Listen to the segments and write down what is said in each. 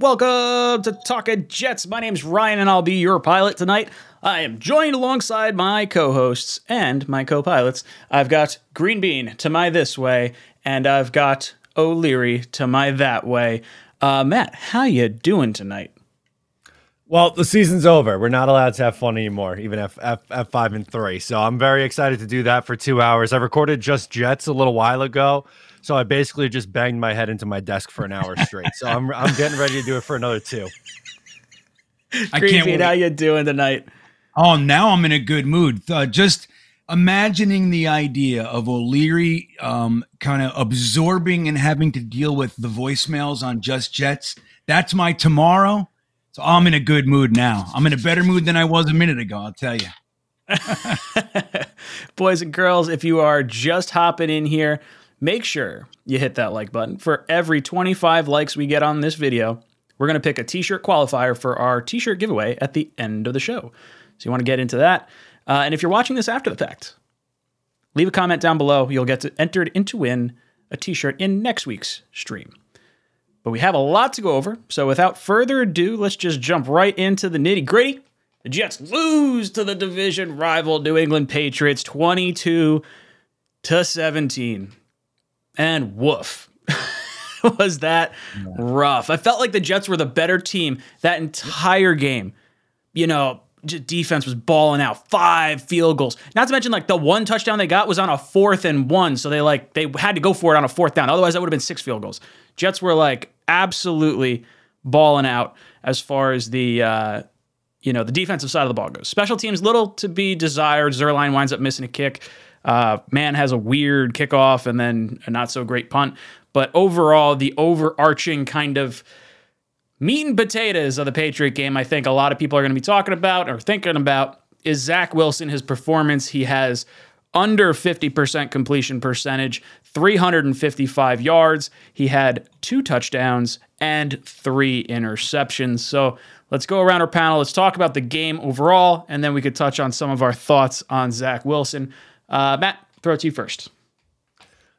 Welcome to Talking Jets. My name's Ryan, and I'll be your pilot tonight. I am joined alongside my co-hosts and my co-pilots. I've got Green Bean to my this way, and I've got O'Leary to my that way. Uh, Matt, how you doing tonight? Well, the season's over. We're not allowed to have fun anymore, even at, at, at five and three. So I'm very excited to do that for two hours. I recorded just Jets a little while ago. So I basically just banged my head into my desk for an hour straight. so I'm I'm getting ready to do it for another two. I can't wait. How you doing tonight? Oh, now I'm in a good mood. Uh, just imagining the idea of O'Leary um, kind of absorbing and having to deal with the voicemails on Just Jets. That's my tomorrow. So I'm in a good mood now. I'm in a better mood than I was a minute ago. I'll tell you. Boys and girls, if you are just hopping in here, make sure you hit that like button. For every 25 likes we get on this video, we're going to pick a t shirt qualifier for our t shirt giveaway at the end of the show. So you want to get into that. Uh, and if you're watching this after the fact, leave a comment down below. You'll get entered into win a t shirt in next week's stream. But we have a lot to go over. So without further ado, let's just jump right into the nitty gritty. The Jets lose to the division rival New England Patriots 22 to 17 and woof. was that yeah. rough. I felt like the Jets were the better team that entire game. You know, defense was balling out five field goals. Not to mention like the one touchdown they got was on a fourth and one, so they like they had to go for it on a fourth down. Otherwise, that would have been six field goals. Jets were like absolutely balling out as far as the uh, you know the defensive side of the ball goes. Special teams little to be desired. Zuerlein winds up missing a kick. Uh, Mann has a weird kickoff and then a not so great punt. But overall, the overarching kind of meat and potatoes of the Patriot game, I think a lot of people are going to be talking about or thinking about is Zach Wilson, his performance. He has under 50% completion percentage, 355 yards. He had two touchdowns and three interceptions. So let's go around our panel. Let's talk about the game overall, and then we could touch on some of our thoughts on Zach Wilson. Uh, Matt, throw it to you first.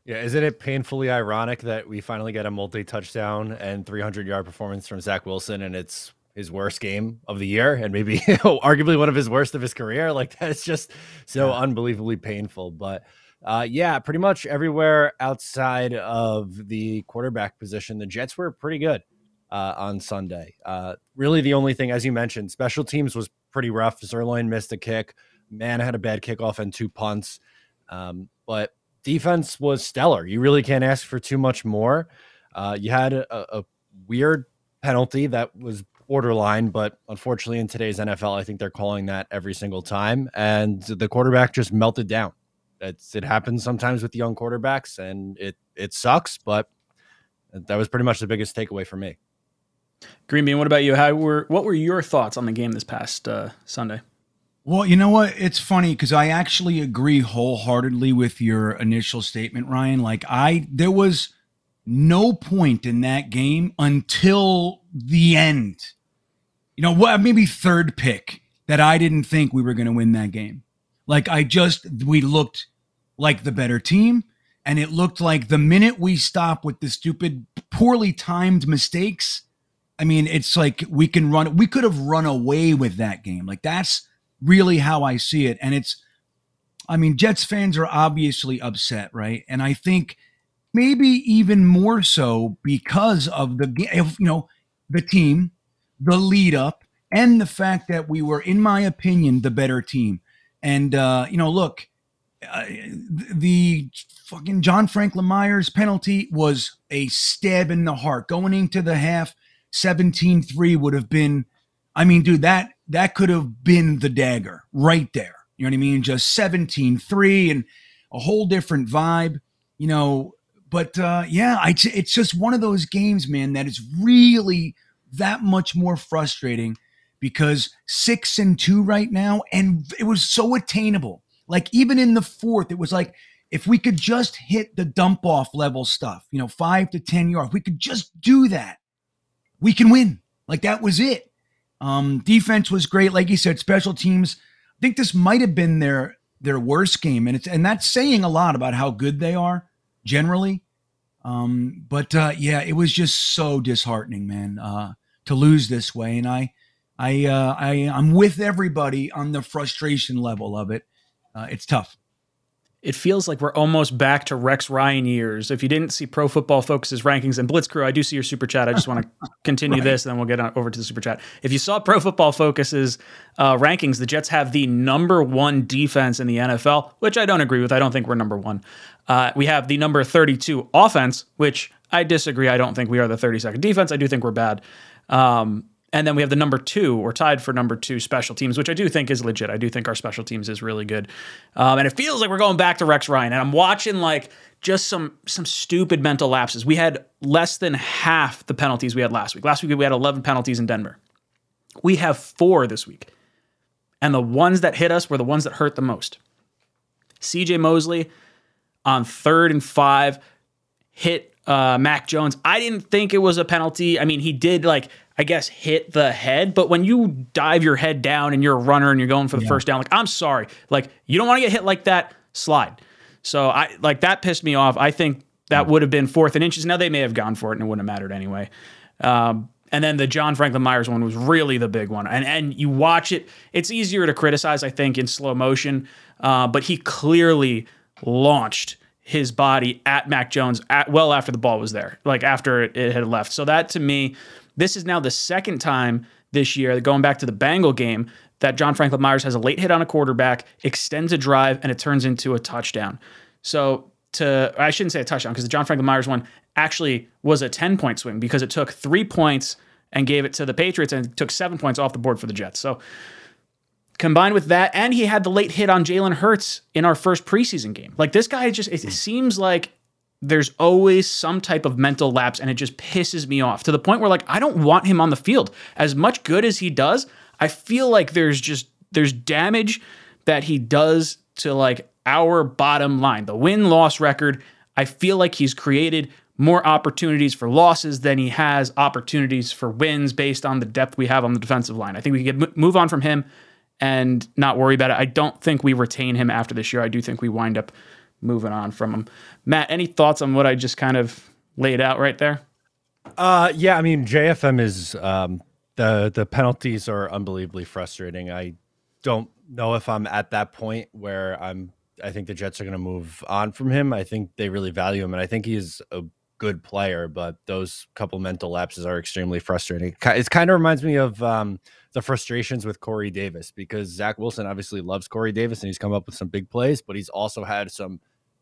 Yeah, isn't it painfully ironic that we finally get a multi touchdown and 300 yard performance from Zach Wilson, and it's his worst game of the year, and maybe arguably one of his worst of his career? Like that's just so yeah. unbelievably painful. But uh, yeah, pretty much everywhere outside of the quarterback position, the Jets were pretty good uh, on Sunday. Uh, really, the only thing, as you mentioned, special teams was pretty rough. Zuerlein missed a kick. Mann I had a bad kickoff and two punts. Um, but defense was stellar. You really can't ask for too much more. Uh, you had a, a, weird penalty that was borderline, but unfortunately, in today's NFL, I think they're calling that every single time. And the quarterback just melted down. It's, it happens sometimes with young quarterbacks, and it it sucks. But that was pretty much the biggest takeaway for me. Green Bean, what about you? How were what were your thoughts on the game this past uh, Sunday? Well, you know what? It's funny because I actually agree wholeheartedly with your initial statement, Ryan. Like I, there was no point in that game until the end. You know what? Maybe third pick that I didn't think we were going to win that game. Like I just, we looked like the better team. And it looked like the minute we stop with the stupid, poorly timed mistakes, I mean, it's like we can run, we could have run away with that game. Like that's, really how I see it. And it's, I mean, Jets fans are obviously upset, right? And I think maybe even more so because of the, you know, the team, the lead up, and the fact that we were, in my opinion, the better team. And, uh, you know, look, uh, the fucking John Franklin Myers penalty was a stab in the heart. Going into the half, 17 3 would have been, I mean, dude, that that could have been the dagger right there. You know what I mean? Just 17 3 and a whole different vibe, you know. But uh, yeah, it's, it's just one of those games, man, that is really that much more frustrating because six and two right now, and it was so attainable. Like even in the fourth, it was like if we could just hit the dump off level stuff, you know, five to 10 yards, we could just do that. We can win. Like that was it. Um, defense was great, like you said. Special teams. I think this might have been their their worst game, and it's and that's saying a lot about how good they are generally. Um, but uh, yeah, it was just so disheartening, man. Uh, to lose this way, and I, I, uh, I, I'm with everybody on the frustration level of it. Uh, it's tough it feels like we're almost back to Rex Ryan years. If you didn't see Pro Football Focus's rankings and Blitz Crew, I do see your super chat. I just want to continue right. this, and then we'll get on, over to the super chat. If you saw Pro Football Focus's uh, rankings, the Jets have the number one defense in the NFL, which I don't agree with. I don't think we're number one. Uh, we have the number 32 offense, which I disagree. I don't think we are the 32nd defense. I do think we're bad. Um, and then we have the number two, or tied for number two special teams, which I do think is legit. I do think our special teams is really good. Um, and it feels like we're going back to Rex Ryan. And I'm watching like just some some stupid mental lapses. We had less than half the penalties we had last week. Last week we had 11 penalties in Denver. We have four this week. And the ones that hit us were the ones that hurt the most. CJ Mosley on third and five hit uh, Mac Jones. I didn't think it was a penalty. I mean, he did like I guess, hit the head. But when you dive your head down and you're a runner and you're going for the yeah. first down, like, I'm sorry. Like, you don't want to get hit like that, slide. So I like that pissed me off. I think that would have been fourth and inches. Now they may have gone for it and it wouldn't have mattered anyway. Um, and then the John Franklin Myers one was really the big one. And and you watch it, it's easier to criticize, I think, in slow motion. Uh, but he clearly launched his body at Mac Jones at, well after the ball was there, like after it, it had left. So that to me this is now the second time this year, going back to the Bengal game, that John Franklin Myers has a late hit on a quarterback, extends a drive, and it turns into a touchdown. So to I shouldn't say a touchdown because the John Franklin Myers one actually was a 10 point swing because it took three points and gave it to the Patriots and took seven points off the board for the Jets. So combined with that, and he had the late hit on Jalen Hurts in our first preseason game. Like this guy just it seems like there's always some type of mental lapse and it just pisses me off to the point where like I don't want him on the field. As much good as he does, I feel like there's just there's damage that he does to like our bottom line. The win-loss record, I feel like he's created more opportunities for losses than he has opportunities for wins based on the depth we have on the defensive line. I think we could move on from him and not worry about it. I don't think we retain him after this year. I do think we wind up moving on from him. Matt, any thoughts on what I just kind of laid out right there? Uh, yeah, I mean JFM is um, the the penalties are unbelievably frustrating. I don't know if I'm at that point where I'm. I think the Jets are going to move on from him. I think they really value him, and I think he's a good player. But those couple mental lapses are extremely frustrating. It kind of reminds me of um, the frustrations with Corey Davis because Zach Wilson obviously loves Corey Davis and he's come up with some big plays, but he's also had some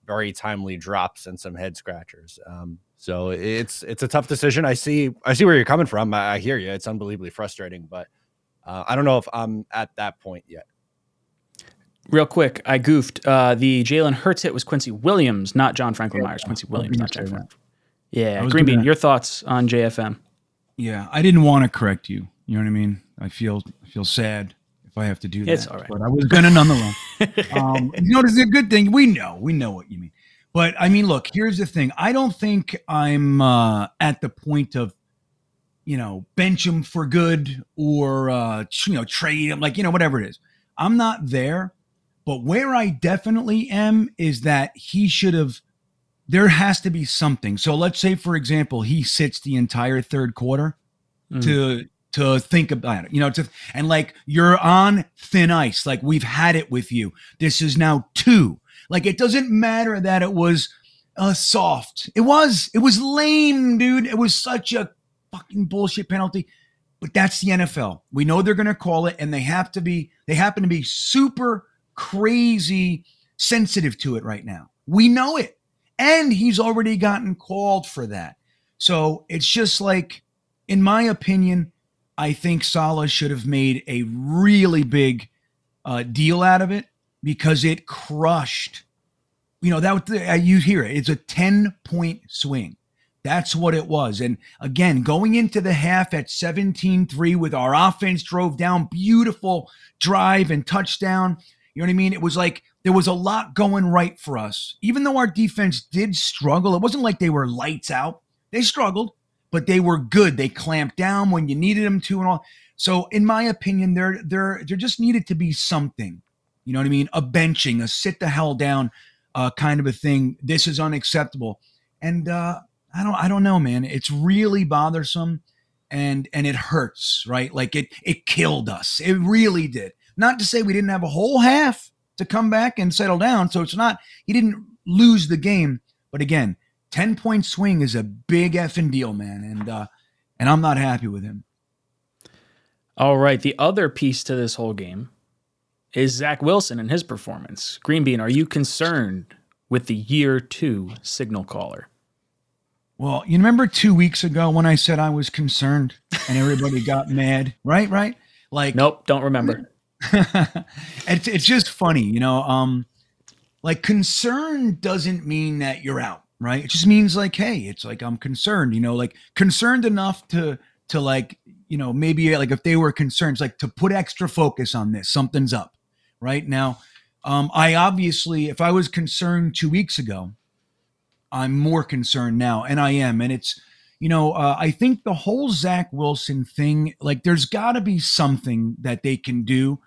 very timely drops and some head scratchers. Um, so it's it's a tough decision. I see I see where you're coming from. I, I hear you. It's unbelievably frustrating, but uh, I don't know if I'm at that point yet. Real quick, I goofed. Uh, the Jalen Hurts hit was Quincy Williams, not John Franklin Myers. Quincy Williams, not John Franklin. Yeah, Green Bean. Your thoughts on JFM? Yeah, I didn't want to correct you. You know what I mean? I feel I feel sad I have to do that. It's all right. But I was gonna nonetheless. um, you know, it's a good thing. We know, we know what you mean. But I mean, look, here's the thing. I don't think I'm uh, at the point of, you know, bench him for good or uh, you know trade him, like you know whatever it is. I'm not there. But where I definitely am is that he should have. There has to be something. So let's say, for example, he sits the entire third quarter mm. to to think about it, you know, to, and like you're on thin ice. Like we've had it with you. This is now two. Like it doesn't matter that it was uh, soft. It was, it was lame, dude. It was such a fucking bullshit penalty. But that's the NFL. We know they're going to call it, and they have to be, they happen to be super crazy sensitive to it right now. We know it. And he's already gotten called for that. So it's just like, in my opinion, I think Saleh should have made a really big uh, deal out of it because it crushed. You know that uh, you hear it. It's a ten point swing. That's what it was. And again, going into the half at 17-3 with our offense drove down, beautiful drive and touchdown. You know what I mean? It was like there was a lot going right for us. Even though our defense did struggle, it wasn't like they were lights out. They struggled, but they were good. They clamped down when you needed them to and all. So in my opinion, there there there just needed to be something. You know what I mean? A benching, a sit the hell down uh, kind of a thing. This is unacceptable. And uh, I don't I don't know, man. It's really bothersome. and and it hurts, right? Like it it killed us. It really did. Not to say we didn't have a whole half to come back and settle down. So it's not he didn't lose the game, but again, 10 point swing is a big effing deal, man. And uh and I'm not happy with him. All right. The other piece to this whole game is Zach Wilson and his performance. Green Bean, are you concerned with the year two signal caller? Well, you remember two weeks ago when I said I was concerned and everybody got mad, right? Right? Like, nope, don't remember. it's, it's just funny, you know. Um, like concern doesn't mean that you're out, right? It just means like, hey, it's like I'm concerned, you know, like concerned enough to to like, you know, maybe like if they were concerned, like to put extra focus on this, something's up, right now. Um, I obviously, if I was concerned two weeks ago, I'm more concerned now, and I am. And it's, you know, uh, I think the whole Zach Wilson thing, like, there's got to be something that they can do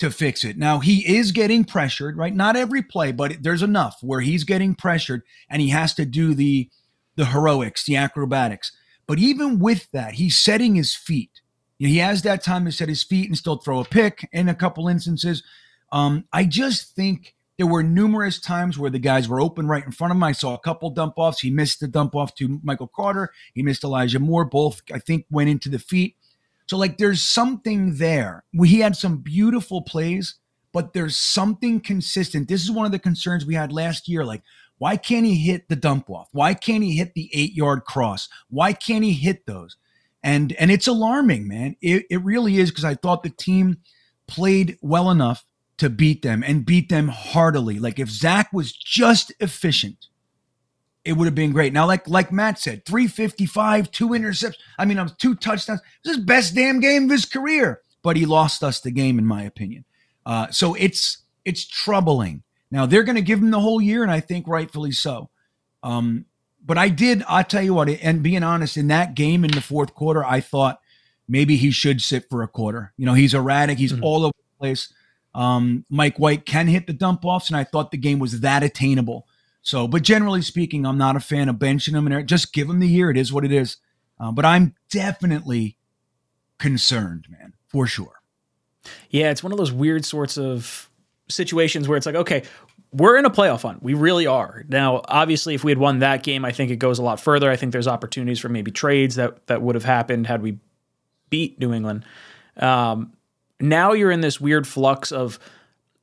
to fix it. Now, he is getting pressured, right? Not every play, but there's enough where he's getting pressured and he has to do the the heroics, the acrobatics. But even with that, he's setting his feet. He has that time to set his feet and still throw a pick in a couple instances. Um, I just think there were numerous times where the guys were open right in front of him. I saw a couple dump offs. He missed the dump off to Michael Carter. He missed Elijah Moore. Both, I think, went into the feet. So, like, there's something there. He had some beautiful plays, but there's something consistent. This is one of the concerns we had last year. Like, why can't he hit the dump off? Why can't he hit the eight yard cross? Why can't he hit those? And and it's alarming, man. It, it really is because I thought the team played well enough to beat them and beat them heartily. Like if Zach was just efficient, it would have been great. Now, like like Matt said, 355, two intercepts. I mean, I'm two touchdowns. This is best damn game of his career. But he lost us the game, in my opinion. Uh, so it's it's troubling. Now they're going to give him the whole year, and I think rightfully so. Um, but I did. I'll tell you what. And being honest, in that game in the fourth quarter, I thought maybe he should sit for a quarter. You know, he's erratic. He's mm-hmm. all over the place. Um, Mike White can hit the dump offs, and I thought the game was that attainable. So, but generally speaking, I'm not a fan of benching him and just give him the year. It is what it is. Uh, but I'm definitely concerned, man, for sure. Yeah, it's one of those weird sorts of situations where it's like, okay, we're in a playoff hunt. We really are. Now, obviously, if we had won that game, I think it goes a lot further. I think there's opportunities for maybe trades that that would have happened had we beat New England. Um, now you're in this weird flux of,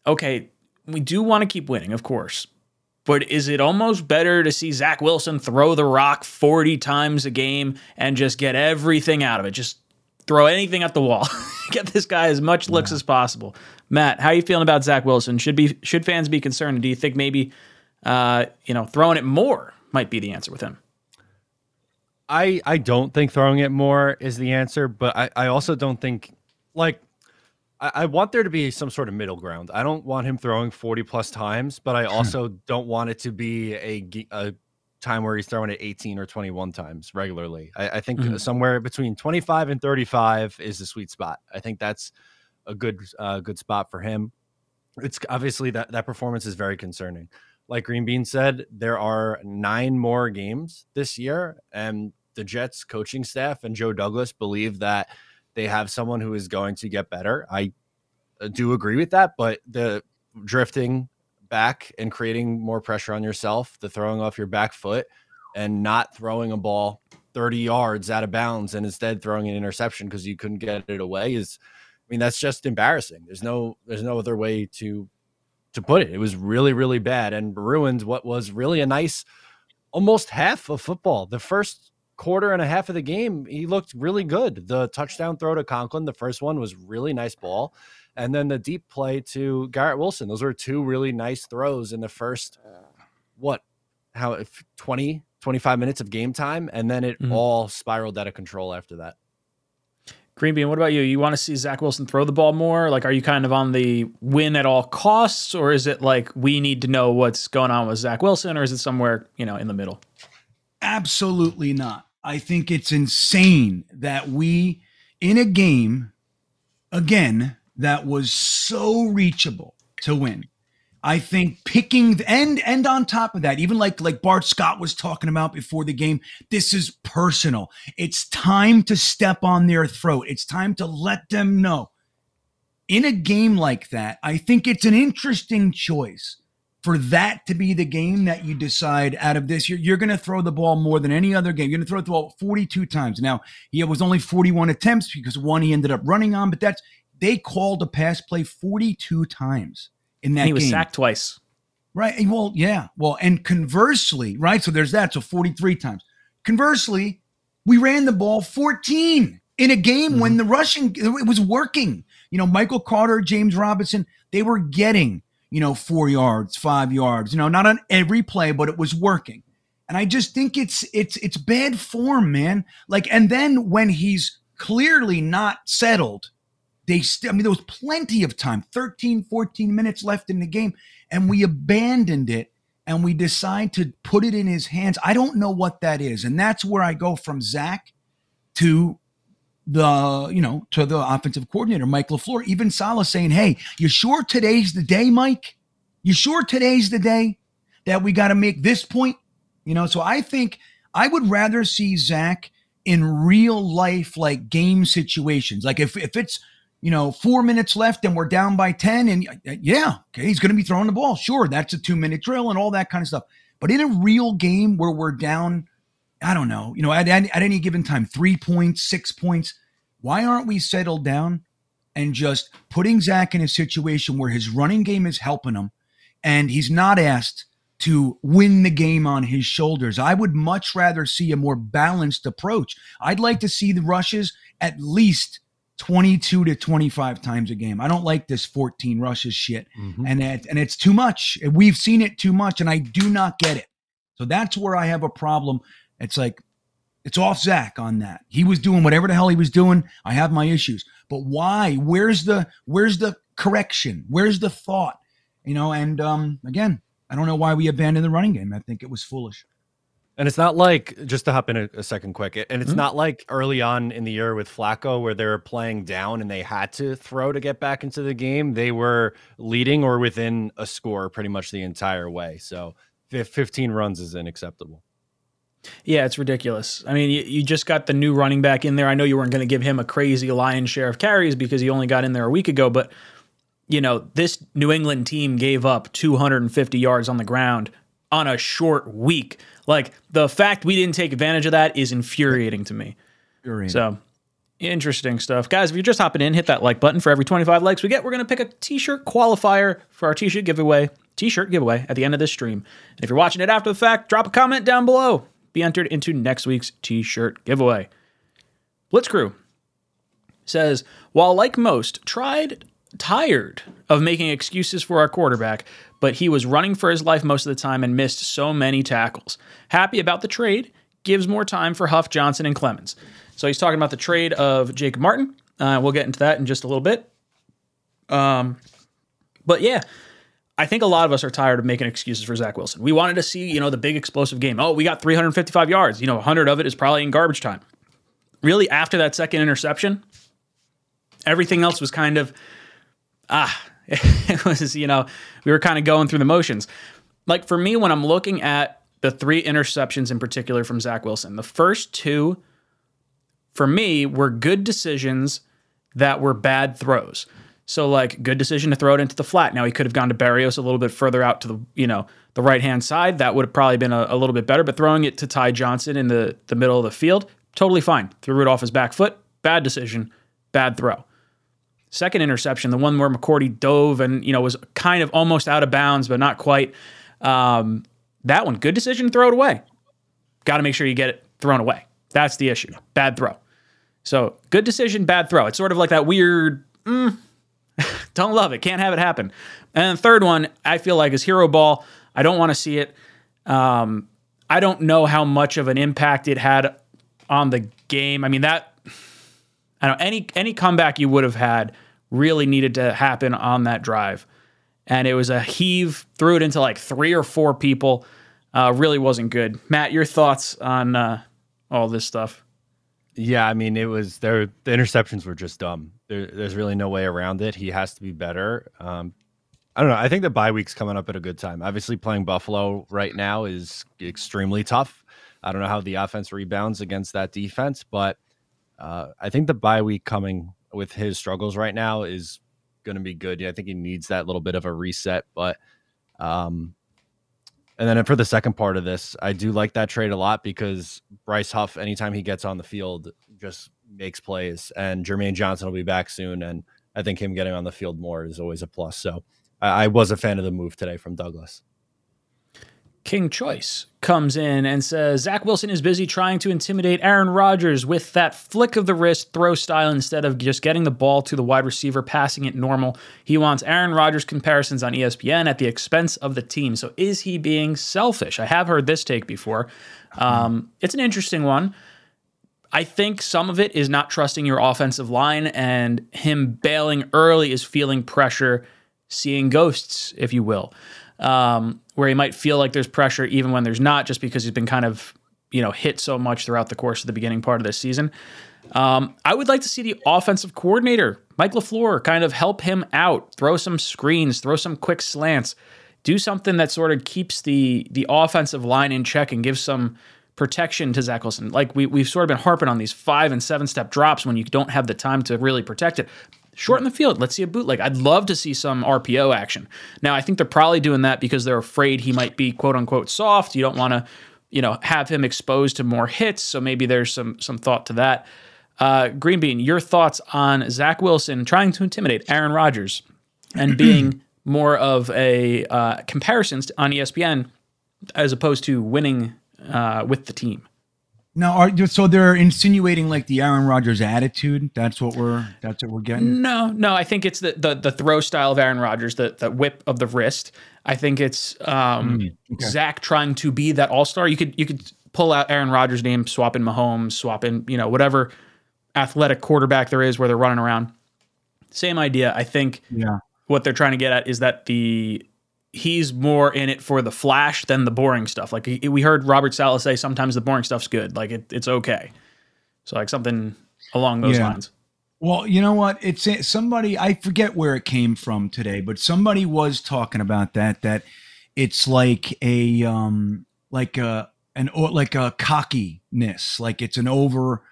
okay, we do want to keep winning, of course. But is it almost better to see Zach Wilson throw the rock 40 times a game and just get everything out of it? Just throw anything at the wall. get this guy as much looks yeah. as possible. Matt, how are you feeling about Zach Wilson? Should be should fans be concerned? Do you think maybe uh, you know throwing it more might be the answer with him? I I don't think throwing it more is the answer, but I, I also don't think like I, I want there to be some sort of middle ground. I don't want him throwing 40 plus times, but I also don't want it to be a, a time where he's throwing it 18 or 21 times regularly. I, I think mm-hmm. somewhere between 25 and 35 is the sweet spot. I think that's a good uh, good spot for him. It's obviously that that performance is very concerning. Like Green Bean said, there are nine more games this year, and the Jets coaching staff and Joe Douglas believe that they have someone who is going to get better. I uh, do agree with that, but the drifting back and creating more pressure on yourself, the throwing off your back foot, and not throwing a ball 30 yards out of bounds and instead throwing an interception because you couldn't get it away is I mean that's just embarrassing. There's no there's no other way to to put it. It was really really bad and ruined what was really a nice almost half of football. The first quarter and a half of the game, he looked really good. The touchdown throw to Conklin, the first one was really nice ball. And then the deep play to Garrett Wilson. Those were two really nice throws in the first, what, how, 20, 25 minutes of game time. And then it mm-hmm. all spiraled out of control after that. Green Bean, what about you? You want to see Zach Wilson throw the ball more? Like, are you kind of on the win at all costs, or is it like we need to know what's going on with Zach Wilson, or is it somewhere you know in the middle? Absolutely not. I think it's insane that we, in a game, again, that was so reachable to win. I think picking and and on top of that, even like like Bart Scott was talking about before the game, this is personal. It's time to step on their throat. It's time to let them know. In a game like that, I think it's an interesting choice for that to be the game that you decide out of this. You're, you're going to throw the ball more than any other game. You're going to throw the ball 42 times. Now, he was only 41 attempts because one he ended up running on, but that's they called a pass play 42 times in that he was game. sacked twice. Right. Well, yeah. Well, and conversely, right? So there's that. So 43 times. Conversely, we ran the ball 14 in a game mm-hmm. when the rushing it was working. You know, Michael Carter, James Robinson, they were getting, you know, four yards, five yards, you know, not on every play, but it was working. And I just think it's it's it's bad form, man. Like, and then when he's clearly not settled, they still, I mean, there was plenty of time 13, 14 minutes left in the game, and we abandoned it and we decide to put it in his hands. I don't know what that is. And that's where I go from Zach to the, you know, to the offensive coordinator, Mike LaFleur, even Saleh saying, Hey, you sure today's the day, Mike? You sure today's the day that we got to make this point? You know, so I think I would rather see Zach in real life, like game situations. Like if, if it's, you know, four minutes left and we're down by 10. And uh, yeah, okay, he's going to be throwing the ball. Sure, that's a two minute drill and all that kind of stuff. But in a real game where we're down, I don't know, you know, at, at, at any given time, three points, six points, why aren't we settled down and just putting Zach in a situation where his running game is helping him and he's not asked to win the game on his shoulders? I would much rather see a more balanced approach. I'd like to see the rushes at least 22 to 25 times a game. I don't like this 14 rushes shit. Mm-hmm. And it, and it's too much. We've seen it too much and I do not get it. So that's where I have a problem. It's like it's off Zach on that. He was doing whatever the hell he was doing. I have my issues. But why? Where's the where's the correction? Where's the thought? You know, and um again, I don't know why we abandoned the running game. I think it was foolish. And it's not like just to hop in a, a second quick, and it's mm-hmm. not like early on in the year with Flacco where they were playing down and they had to throw to get back into the game. They were leading or within a score pretty much the entire way. So 15 runs is unacceptable. Yeah, it's ridiculous. I mean, you, you just got the new running back in there. I know you weren't going to give him a crazy lion's share of carries because he only got in there a week ago, but you know, this New England team gave up 250 yards on the ground on a short week. Like the fact we didn't take advantage of that is infuriating to me. Infuriating. So interesting stuff. Guys, if you're just hopping in, hit that like button for every 25 likes we get. We're going to pick a t-shirt qualifier for our t-shirt giveaway, t-shirt giveaway at the end of this stream. And if you're watching it after the fact, drop a comment down below. Be entered into next week's t-shirt giveaway. Blitz Crew says, while like most, tried tired of making excuses for our quarterback, but he was running for his life most of the time and missed so many tackles. Happy about the trade, gives more time for Huff, Johnson, and Clemons. So he's talking about the trade of Jacob Martin. Uh, we'll get into that in just a little bit. Um, but yeah, I think a lot of us are tired of making excuses for Zach Wilson. We wanted to see, you know, the big explosive game. Oh, we got 355 yards. You know, 100 of it is probably in garbage time. Really, after that second interception, everything else was kind of ah, it was, you know, we were kind of going through the motions. Like for me, when I'm looking at the three interceptions in particular from Zach Wilson, the first two for me were good decisions that were bad throws. So like good decision to throw it into the flat. Now he could have gone to Berrios a little bit further out to the, you know, the right hand side. That would have probably been a, a, little bit better. But throwing it to Ty Johnson in the, the middle of the field, totally fine. Threw it off his back foot. Bad decision, bad throw. Second interception, the one where McCourty dove and you know was kind of almost out of bounds, but not quite. Um, that one, good decision to throw it away. Got to make sure you get it thrown away. That's the issue. Bad throw. So good decision, bad throw. It's sort of like that weird. Mm, don't love it. Can't have it happen. And the third one, I feel like is hero ball. I don't want to see it. Um, I don't know how much of an impact it had on the game. I mean that I don't know any any comeback you would have had really needed to happen on that drive, and it was a heave, threw it into like three or four people. Uh, really wasn't good. Matt, your thoughts on uh, all this stuff? Yeah, I mean, it was there. The interceptions were just dumb. There, there's really no way around it. He has to be better. Um, I don't know. I think the bye week's coming up at a good time. Obviously, playing Buffalo right now is extremely tough. I don't know how the offense rebounds against that defense, but uh, I think the bye week coming with his struggles right now is going to be good. I think he needs that little bit of a reset. But, um, and then for the second part of this, I do like that trade a lot because Bryce Huff, anytime he gets on the field, just makes plays, and Jermaine Johnson will be back soon, and I think him getting on the field more is always a plus. So I, was a fan of the move today from Douglas. King Choice comes in and says Zach Wilson is busy trying to intimidate Aaron Rodgers with that flick of the wrist throw style instead of just getting the ball to the wide receiver, passing it normal. He wants Aaron Rodgers comparisons on ESPN at the expense of the team. So is he being selfish? I have heard this take before. Um, it's an interesting one. I think some of it is not trusting your offensive line and him bailing early is feeling pressure, seeing ghosts, if you will um, where he might feel like there's pressure even when there's not, just because he's been kind of you know hit so much throughout the course of the beginning part of this season. Um, I would like to see the offensive coordinator, Mike LaFleur, kind of help him out, throw some screens, throw some quick slants, do something that sort of keeps the the offensive line in check and gives some protection to Zach Wilson. Like we, we've sort of been harping on these five and seven step drops when you don't have the time to really protect it shorten the field. Let's see a bootleg. I'd love to see some RPO action. Now, I think they're probably doing that because they're afraid he might be quote unquote soft. You don't want to, you know, have him exposed to more hits. So maybe there's some some thought to that. Uh, Green Bean, your thoughts on Zach Wilson trying to intimidate Aaron Rodgers and being more of a uh, comparisons on ESPN as opposed to winning uh, with the team. Now, are so they're insinuating like the Aaron Rodgers attitude? That's what we're that's what we're getting. No, no, I think it's the the, the throw style of Aaron Rodgers, the the whip of the wrist. I think it's um, mm, okay. Zach trying to be that all star. You could you could pull out Aaron Rodgers' name, swap in Mahomes, swap in you know whatever athletic quarterback there is where they're running around. Same idea. I think. Yeah. What they're trying to get at is that the he's more in it for the flash than the boring stuff. Like we heard Robert Saleh say, sometimes the boring stuff's good. Like it, it's okay. So like something along those yeah. lines. Well, you know what? It's somebody I forget where it came from today, but somebody was talking about that. That it's like a um like a an like a cockiness, like it's an over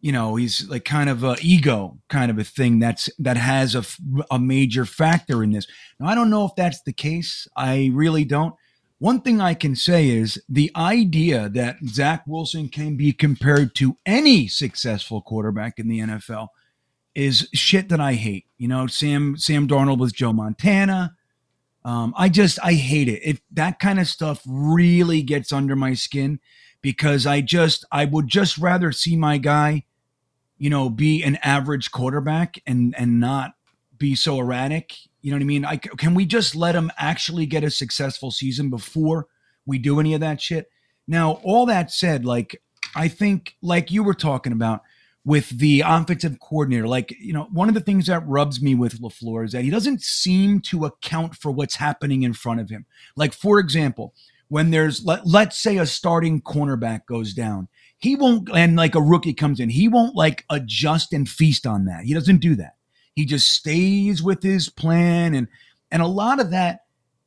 you know he's like kind of a ego kind of a thing that's that has a, a major factor in this. Now i don't know if that's the case. I really don't. One thing i can say is the idea that zach wilson can be compared to any successful quarterback in the nfl is shit that i hate. You know sam sam darnold with joe montana. Um, i just i hate it. it that kind of stuff really gets under my skin because i just i would just rather see my guy you know, be an average quarterback and and not be so erratic. You know what I mean? I, can we just let him actually get a successful season before we do any of that shit? Now, all that said, like I think, like you were talking about with the offensive coordinator, like you know, one of the things that rubs me with Lafleur is that he doesn't seem to account for what's happening in front of him. Like, for example, when there's let, let's say a starting cornerback goes down he won't and like a rookie comes in he won't like adjust and feast on that he doesn't do that he just stays with his plan and and a lot of that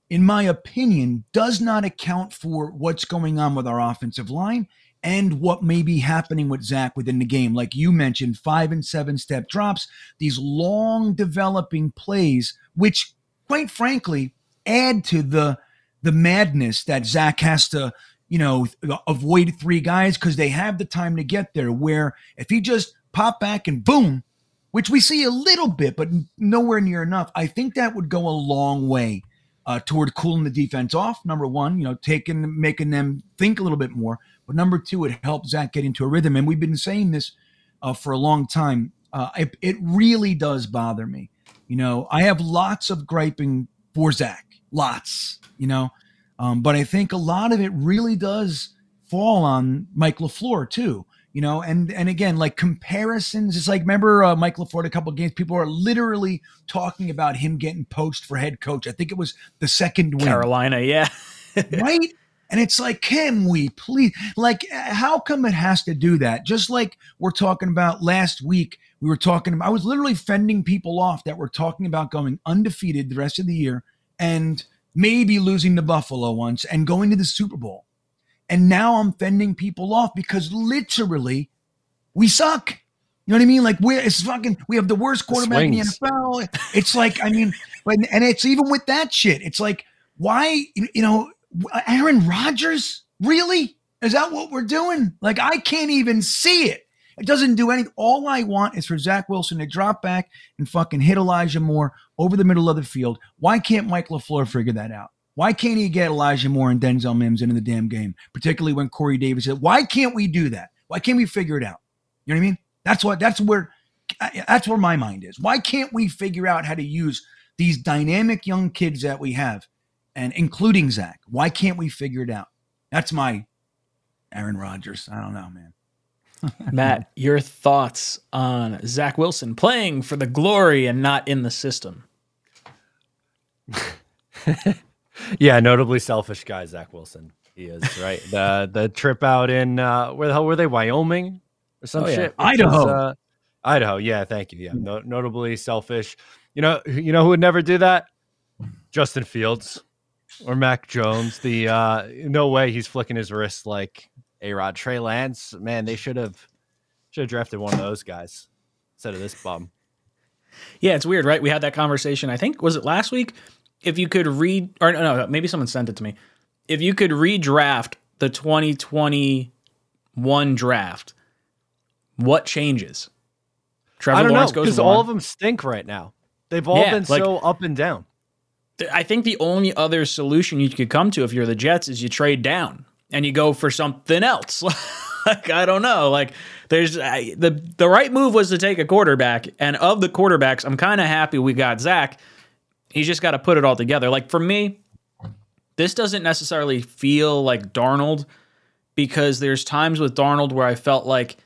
in my opinion does not account for what's going on with our offensive line and what may be happening with Zach within the game. Like you mentioned, five and seven step drops, these long developing plays, which quite frankly add to the the madness that Zach has to you know, avoid three guys because they have the time to get there. Where if he just pop back and boom, which we see a little bit, but nowhere near enough, I think that would go a long way uh, toward cooling the defense off. Number one, you know, taking making them think a little bit more. But number two, it helps Zach get into a rhythm. And we've been saying this uh, for a long time. Uh, it, it really does bother me. You know, I have lots of griping for Zach, lots. You know, um, but I think a lot of it really does fall on Mike LaFleur too. You know, and and again, like comparisons. It's like remember uh, Mike LaFleur a couple of games. People are literally talking about him getting poached for head coach. I think it was the second win. Carolina, yeah, right. And it's like, can we please? Like, how come it has to do that? Just like we're talking about last week, we were talking about. I was literally fending people off that were talking about going undefeated the rest of the year and maybe losing to Buffalo once and going to the Super Bowl. And now I'm fending people off because literally we suck. You know what I mean? Like we're it's fucking we have the worst quarterback in the NFL. It's like I mean, but and it's even with that shit. It's like why you know Aaron Rodgers really is that what we're doing? Like I can't even see it. It doesn't do anything. All I want is for Zach Wilson to drop back and fucking hit Elijah Moore over the middle of the field. Why can't Mike LaFleur figure that out? Why can't he get Elijah Moore and Denzel Mims into the damn game? Particularly when Corey Davis said, why can't we do that? Why can't we figure it out? You know what I mean? That's what that's where that's where my mind is. Why can't we figure out how to use these dynamic young kids that we have, and including Zach? Why can't we figure it out? That's my Aaron Rodgers. I don't know, man. Matt, your thoughts on Zach Wilson playing for the glory and not in the system? yeah, notably selfish guy, Zach Wilson. He is right. the the trip out in uh, where the hell were they? Wyoming or some oh, yeah. shit. Idaho. uh, Idaho. Yeah, thank you. Yeah, no, notably selfish. You know, you know who would never do that? Justin Fields or Mac Jones. The uh, no way he's flicking his wrist like A Rod Trey Lance. Man, they should have should have drafted one of those guys instead of this bum. Yeah, it's weird, right? We had that conversation. I think was it last week. If you could read, or no, no, maybe someone sent it to me. If you could redraft the 2021 draft, what changes? Trevor I don't Lawrence know because all of them stink right now. They've all yeah, been like, so up and down. I think the only other solution you could come to if you're the Jets is you trade down and you go for something else. like I don't know. Like there's I, the the right move was to take a quarterback, and of the quarterbacks, I'm kind of happy we got Zach. He's just got to put it all together. Like for me, this doesn't necessarily feel like Darnold because there's times with Darnold where I felt like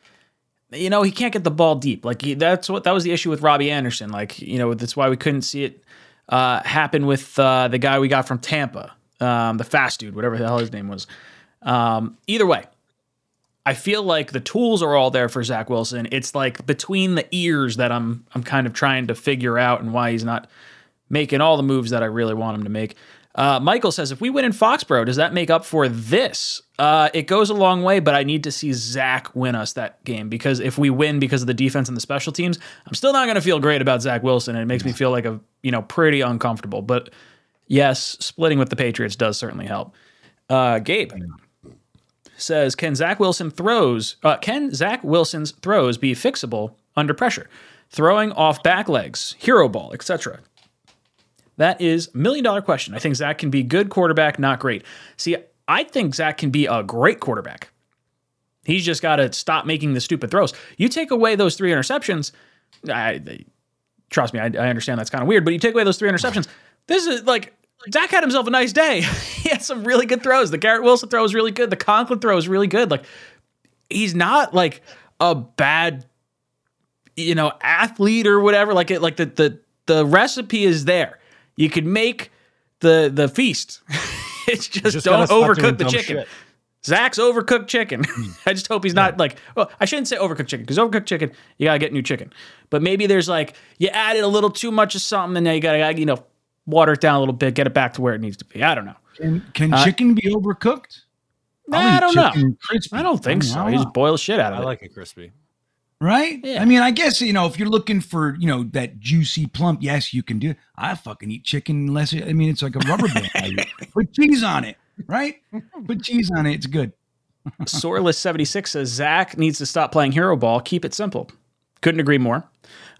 you know, he can't get the ball deep. Like he, that's what that was the issue with Robbie Anderson. Like you know, that's why we couldn't see it uh, happen with uh, the guy we got from Tampa, um, the fast dude, whatever the hell his name was. Um, either way, I feel like the tools are all there for Zach Wilson. It's like between the ears that I'm I'm kind of trying to figure out and why he's not making all the moves that I really want him to make. Uh, Michael says, if we win in Foxborough, does that make up for this? Uh, it goes a long way, but I need to see Zach win us that game because if we win because of the defense and the special teams, I'm still not going to feel great about Zach Wilson, and it makes me feel like a you know pretty uncomfortable. But yes, splitting with the Patriots does certainly help. Uh, Gabe says, can Zach Wilson throws? Uh, can Zach Wilson's throws be fixable under pressure? Throwing off back legs, hero ball, etc. That is million dollar question. I think Zach can be good quarterback, not great. See, I think Zach can be a great quarterback. He's just got to stop making the stupid throws. You take away those three interceptions. I, trust me, I, I understand that's kind of weird, but you take away those three interceptions. This is like Zach had himself a nice day. he had some really good throws. The Garrett Wilson throw was really good. The Conklin throw was really good. Like he's not like a bad, you know, athlete or whatever. Like it, like the the the recipe is there. You could make the the feast. it's just, just don't overcook the chicken. Shit. Zach's overcooked chicken. Hmm. I just hope he's yeah. not like. Well, I shouldn't say overcooked chicken because overcooked chicken you gotta get new chicken. But maybe there's like you added a little too much of something, and now you gotta you know water it down a little bit, get it back to where it needs to be. I don't know. Can, can uh, chicken be overcooked? Nah, I don't know. Crispy. I don't think I so. You just boil shit out of I it. I like it crispy right? Yeah. I mean, I guess you know if you're looking for you know that juicy plump, yes, you can do. It. I fucking eat chicken unless it, I mean it's like a rubber band. Put cheese on it, right? Put cheese on it. It's good. Soreless seventy six says Zach needs to stop playing hero ball. Keep it simple. Couldn't agree more.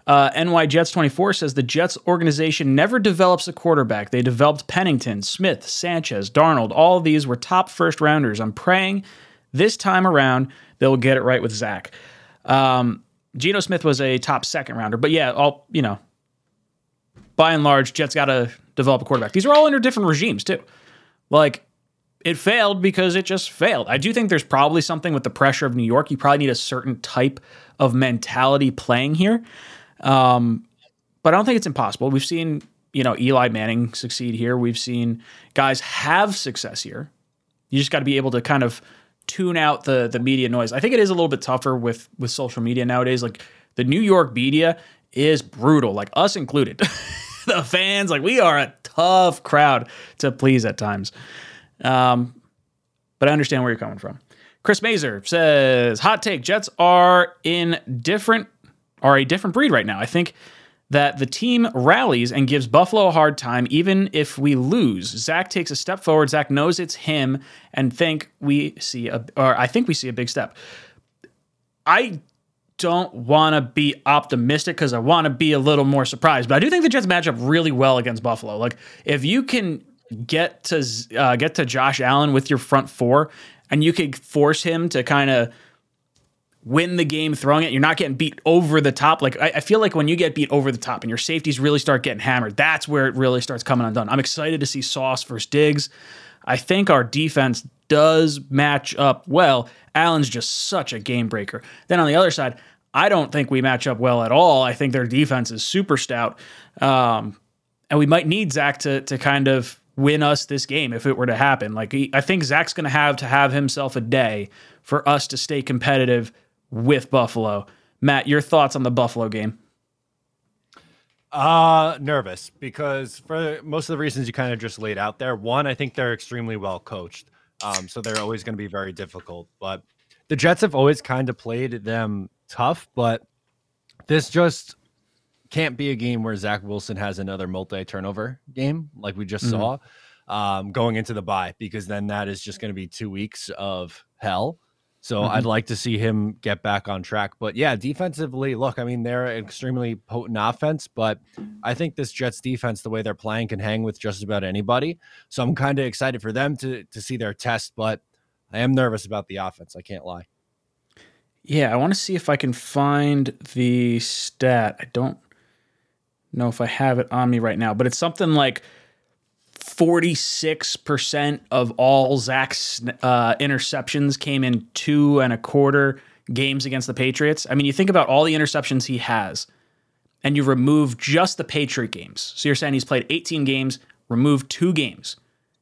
Uh, NY Jets 24 says the Jets organization never develops a quarterback. They developed Pennington, Smith, Sanchez, Darnold. All these were top first rounders. I'm praying this time around they'll get it right with Zach. Um, Geno Smith was a top second rounder, but yeah, all you know, by and large, Jets got to develop a quarterback. These are all under different regimes too. Like it failed because it just failed. I do think there's probably something with the pressure of New York. You probably need a certain type of mentality playing here, um, but I don't think it's impossible. We've seen you know Eli Manning succeed here. We've seen guys have success here. You just got to be able to kind of tune out the the media noise. I think it is a little bit tougher with with social media nowadays. Like the New York media is brutal, like us included. the fans. Like we are a tough crowd to please at times. Um, but I understand where you're coming from. Chris Mazer says, "Hot take: Jets are in different are a different breed right now. I think." that the team rallies and gives Buffalo a hard time, even if we lose. Zach takes a step forward. Zach knows it's him, and think we see a, or I think we see a big step. I don't want to be optimistic because I want to be a little more surprised, but I do think the Jets match up really well against Buffalo. Like if you can get to uh, get to Josh Allen with your front four, and you could force him to kind of win the game throwing it. You're not getting beat over the top. Like I, I, feel like when you get beat over the top and your safeties really start getting hammered, that's where it really starts coming undone. I'm excited to see Sauce versus Diggs. I think our defense does match up well. Allen's just such a game breaker. Then on the other side, I don't think we match up well at all. I think their defense is super stout. Um, and we might need Zach to to kind of win us this game if it were to happen. Like I think Zach's going to have to have himself a day for us to stay competitive with Buffalo. Matt, your thoughts on the Buffalo game? Uh, nervous because for most of the reasons you kind of just laid out there. One, I think they're extremely well coached. Um, so they're always going to be very difficult. But the Jets have always kind of played them tough, but this just can't be a game where Zach Wilson has another multi turnover game like we just mm-hmm. saw um, going into the bye, because then that is just going to be two weeks of hell. So mm-hmm. I'd like to see him get back on track. But yeah, defensively, look, I mean, they're an extremely potent offense, but I think this Jets defense, the way they're playing, can hang with just about anybody. So I'm kind of excited for them to to see their test, but I am nervous about the offense. I can't lie. Yeah, I want to see if I can find the stat. I don't know if I have it on me right now, but it's something like 46% of all Zach's uh, interceptions came in two and a quarter games against the Patriots. I mean, you think about all the interceptions he has, and you remove just the Patriot games. So you're saying he's played 18 games, removed two games.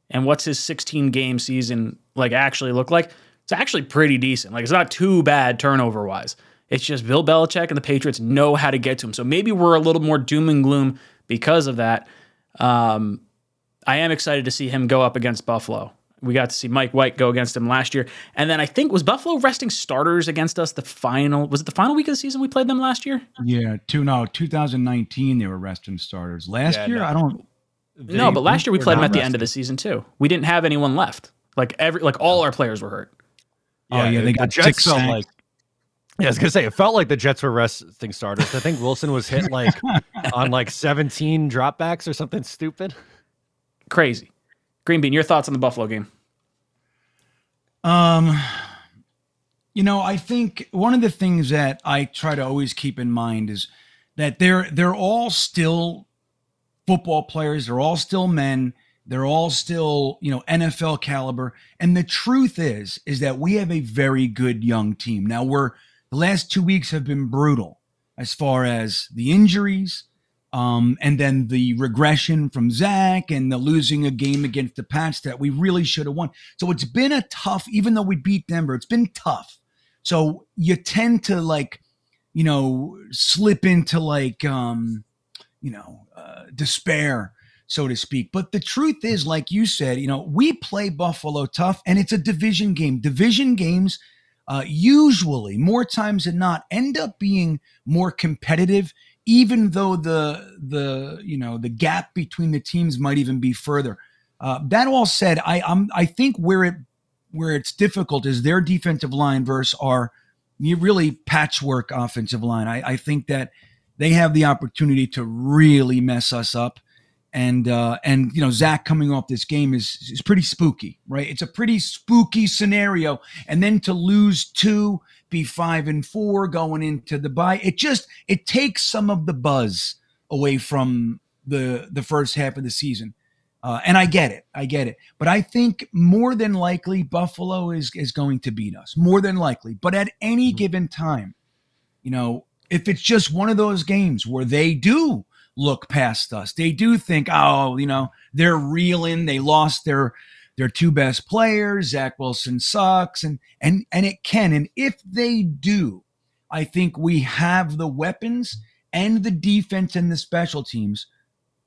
And what's his 16 game season like actually look like? It's actually pretty decent. Like it's not too bad turnover wise. It's just Bill Belichick and the Patriots know how to get to him. So maybe we're a little more doom and gloom because of that. Um, I am excited to see him go up against Buffalo. We got to see Mike White go against him last year. And then I think was Buffalo resting starters against us the final was it the final week of the season we played them last year? Yeah, two no, 2019 they were resting starters. Last yeah, year no. I don't they, No, but last year we played them at the end of the season too. We didn't have anyone left. Like every like all our players were hurt. Yeah, oh yeah, they got the Jets felt like yeah, I was gonna say it felt like the Jets were resting starters. I think Wilson was hit like on like 17 dropbacks or something stupid. Crazy. Green Bean, your thoughts on the Buffalo game? Um, you know, I think one of the things that I try to always keep in mind is that they're they're all still football players. They're all still men. They're all still, you know, NFL caliber. And the truth is, is that we have a very good young team. Now we're the last two weeks have been brutal as far as the injuries, um, and then the regression from Zach and the losing a game against the Pats that we really should have won. So it's been a tough, even though we beat Denver, it's been tough. So you tend to like, you know, slip into like, um, you know, uh, despair, so to speak. But the truth is, like you said, you know, we play Buffalo tough and it's a division game. Division games, uh, usually more times than not end up being more competitive even though the the you know the gap between the teams might even be further. Uh, that all said, I I'm, I think where it where it's difficult is their defensive line versus our really patchwork offensive line. I, I think that they have the opportunity to really mess us up. And uh, and you know Zach coming off this game is is pretty spooky, right? It's a pretty spooky scenario, and then to lose two be five and four going into the bye. It just it takes some of the buzz away from the the first half of the season. Uh, and I get it, I get it. But I think more than likely Buffalo is is going to beat us. More than likely. But at any mm-hmm. given time, you know, if it's just one of those games where they do look past us, they do think, oh, you know, they're reeling, they lost their their two best players. Zach Wilson sucks, and and and it can. And if they do, I think we have the weapons and the defense and the special teams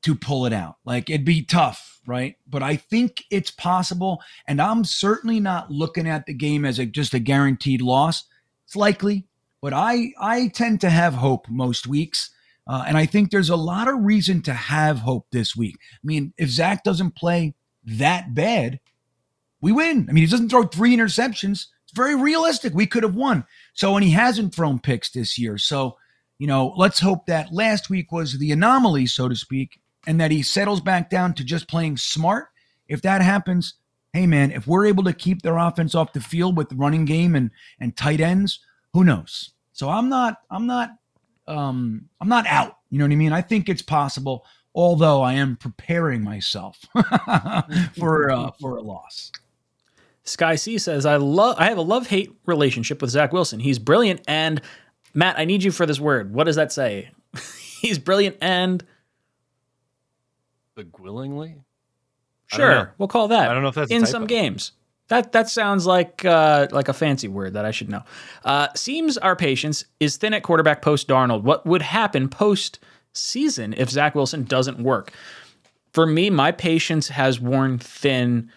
to pull it out. Like it'd be tough, right? But I think it's possible. And I'm certainly not looking at the game as a, just a guaranteed loss. It's likely, but I I tend to have hope most weeks. Uh, and I think there's a lot of reason to have hope this week. I mean, if Zach doesn't play that bad, we win. I mean, he doesn't throw three interceptions. It's very realistic. We could have won. So, and he hasn't thrown picks this year. So, you know, let's hope that last week was the anomaly, so to speak, and that he settles back down to just playing smart. If that happens, hey man, if we're able to keep their offense off the field with the running game and and tight ends, who knows? So I'm not I'm not um I'm not out. You know what I mean? I think it's possible, although I am preparing myself for uh, for a loss. Sky C says, "I love. I have a love hate relationship with Zach Wilson. He's brilliant and Matt. I need you for this word. What does that say? He's brilliant and beguilingly. Sure, we'll call that. I don't know if that's in some games. That that sounds like uh, like a fancy word that I should know. Uh, seems our patience is thin at quarterback post Darnold. What would happen post season if Zach Wilson doesn't work? For me, my patience has worn thin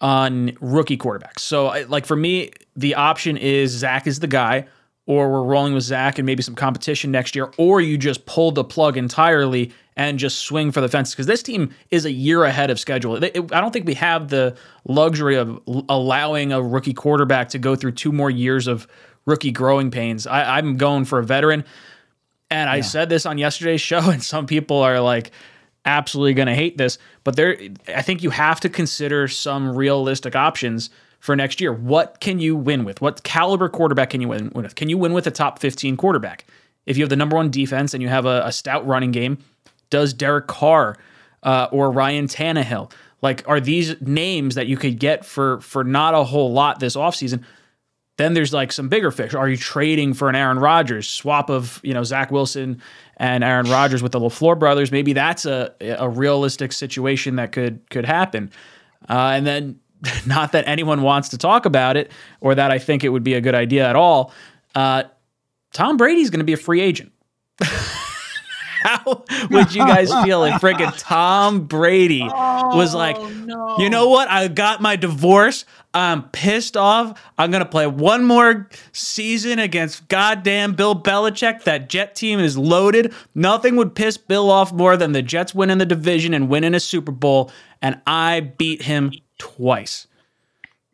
on rookie quarterbacks. So, like for me, the option is Zach is the guy, or we're rolling with Zach and maybe some competition next year, or you just pull the plug entirely and just swing for the fences because this team is a year ahead of schedule. I don't think we have the luxury of allowing a rookie quarterback to go through two more years of rookie growing pains. I, am going for a veteran. And I yeah. said this on yesterday's show, and some people are like absolutely going to hate this, but there, I think you have to consider some realistic options for next year. What can you win with? What caliber quarterback can you win with? Can you win with a top 15 quarterback? If you have the number one defense and you have a, a stout running game, does Derek Carr uh, or Ryan Tannehill? Like, are these names that you could get for for not a whole lot this offseason? Then there's like some bigger fish. Are you trading for an Aaron Rodgers swap of you know Zach Wilson and Aaron Rodgers with the LaFleur brothers? Maybe that's a a realistic situation that could could happen. Uh, and then, not that anyone wants to talk about it or that I think it would be a good idea at all. Uh, Tom Brady's going to be a free agent. how would you guys feel if friggin' Tom Brady oh, was like, oh, no. you know what? I got my divorce. I'm pissed off. I'm gonna play one more season against goddamn Bill Belichick. That Jet team is loaded. Nothing would piss Bill off more than the Jets winning the division and winning a Super Bowl, and I beat him twice.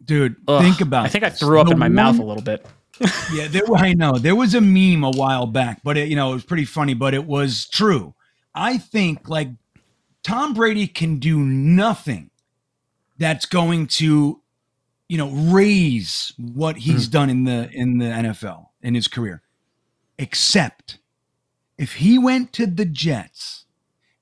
Dude, Ugh, think about. I think this. I threw up the in my one, mouth a little bit yeah, there, I know there was a meme a while back, but it, you know it was pretty funny, but it was true. I think like Tom Brady can do nothing that's going to, you know, raise what he's mm done in the in the NFL in his career, except if he went to the Jets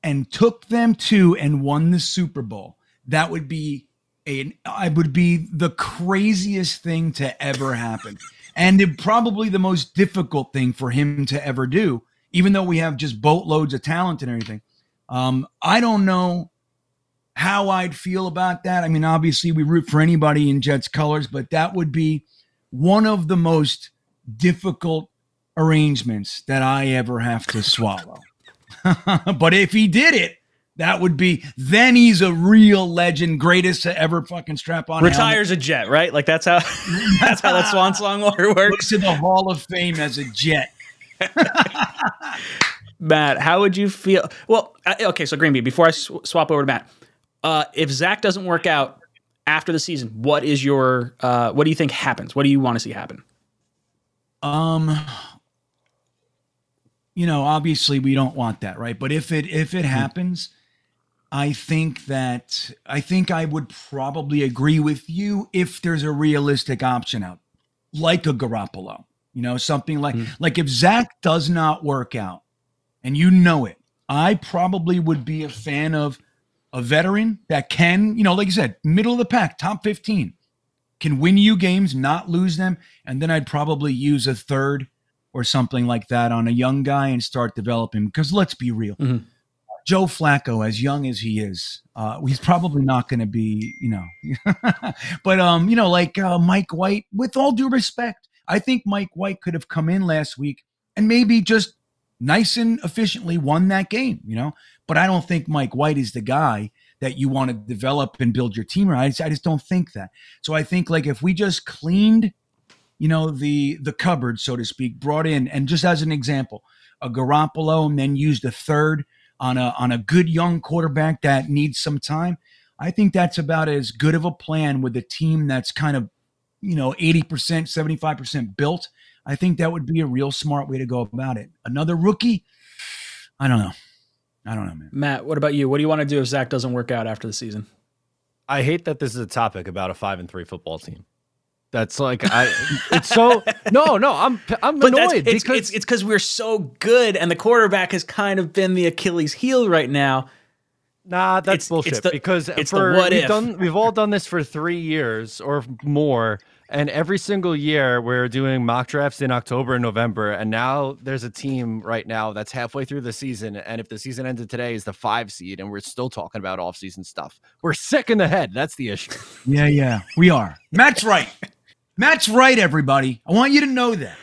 and took them to and won the Super Bowl. That would be a I would be the craziest thing to ever happen and probably the most difficult thing for him to ever do, even though we have just boatloads of talent and everything. Um, I don't know how I'd feel about that. I mean, obviously, we root for anybody in Jets colors, but that would be one of the most difficult arrangements that I ever have to swallow. but if he did it, that would be then he's a real legend, greatest to ever fucking strap on. Retires a, a jet, right? Like that's how that's how that swan song works. Goes to the Hall of Fame as a jet. Matt, how would you feel? Well, okay, so Greenby, before I sw- swap over to Matt, uh, if Zach doesn't work out after the season, what is your uh, what do you think happens? What do you want to see happen? Um, you know, obviously we don't want that, right? But if it if it hmm. happens, I think that I think I would probably agree with you if there's a realistic option out, like a Garoppolo. You know, something like mm. like if Zach does not work out, and you know it, I probably would be a fan of a veteran that can, you know, like you said, middle of the pack, top 15, can win you games, not lose them, and then I'd probably use a third or something like that on a young guy and start developing. Because let's be real. Mm-hmm Joe Flacco, as young as he is, uh, he's probably not going to be, you know, but um, you know, like uh, Mike White. With all due respect, I think Mike White could have come in last week and maybe just nice and efficiently won that game, you know. but I don't think Mike White is the guy that you want to develop and build your team around. I just, I just don't think that. So I think like if we just cleaned, you know, the the cupboard, so to speak, brought in, and just as an example, a Garoppolo, and then used a third on a on a good young quarterback that needs some time. I think that's about as good of a plan with a team that's kind of, you know, 80%, 75% built. I think that would be a real smart way to go about it. Another rookie, I don't know. I don't know, man. Matt, what about you? What do you want to do if Zach doesn't work out after the season? I hate that this is a topic about a five and three football team. That's like I. It's so no, no. I'm I'm But that's, annoyed it's because it's it's because we're so good, and the quarterback has kind of been the Achilles heel right now. Nah, that's It's- bullshit. it's the- because it's the for what we've if. done, we've all done this for three years or more, and every single year we're doing mock drafts in October and November, and now there's a team right now that's halfway through the season, and if the season ended today is the five seed, and we're still talking about off-season stuff. We're sick in the head. That's the issue. Yeah, yeah, we are. Matt's right. Matt's right, everybody. I want you to know that.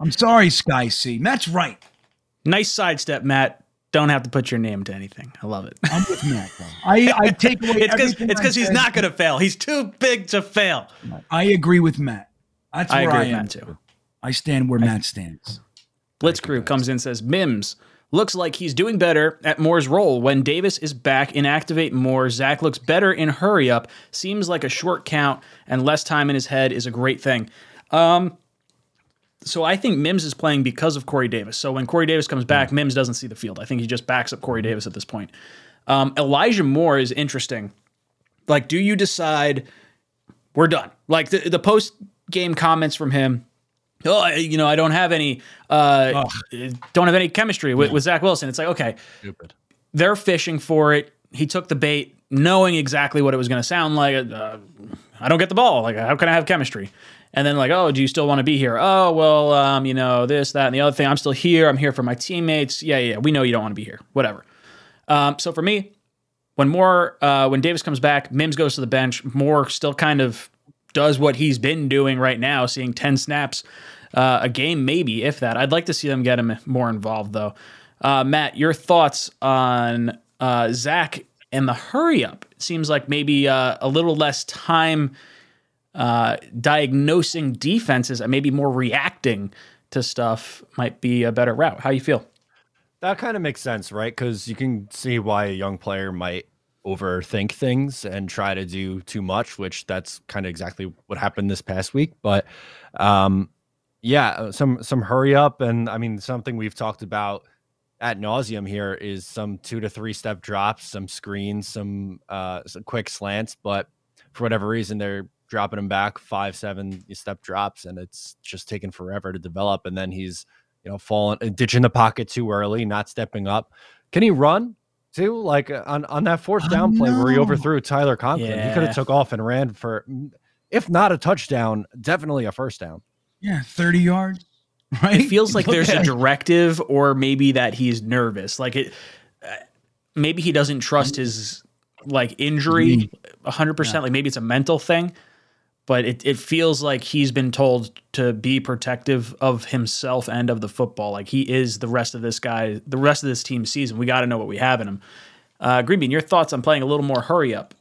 I'm sorry, Sky C. Matt's right. Nice sidestep, Matt. Don't have to put your name to anything. I love it. I'm with Matt. Though. I, I take away it's because it's because he's not going to fail. He's too big to fail. I agree with Matt. That's I where agree I, am Matt too. I stand where Matt stands. Blitzkrieg comes in and says Mims looks like he's doing better at Moore's role. When Davis is back, inactivate Moore. Zach looks better in hurry up. Seems like a short count and less time in his head is a great thing. Um, so I think Mims is playing because of Corey Davis. So when Corey Davis comes back, Mims doesn't see the field. I think he just backs up Corey Davis at this point. Um, Elijah Moore is interesting. Like, do you decide we're done? Like the, the post game comments from him. Oh, you know, I don't have any, uh, don't have any chemistry with, with Zach Wilson. It's like, okay, Stupid. they're fishing for it. He took the bait, knowing exactly what it was going to sound like. Uh, I don't get the ball. Like, how can I have chemistry? And then like, oh, do you still want to be here? Oh, well, um, you know, this, that, and the other thing. I'm still here. I'm here for my teammates. Yeah, yeah. We know you don't want to be here. Whatever. Um, so for me, when more, uh, when Davis comes back, Mims goes to the bench. Moore still kind of does what he's been doing right now, seeing ten snaps uh, a game, maybe if that. I'd like to see them get him more involved, though. Uh, Matt, your thoughts on uh, Zach and the hurry up? It seems like maybe uh, a little less time uh, diagnosing defenses and maybe more reacting to stuff might be a better route. How you feel? That kind of makes sense, right? Because you can see why a young player might overthink things and try to do too much, which that's kind of exactly what happened this past week. But um, yeah, uh, some some hurry up, and I mean something we've talked about at nauseum here is some two to three step drops, some screens, some uh, some quick slants, but for whatever reason they're dropping him back five seven step drops, and it's just taking forever to develop, and then he's you know, falling, uh, ditching the pocket too early, not stepping up. Can he run too? Like uh, on on that fourth I down play where he overthrew Tyler Conklin, he could have took off and ran for, mm, if not a touchdown, definitely a first down. Yeah, 30 yards. Right? It feels like Look there's a directive, or maybe that he's nervous. Like it, uh, maybe he doesn't trust his like injury hundred percent. Like maybe it's a mental thing, but it it feels like he's been told to be protective of himself and of the football. Like he is the rest of this guy, the rest of this team season. We got to know what we have in him. Uh, Greenbean, your thoughts on playing a little more hurry up?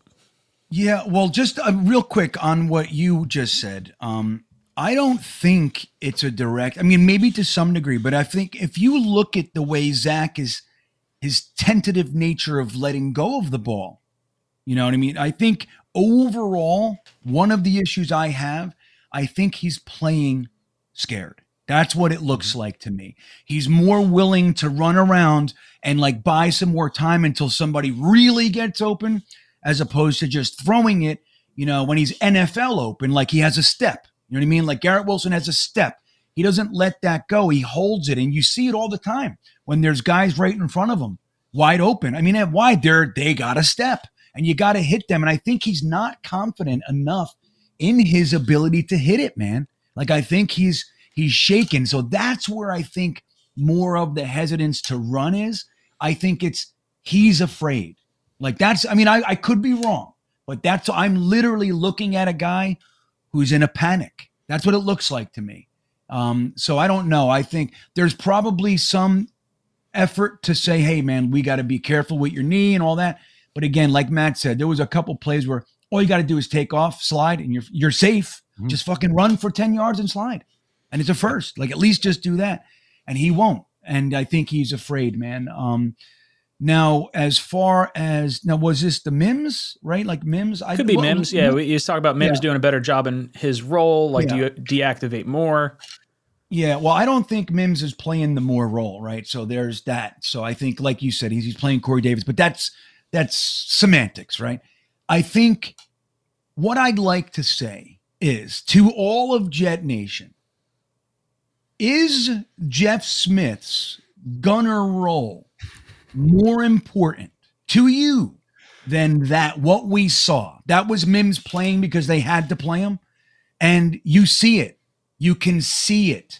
Yeah, well, just uh, real quick on what you just said. Um, I don't think it's a direct. I mean, maybe to some degree, but I think if you look at the way Zach is, his tentative nature of letting go of the ball, you know what I mean. I think overall, one of the issues I have, I think he's playing scared. That's what it looks mm-hmm. like to me. He's more willing to run around and like buy some more time until somebody really gets open as opposed to just throwing it, you know, when he's NFL open, like he has a step. You know what I mean? Like Garrett Wilson has a step. He doesn't let that go. He holds it. And you see it all the time when there's guys right in front of him, wide open. I mean, at wide, they're they got a step and you got to hit them. And I think he's not confident enough in his ability to hit it, man. Like I think he's he's shaken. So that's where I think more of the hesitance to run is. I think it's he's afraid. Like that's, I mean, I, I could be wrong, but that's, I'm literally looking at a guy who's in a panic. That's what it looks like to me. Um, so I don't know. I think there's probably some effort to say, hey, man, we got to be careful with your knee and all that. But again, like Matt said, there was a couple plays where all you got to do is take off, slide, and you're you're safe. Mm-hmm. Just fucking run for 10 yards and slide. And it's a first. Like at least just do that. And he won't. And I think he's afraid, man. Um, now, as far as now, was this the Mims, right? Like Mims, I could be well, Mims. Yeah, we just talk about Mims yeah. doing a better job in his role. Like, yeah. do you deactivate more? Yeah, well, I don't think Mims is playing the more role, right? So there's that. So I think, like you said, he's, he's playing Corey Davis, but that's that's semantics, right? I think what I'd like to say is to all of Jet Nation, is Jeff Smith's gunner role more important to you than that what we saw? That was Mims playing because they had to play him. And you see it. You can see it.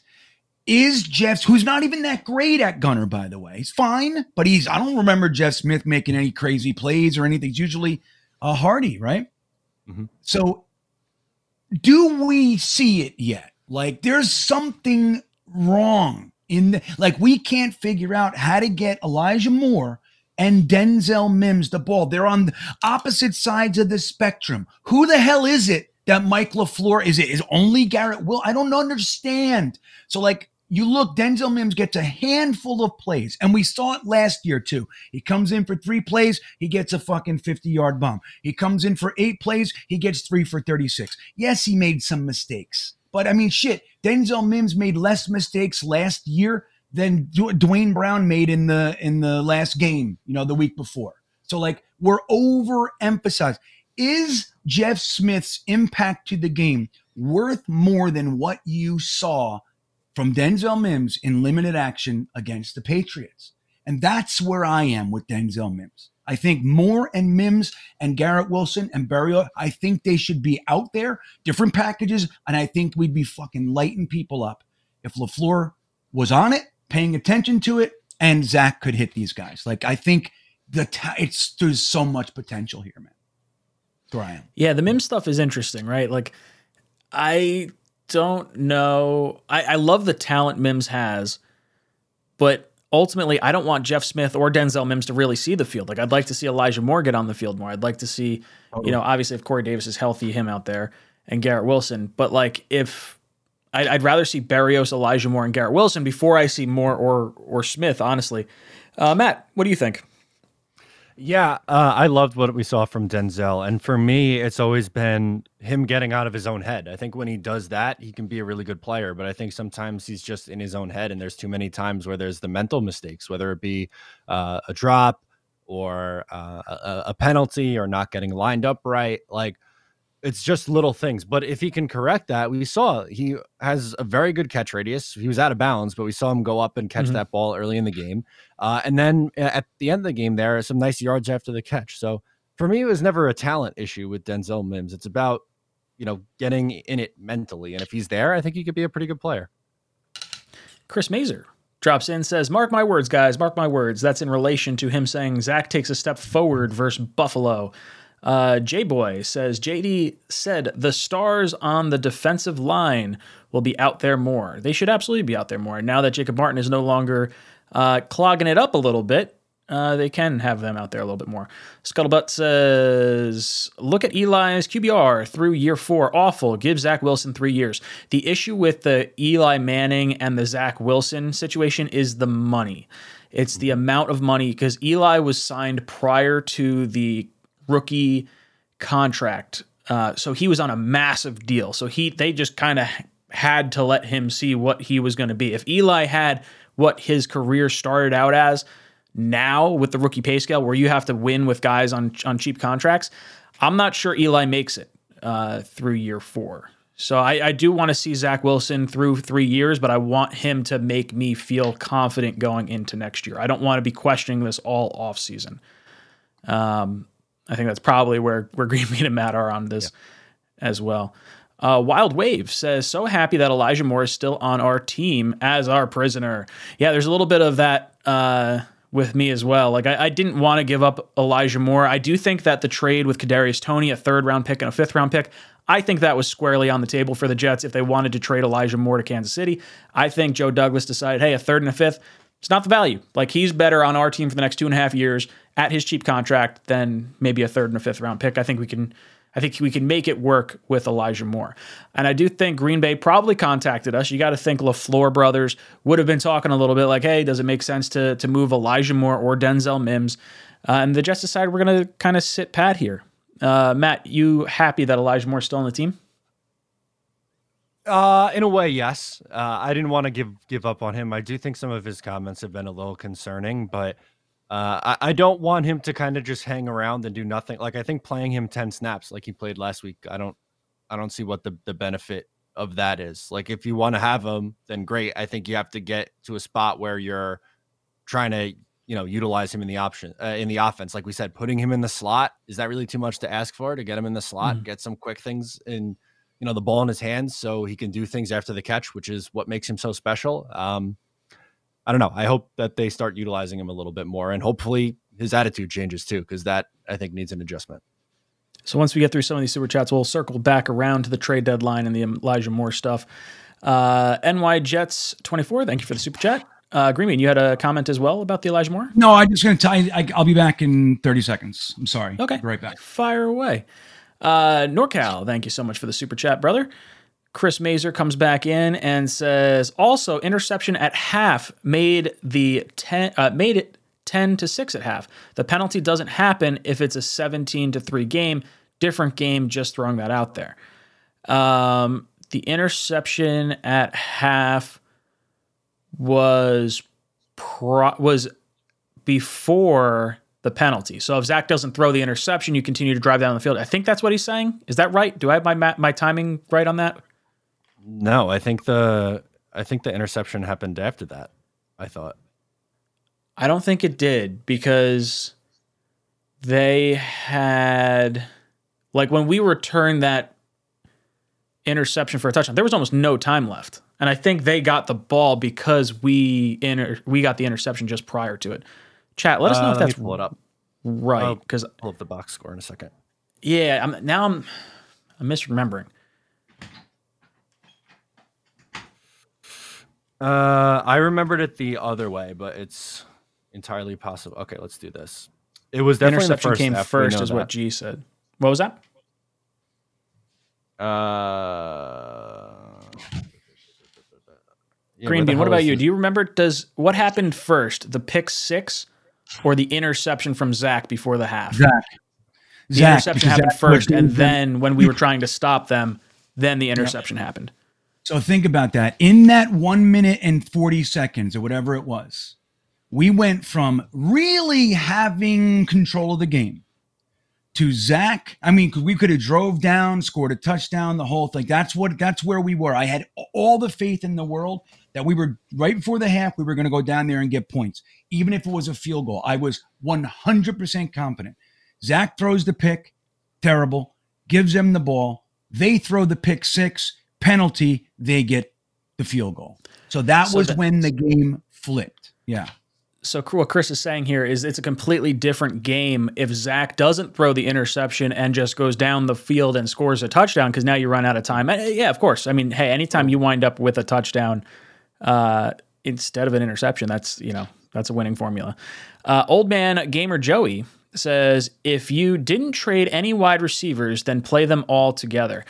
Is Jeff, who's not even that great at gunner, by the way, he's fine, but he's, I don't remember Jeff Smith making any crazy plays or anything. It's usually a Hardee, right? Mm-hmm. So do we see it yet? Like there's something wrong in the, like we can't figure out how to get Elijah Moore and Denzel Mims the ball. They're on the opposite sides of the spectrum. Who the hell is it that Mike LaFleur is it is only Garrett Will? I don't understand. So like you look, Denzel Mims gets a handful of plays, and we saw it last year too. He comes in for three plays, he gets a fucking 50 yard bomb. He comes in for eight plays, he gets three for 36. Yes, he made some mistakes, but I mean, shit, Denzel Mims made less mistakes last year than Duane Brown made in the in the last game, you know, the week before. So like we're overemphasized. Is Jeff Smith's impact to the game worth more than what you saw from Denzel Mims in limited action against the Patriots. And that's where I am with Denzel Mims. I think Moore and Mims and Garrett Wilson and Berrios, I think they should be out there, different packages, and I think we'd be fucking lighting people up if LaFleur was on it, paying attention to it, and Zach could hit these guys. Like I think the t- it's there's so much potential here, man. Brian. Yeah, the Mims stuff is interesting, right? Like I don't know. I, I love the talent Mims has, but ultimately, I don't want Jeff Smith or Denzel Mims to really see the field. Like, I'd like to see Elijah Moore get on the field more. I'd like to see, you know, obviously, if Corey Davis is healthy, him out there and Garrett Wilson. But like, if I'd, I'd rather see Berrios, Elijah Moore, and Garrett Wilson before I see Moore or or Smith. Honestly, uh, Matt, what do you think? Yeah, uh, I loved what we saw from Denzel. And for me, it's always been him getting out of his own head. I think when he does that, he can be a really good player. But I think sometimes he's just in his own head. And there's too many times where there's the mental mistakes, whether it be uh, a drop or uh, a, a penalty or not getting lined up right. Like, it's just little things. But if he can correct that, we saw he has a very good catch radius. He was out of bounds, but we saw him go up and catch mm-hmm. that ball early in the game. Uh, and then at the end of the game, there are some nice yards after the catch. So for me, it was never a talent issue with Denzel Mims. It's about you know getting in it mentally, and if he's there, I think he could be a pretty good player. Chris Mazer drops in says, "Mark my words, guys. Mark my words. That's in relation to him saying Zach takes a step forward versus Buffalo." Uh, J Boy says JD said the stars on the defensive line will be out there more. They should absolutely be out there more. Now that Jacob Martin is no longer uh, clogging it up a little bit, uh, they can have them out there a little bit more. Scuttlebutt says, look at Eli's QBR through year four. Awful. Give Zach Wilson three years. The issue with the Eli Manning and the Zach Wilson situation is the money. It's the amount of money because Eli was signed prior to the rookie contract. Uh, so he was on a massive deal. So he they just kind of had to let him see what he was going to be. If Eli had what his career started out as now with the rookie pay scale, where you have to win with guys on on cheap contracts, I'm not sure Eli makes it uh, through year four. So I, I do want to see Zach Wilson through three years, but I want him to make me feel confident going into next year. I don't want to be questioning this all off season. Um, I think that's probably where where Green Bean and Matt are on this yeah. as well. Uh, Wild Wave says, so happy that Elijah Moore is still on our team as our prisoner. Yeah, there's a little bit of that uh, with me as well. Like, I, I didn't want to give up Elijah Moore. I do think that the trade with Kadarius Toney, a third round pick and a fifth round pick, I think that was squarely on the table for the Jets if they wanted to trade Elijah Moore to Kansas City. I think Joe Douglas decided, hey, a third and a fifth, It's not the value. Like he's better on our team for the next two and a half years at his cheap contract than maybe a third and a fifth round pick. I think we can. I think we can make it work with Elijah Moore. And I do think Green Bay probably contacted us. You got to think LaFleur brothers would have been talking a little bit like, hey, does it make sense to, to move Elijah Moore or Denzel Mims? Uh, and the Jets decided we're going to kind of sit pat here. Uh, Matt, you happy that Elijah Moore's still on the team? Uh, in a way, yes. Uh, I didn't want to give give up on him. I do think some of his comments have been a little concerning, but uh, I, I don't want him to kind of just hang around and do nothing. Like I think playing him ten snaps like he played last week, I don't, I don't see what the the benefit of that is. Like if you want to have him, then great. I think you have to get to a spot where you're trying to you know utilize him in the option uh, in the offense. Like we said, putting him in the slot is that really too much to ask for to get him in the slot, mm-hmm. get some quick things in you know the ball in his hands so he can do things after the catch, which is what makes him so special. Um, I don't know. I hope that they start utilizing him a little bit more, and hopefully his attitude changes too, because that I think needs an adjustment. So once we get through some of these super chats, we'll circle back around to the trade deadline and the Elijah Moore stuff. Uh, NY Jets twenty four, thank you for the super chat. Uh, Greenman, you had a comment as well about the Elijah Moore? No, I'm just going to tell you. I, will be back in 30 seconds. I'm sorry. Okay. Be right back. Fire away. Uh, NorCal, thank you so much for the super chat, brother. Chris Mazer comes back in and says, also interception at half made the ten uh, made it ten to six at half. The penalty doesn't happen if it's a seventeen to three game. Different game. Just throwing that out there. Um, the interception at half was pro- was before the penalty. So if Zach doesn't throw the interception, you continue to drive down the field. I think that's what he's saying. Is that right? Do I have my my timing right on that? No, I think the I think the interception happened after that. I thought. I don't think it did because they had like when we returned that interception for a touchdown, there was almost no time left. And I think they got the ball because we inter- we got the interception just prior to it. Chat, let us know uh, if that's pull it up. right because pull up the box score in a second. Yeah, I'm now I'm I'm misremembering. Uh, I remembered it the other way, but it's entirely possible. Okay, let's do this. It was definitely interception came first, is that. what G said. What was that? Uh, yeah, Green Bean. What about you? Do you remember? Does what happened first? The pick six or the interception from Zach before the half? Zach. The Zach, interception happened Zach first, and then when we were trying to stop them, then the interception yep. happened. So think about that. In that one minute and 40 seconds or whatever it was, we went from really having control of the game to Zach. I mean, we could have drove down, scored a touchdown, the whole thing. That's what that's where we were. I had all the faith in the world that we were right before the half, we were going to go down there and get points, even if it was a field goal. I was 100% confident. Zach throws the pick, terrible, gives them the ball. They throw the pick six, penalty, they get the field goal. So that so was when the game flipped. Yeah. So what Chris is saying here is it's a completely different game if Zach doesn't throw the interception and just goes down the field and scores a touchdown because now you run out of time. Yeah, of course. I mean, hey, anytime you wind up with a touchdown – uh, instead of an interception. That's you know that's a winning formula. Uh, old man gamer Joey says if you didn't trade any wide receivers, then play them all together.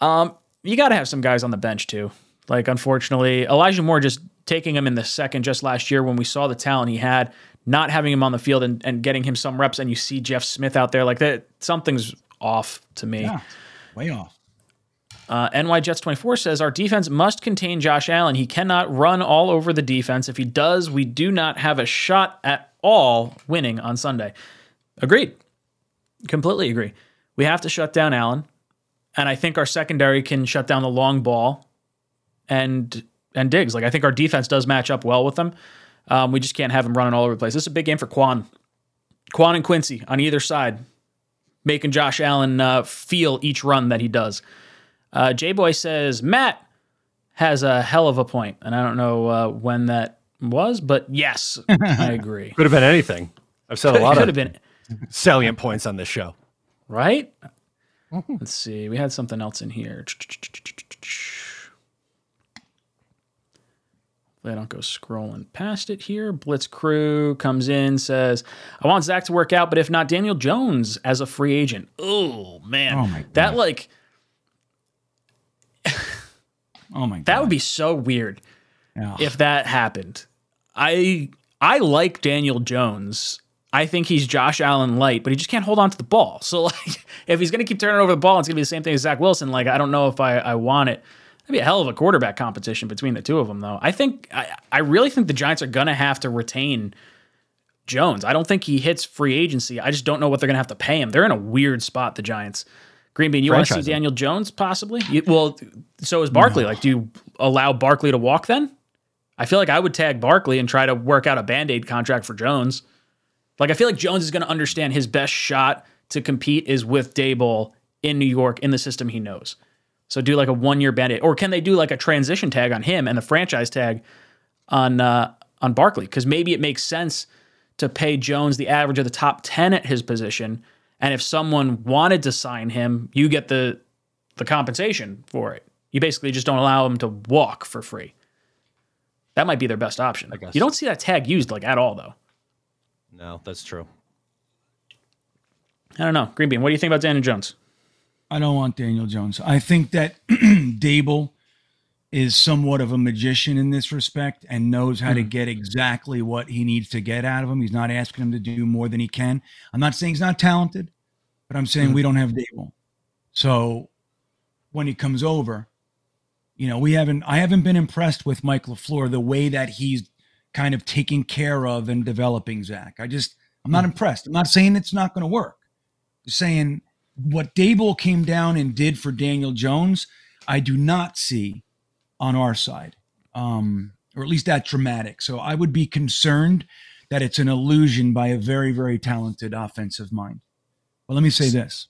Um, you got to have some guys on the bench too. Like unfortunately, Elijah Moore just taking him in the second just last year when we saw the talent he had, not having him on the field and, and getting him some reps, and you see Jeff Smith out there like that. Something's off to me. Yeah, way off. Uh, NY Jets 24 says our defense must contain Josh Allen. He cannot run all over the defense. If he does, we do not have a shot at all winning on Sunday. Agreed. Completely agree. We have to shut down Allen, and I think our secondary can shut down the long ball and and Diggs. Like I think our defense does match up well with them. Um, we just can't have him running all over the place. This is a big game for Quan, Quan and Quincy on either side, making Josh Allen uh, feel each run that he does. Uh, J Boy says Matt has a hell of a point, and I don't know uh, when that was, but yes, I agree. Could have been anything. I've said a lot could of have been salient points on this show, right? Let's see. We had something else in here. They don't go scrolling past it here. Blitz crew comes in, says, I want Zach to work out, but if not, Daniel Jones as a free agent. Oh, man. Oh, my That, like, Oh my god. that would be so weird Yeah. if that happened. I I like Daniel Jones. I think he's Josh Allen light, but he just can't hold on to the ball. So like if he's gonna keep turning over the ball, it's gonna be the same thing as Zach Wilson. Like I don't know if I, I want it. That'd be a hell of a quarterback competition between the two of them, though. I think I, I really think the Giants are gonna have to retain Jones. I don't think he hits free agency. I just don't know what they're gonna have to pay him. They're in a weird spot, the Giants. Green Bean, you want to see Daniel Jones possibly? You, well, so is Barkley. Like, do you allow Barkley to walk then? I feel like I would tag Barkley and try to work out a band aid contract for Jones. Like, I feel like Jones is going to understand his best shot to compete is with Daboll in New York in the system he knows. So do like a one year band aid, or can they do like a transition tag on him and the franchise tag on uh, on Barkley? Because maybe it makes sense to pay Jones the average of the top ten at his position, and if someone wanted to sign him, you get the the compensation for it. You basically just don't allow him to walk for free. That might be their best option. I guess. You don't see that tag used like at all though. No, that's true. I don't know. Green Bean, what do you think about Daniel Jones? I don't want Daniel Jones. I think that Daboll is somewhat of a magician in this respect and knows how to hmm. get exactly what he needs to get out of him. He's not asking him to do more than he can. I'm not saying he's not talented, but I'm saying hmm. we don't have Daboll. So when he comes over, you know, we haven't I haven't been impressed with Mike LaFleur the way that he's kind of taking care of and developing Zach. I just I'm not hmm. impressed. I'm not saying it's not going to work. Just saying what Daboll came down and did for Daniel Jones, I do not see on our side, um, or at least that dramatic. So I would be concerned that it's an illusion by a very, very talented offensive mind. But let me say this.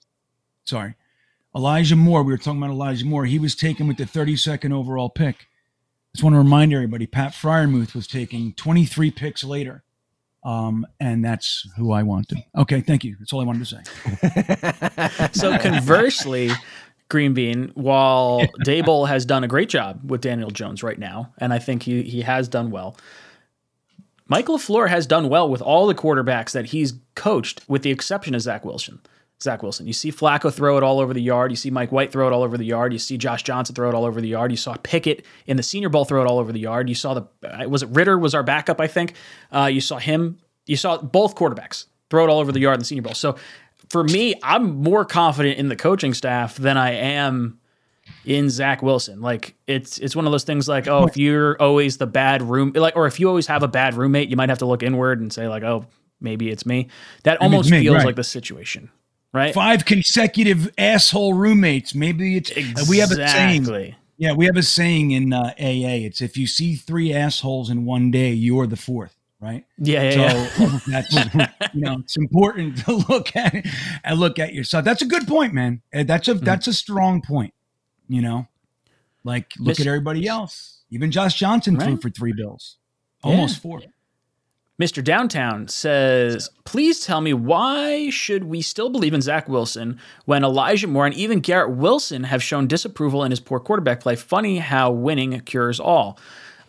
Sorry. Elijah Moore, we were talking about Elijah Moore. He was taken with the 32nd overall pick. I just want to remind everybody Pat Freiermuth was taken 23 picks later. Um, and that's who I wanted. Okay, thank you. That's all I wanted to say. So conversely, Green Bean, while Daboll has done a great job with Daniel Jones right now, and I think he he has done well. Mike LaFleur has done well with all the quarterbacks that he's coached, with the exception of Zach Wilson. Zach Wilson. You see Flacco throw it all over the yard. You see Mike White throw it all over the yard. You see Josh Johnson throw it all over the yard. You saw Pickett in the Senior Bowl throw it all over the yard. You saw the uh, was it Ridder was our backup, I think. Uh, you saw him. You saw both quarterbacks throw it all over the yard in the Senior Bowl. So for me, I'm more confident in the coaching staff than I am in Zach Wilson. Like it's it's one of those things like, oh, if you're always the bad room like or if you always have a bad roommate, you might have to look inward and say, like, oh, maybe it's me. That almost me, feels right. like the situation. Right? Five consecutive asshole roommates. Maybe it's we have a saying. Yeah, we have a saying in uh, AA. It's if you see three assholes in one day, you're the fourth, right? Yeah, yeah, So yeah. that's you know it's important to look at it and look at yourself. That's a good point, man. Uh, That's Mm-hmm. a that's a strong point. You know, like look at everybody else. Even Josh Johnson threw for three bills, almost four. Mr. Downtown says, please tell me why should we still believe in Zach Wilson when Elijah Moore and even Garrett Wilson have shown disapproval in his poor quarterback play? Funny how winning cures all.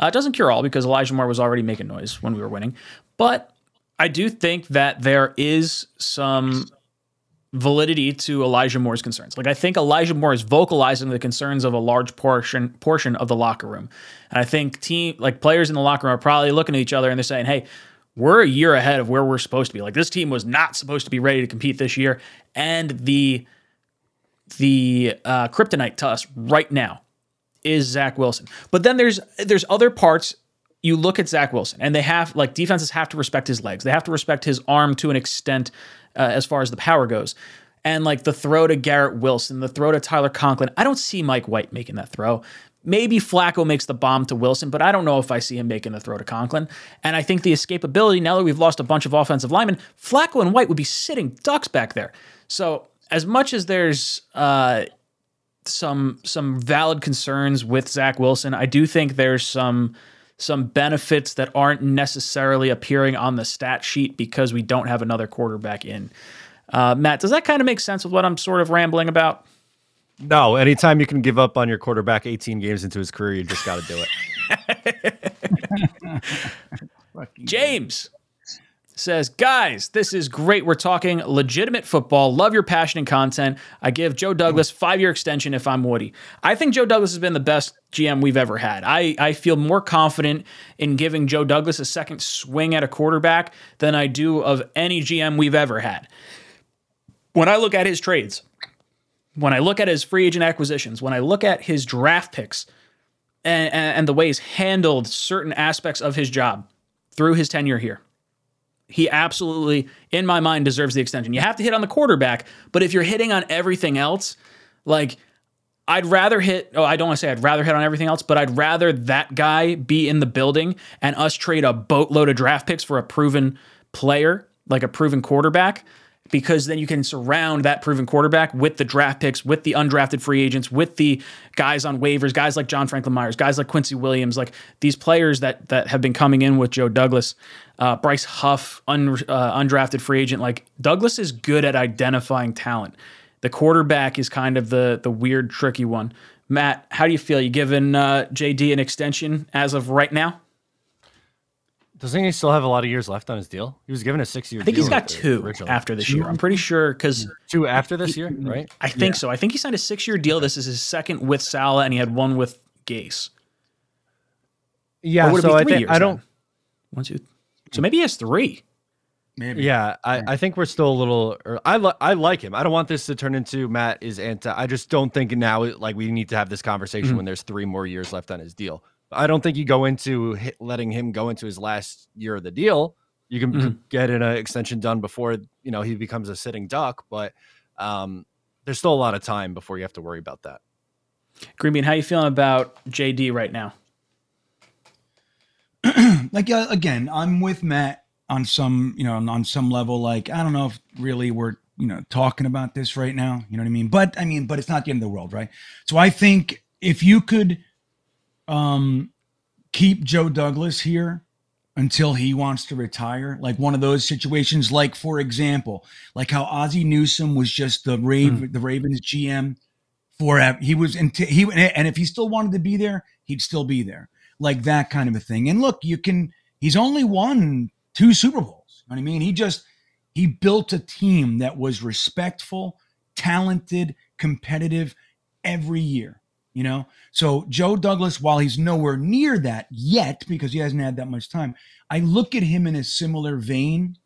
Uh, it doesn't cure all because Elijah Moore was already making noise when we were winning. But I do think that there is some validity to Elijah Moore's concerns. Like I think Elijah Moore is vocalizing the concerns of a large portion portion of the locker room. And I think team like players in the locker room are probably looking at each other and they're saying, "Hey, we're a year ahead of where we're supposed to be. Like this team was not supposed to be ready to compete this year." And the the uh, kryptonite to us right now is Zach Wilson. But then there's there's other parts. You look at Zach Wilson, and they have like defenses have to respect his legs. They have to respect his arm to an extent uh, as far as the power goes. And like the throw to Garrett Wilson, the throw to Tyler Conklin, I don't see Mike White making that throw. Maybe Flacco makes the bomb to Wilson, but I don't know if I see him making the throw to Conklin. And I think the escapability, now that we've lost a bunch of offensive linemen, Flacco and White would be sitting ducks back there. So as much as there's uh, some some valid concerns with Zach Wilson. I do think there's some some benefits that aren't necessarily appearing on the stat sheet because we don't have another quarterback in. Uh, Matt, does that kind of make sense with what I'm sort of rambling about? No, anytime you can give up on your quarterback 18 games into his career, you just got to do it. James says, Guys, this is great. We're talking legitimate football. Love your passion and content. I give Joe Douglas five year extension if I'm Woody. I think Joe Douglas has been the best GM we've ever had. I, I feel more confident in giving Joe Douglas a second swing at a quarterback than I do of any GM we've ever had. When I look at his trades, when I look at his free agent acquisitions, when I look at his draft picks, and, and, the way he's handled certain aspects of his job through his tenure here, he absolutely, in my mind, deserves the extension. You have to hit on the quarterback, but if you're hitting on everything else, like I'd rather hit, oh, I don't want to say I'd rather hit on everything else, but I'd rather that guy be in the building and us trade a boatload of draft picks for a proven player, like a proven quarterback, because then you can surround that proven quarterback with the draft picks, with the undrafted free agents, with the guys on waivers, guys like John Franklin Myers, guys like Quincy Williams, like these players that that have been coming in with Joe Douglas, uh, Bryce Huff, un, uh, undrafted free agent. Like Douglas is good at identifying talent. The quarterback is kind of the the weird, tricky one. Matt, how do you feel? You giving uh, JD an extension as of right now? Doesn't he still have a lot of years left on his deal? He was given a six year. I think he's got two originally. after this year. I'm pretty sure because two after this year, right? I think yeah. so. I think he signed a six year deal. This is his second with Saleh, and he had one with Gase. Yeah, so I think I don't. One, two. So maybe he has three. Maybe. Yeah, I, I think we're still a little. I li- I like him. I don't want this to turn into Matt is anti. I just don't think now like we need to have this conversation mm-hmm. when there's three more years left on his deal. I don't think you go into hit, letting him go into his last year of the deal. You can mm-hmm. get an extension done before you know he becomes a sitting duck, but um, there's still a lot of time before you have to worry about that. Greenbean, how you feeling about JD right now? like uh, again, I'm with Matt on some you know on some level. Like I don't know if really we're you know talking about this right now. You know what I mean? But I mean, but it's not the end of the world, right? So I think if you could um, keep Joe Douglas here until he wants to retire. Like one of those situations, like for example, like how Ozzie Newsome was just the Rave, mm. the Ravens GM forever. He was until he and if he still wanted to be there, he'd still be there. Like that kind of a thing. And look, you can. He's only won two Super Bowls. You know what I mean? He just he built a team that was respectful, talented, competitive every year you know so joe douglas while he's nowhere near that yet because he hasn't had that much time i look at him in a similar vein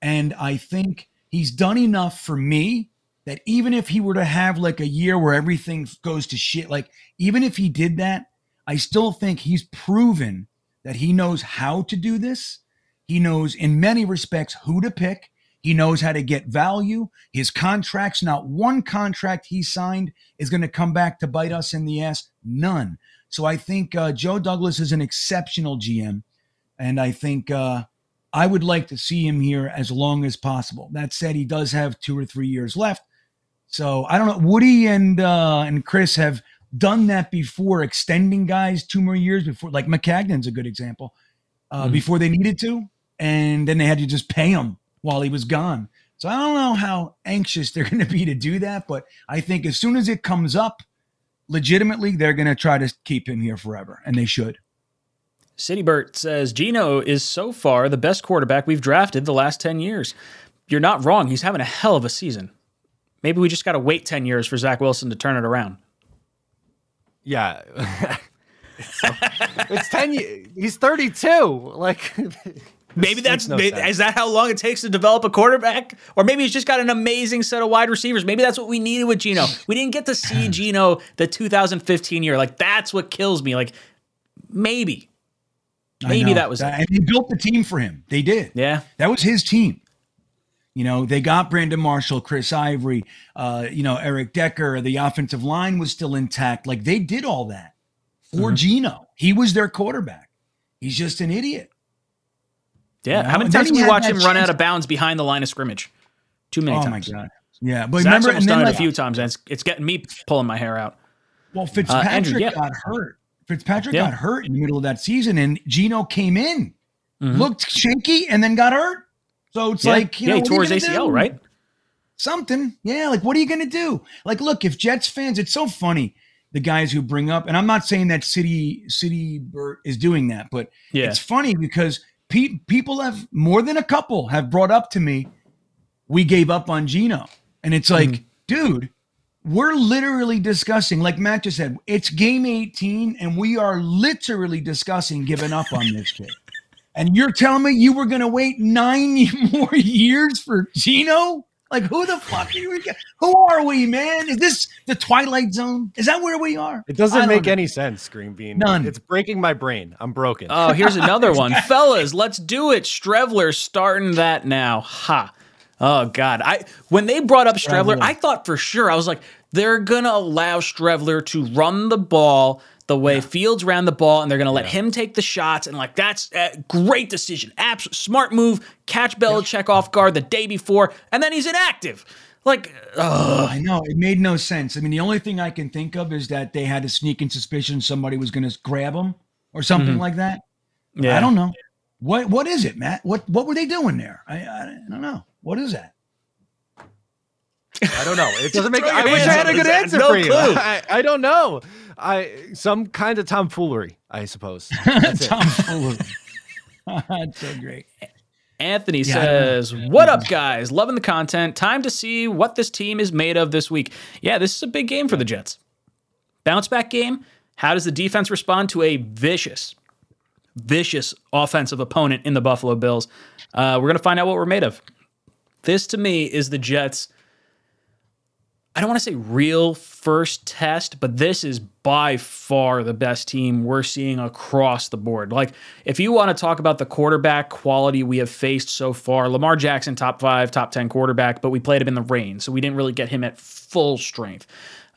and i think he's done enough for me that even if he were to have like a year where everything goes to shit like even if he did that i still think he's proven that he knows how to do this he knows in many respects who to pick he knows how to get value. His contracts, not one contract he signed is going to come back to bite us in the ass. None. So I think uh, Joe Douglas is an exceptional GM. And I think uh, I would like to see him here as long as possible. That said, he does have two or three years left. So I don't know. Woody and uh, and Chris have done that before, extending guys two more years before. Like Maccagnan's a good example. Uh, mm-hmm. Before they needed to, and then they had to just pay him while he was gone. So I don't know how anxious they're going to be to do that, but I think as soon as it comes up, legitimately, they're going to try to keep him here forever, and they should. Citybert says Geno is so far the best quarterback we've drafted the last 10 years. You're not wrong. He's having a hell of a season. Maybe we just got to wait 10 years for Zach Wilson to turn it around. Yeah. it's, it's 10 years. He's 32. Like Maybe that's no maybe, is that how long it takes to develop a quarterback, or maybe he's just got an amazing set of wide receivers. Maybe that's what we needed with Geno. We didn't get to see Geno the 2015 year. Like that's what kills me. Like maybe, maybe that was. And they built the team for him. They did. Yeah, that was his team. You know, they got Brandon Marshall, Chris Ivory, uh, you know, Eric Decker. The offensive line was still intact. Like they did all that for mm-hmm. Geno. He was their quarterback. He's just an idiot. Yeah. You know? How many times did we watch him run out of bounds behind the line of scrimmage? Too many oh times. Oh my god. Yeah, but Zach's remember, done it a few times, and it's, it's getting me pulling my hair out. Well, uh, Fitzpatrick uh, Andrew, yeah. got hurt. Fitzpatrick yeah. got hurt in the middle of that season, and Geno came in, mm-hmm. looked shaky, and then got hurt. So it's yeah. like, you yeah, know, he tore his ACL, do? right? Something. Yeah. Like, what are you going to do? Like, look, if Jets fans, it's so funny. the guys who bring up, and I'm not saying that City City is doing that, but Yeah. it's funny because pe- people have more than a couple have brought up to me, we gave up on Geno, and it's like, Mm-hmm. dude, we're literally discussing, like Matt just said, it's game 18, and we are literally discussing giving up on this kid. And you're telling me you were going to wait nine more years for Geno? Like, who the fuck are you? Who are we, man? Is this the Twilight Zone? Is that where we are? It doesn't don't make know. any sense, Green Bean. None. It's breaking my brain. I'm broken. Oh, here's another one. Fellas, let's do it. Streveler starting that now. Ha. Oh God. I when they brought up Streveler, Streveler. I thought for sure, I was like, they're gonna allow Streveler to run the ball the way Fields ran the ball, and they're gonna let him take the shots. And like that's a great decision. Abs- smart move. Catch Belichick off guard the day before, and then he's inactive. Like, ugh. I know it made no sense. I mean, the only thing I can think of is that they had a sneaking suspicion somebody was going to grab him or something mm-hmm. like that. yeah. I don't know. What what is it, Matt? What what were they doing there? I I, I don't know. What is that? I don't know. It doesn't make. throw I wish I had a good answer no for you. clue. I, I don't know. I some kind of tomfoolery, I suppose. That's it. Tom Fuller. That's so great. Anthony Yeah, I don't know. says, What up, guys? Loving the content. Time to see what this team is made of this week. Yeah, this is a big game for the Jets. Bounce back game. How does the defense respond to a vicious, vicious offensive opponent in the Buffalo Bills? Uh, we're going to find out what we're made of. This, to me, is the Jets. I don't want to say real first test, but this is by far the best team we're seeing across the board. Like, if you want to talk about the quarterback quality we have faced so far, Lamar Jackson, top five, top 10 quarterback, but we played him in the rain, so we didn't really get him at full strength.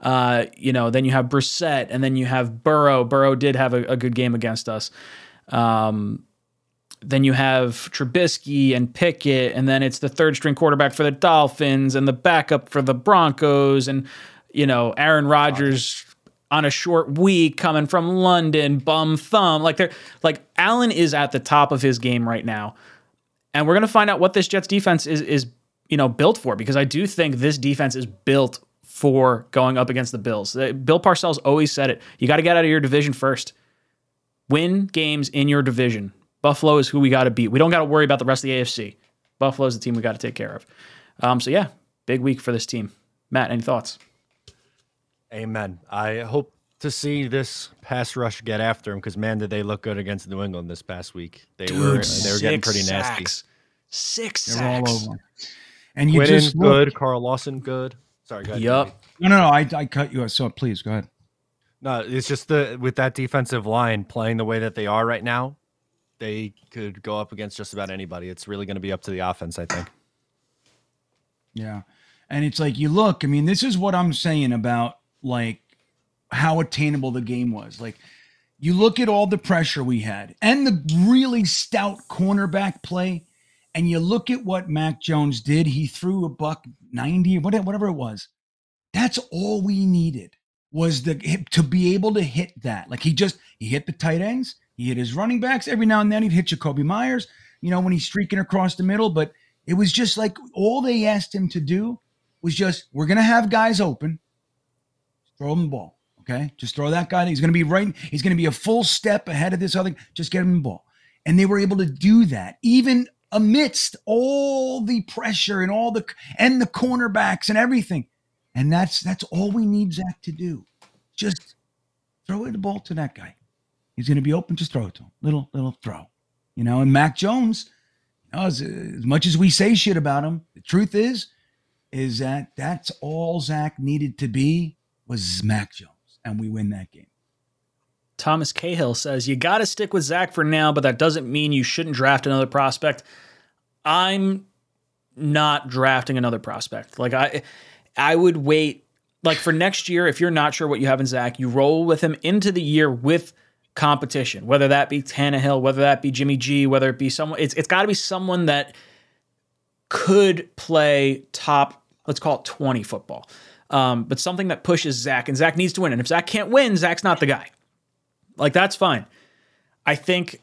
Uh, you know, then you have Brissett, and then you have Burrow. Burrow did have a, a good game against us. Um, then you have Trubisky and Pickett, and then it's the third string quarterback for the Dolphins and the backup for the Broncos, and you know Aaron Rodgers on a short week coming from London, bum thumb. Like they're like Allen is at the top of his game right now, and we're gonna find out what this Jets defense is is you know built for because I do think this defense is built for going up against the Bills. Uh, Bill Parcells always said it: you got to get out of your division first win games in your division. Buffalo is who we got to beat. We don't got to worry about the rest of the AFC. Buffalo is the team we got to take care of. Um, so yeah, big week for this team. Matt, any thoughts? Amen. I hope to see this pass rush get after him because man, did they look good against New England this past week? They were they were getting six pretty nasty. sacks. Six They're all sacks. over. And you Quinnen just look- good, Carl Lawson good. Sorry, go ahead. Yup. No, no, no. I, I cut you. off, So please go ahead. No, it's just the with that defensive line playing the way that they are right now, they could go up against just about anybody. It's really going to be up to the offense, I think. Yeah. And it's like you look, I mean, this is what I'm saying about like how attainable the game was. Like you look at all the pressure we had and the really stout cornerback play, and you look at what Mac Jones did. He threw a buck 90, whatever it was. That's all we needed was the to be able to hit that. Like he just he hit the tight ends, he hit his running backs. Every now and then he'd hit Jakobi Meyers, you know, when he's streaking across the middle. But it was just like all they asked him to do was just we're gonna have guys open, throw him the ball. Okay, just throw that guy. He's gonna be right. He's gonna be a full step ahead of this other. Just get him the ball, and they were able to do that even amidst all the pressure and all the and the cornerbacks and everything. And that's that's all we need Zach to do. Just throw it the ball to that guy. He's going to be open. Just throw it to him. Little little throw, you know. And Mac Jones, you know, as, as much as we say shit about him, the truth is, is that that's all Zach needed to be was Mac Jones, and we win that game. Thomas Cahill says you got to stick with Zach for now, but that doesn't mean you shouldn't draft another prospect. I'm not drafting another prospect. Like I, I would wait. Like for next year, if you're not sure what you have in Zach, you roll with him into the year with competition, whether that be Tannehill, whether that be Jimmy G, whether it be someone. It's it's got to be someone that could play top. Let's call it 20 football. Um, but something that pushes Zach, and Zach needs to win. And if Zach can't win, Zach's not the guy. Like that's fine. I think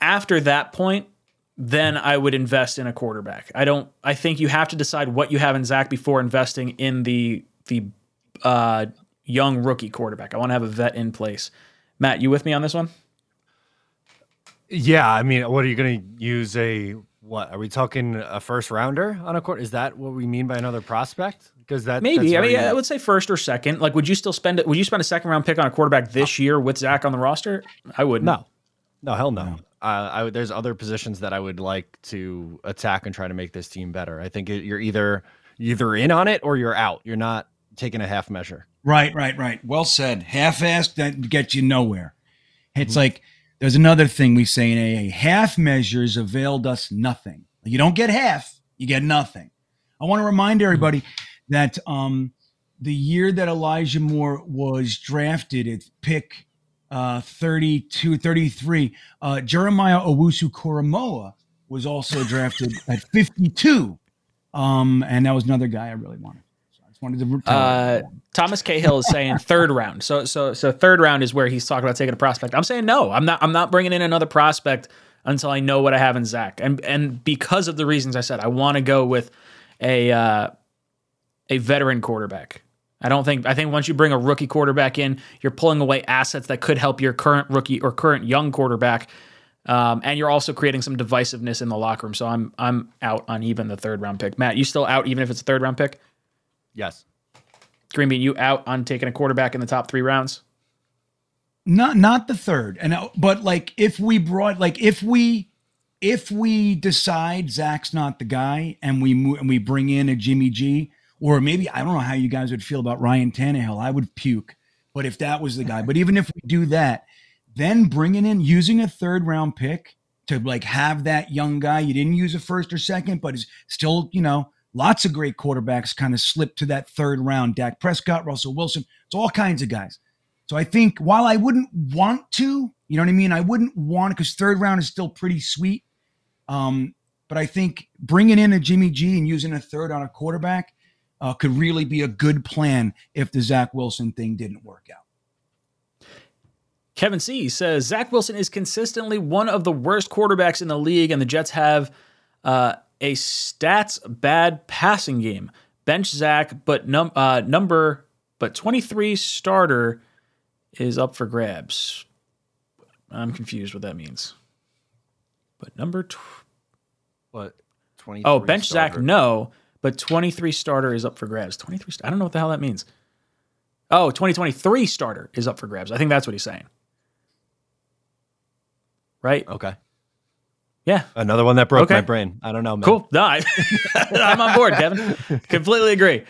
after that point, then I would invest in a quarterback. I don't. I think you have to decide what you have in Zach before investing in the the uh, young rookie quarterback. I want to have a vet in place. Matt, you with me on this one? Yeah, I mean, what are you going to use a what? Are we talking a first rounder on a court? Is that what we mean by another prospect? Because that maybe. I mean, very- I would say first or second. Like, would you still spend it? Would you spend a second round pick on a quarterback this year with Zach on the roster? I wouldn't. no, no, hell no. Uh, I would, there's other positions that I would like to attack and try to make this team better. I think it, you're either either in on it or you're out. You're not taking a half measure. Right, right, right. Well said. Half-assed that gets you nowhere. It's like there's another thing we say in AA: half measures availed us nothing. You don't get half, you get nothing. I want to remind everybody that um, the year that Elijah Moore was drafted at pick uh, 32, 33, uh, Jeremiah Owusu Koramoah was also drafted at 52. Um, and that was another guy I really wanted. Uh. Thomas Cahill is saying third round. So so so third round is where he's talking about taking a prospect. I'm saying no. I'm not. I'm not bringing in another prospect until I know what I have in Zach. And and because of the reasons I said, I want to go with a uh, a veteran quarterback. I don't think. I think once you bring a rookie quarterback in, you're pulling away assets that could help your current rookie or current young quarterback. Um, and you're also creating some divisiveness in the locker room. So I'm I'm out on even the third round pick. Matt, you still out even if it's a third round pick? Yes. Green Bean, you out on taking a quarterback in the top three rounds? not not the third and uh, but like if we brought like if we if we decide Zach's not the guy and we move and we bring in a Jimmy G or maybe I don't know how you guys would feel about Ryan Tannehill I would puke but if that was the guy but even if we do that then bringing in using a third round pick to like have that young guy you didn't use a first or second but is still you know lots of great quarterbacks kind of slip to that third round Dak Prescott Russell Wilson it's all kinds of guys so I think while I wouldn't want to, you know what I mean? I wouldn't want because third round is still pretty sweet. Um, but I think bringing in a Jimmy G and using a third on a quarterback uh, could really be a good plan if the Zach Wilson thing didn't work out. Kevin C says Zach Wilson is consistently one of the worst quarterbacks in the league, and the Jets have uh, a stats bad passing game. Bench Zach, but num- uh, number but 23 starter is up for grabs. I'm confused what that means. But number tw- What? Twenty. oh bench Zach no, but 23 starter is up for grabs. 23. st- I don't know what the hell that means. Oh, 2023 starter is up for grabs. I think that's what he's saying. Right? Okay. Yeah. Another one that broke Okay. my brain. I don't know. Man. Cool. No, I, I'm on board, Kevin. Completely agree.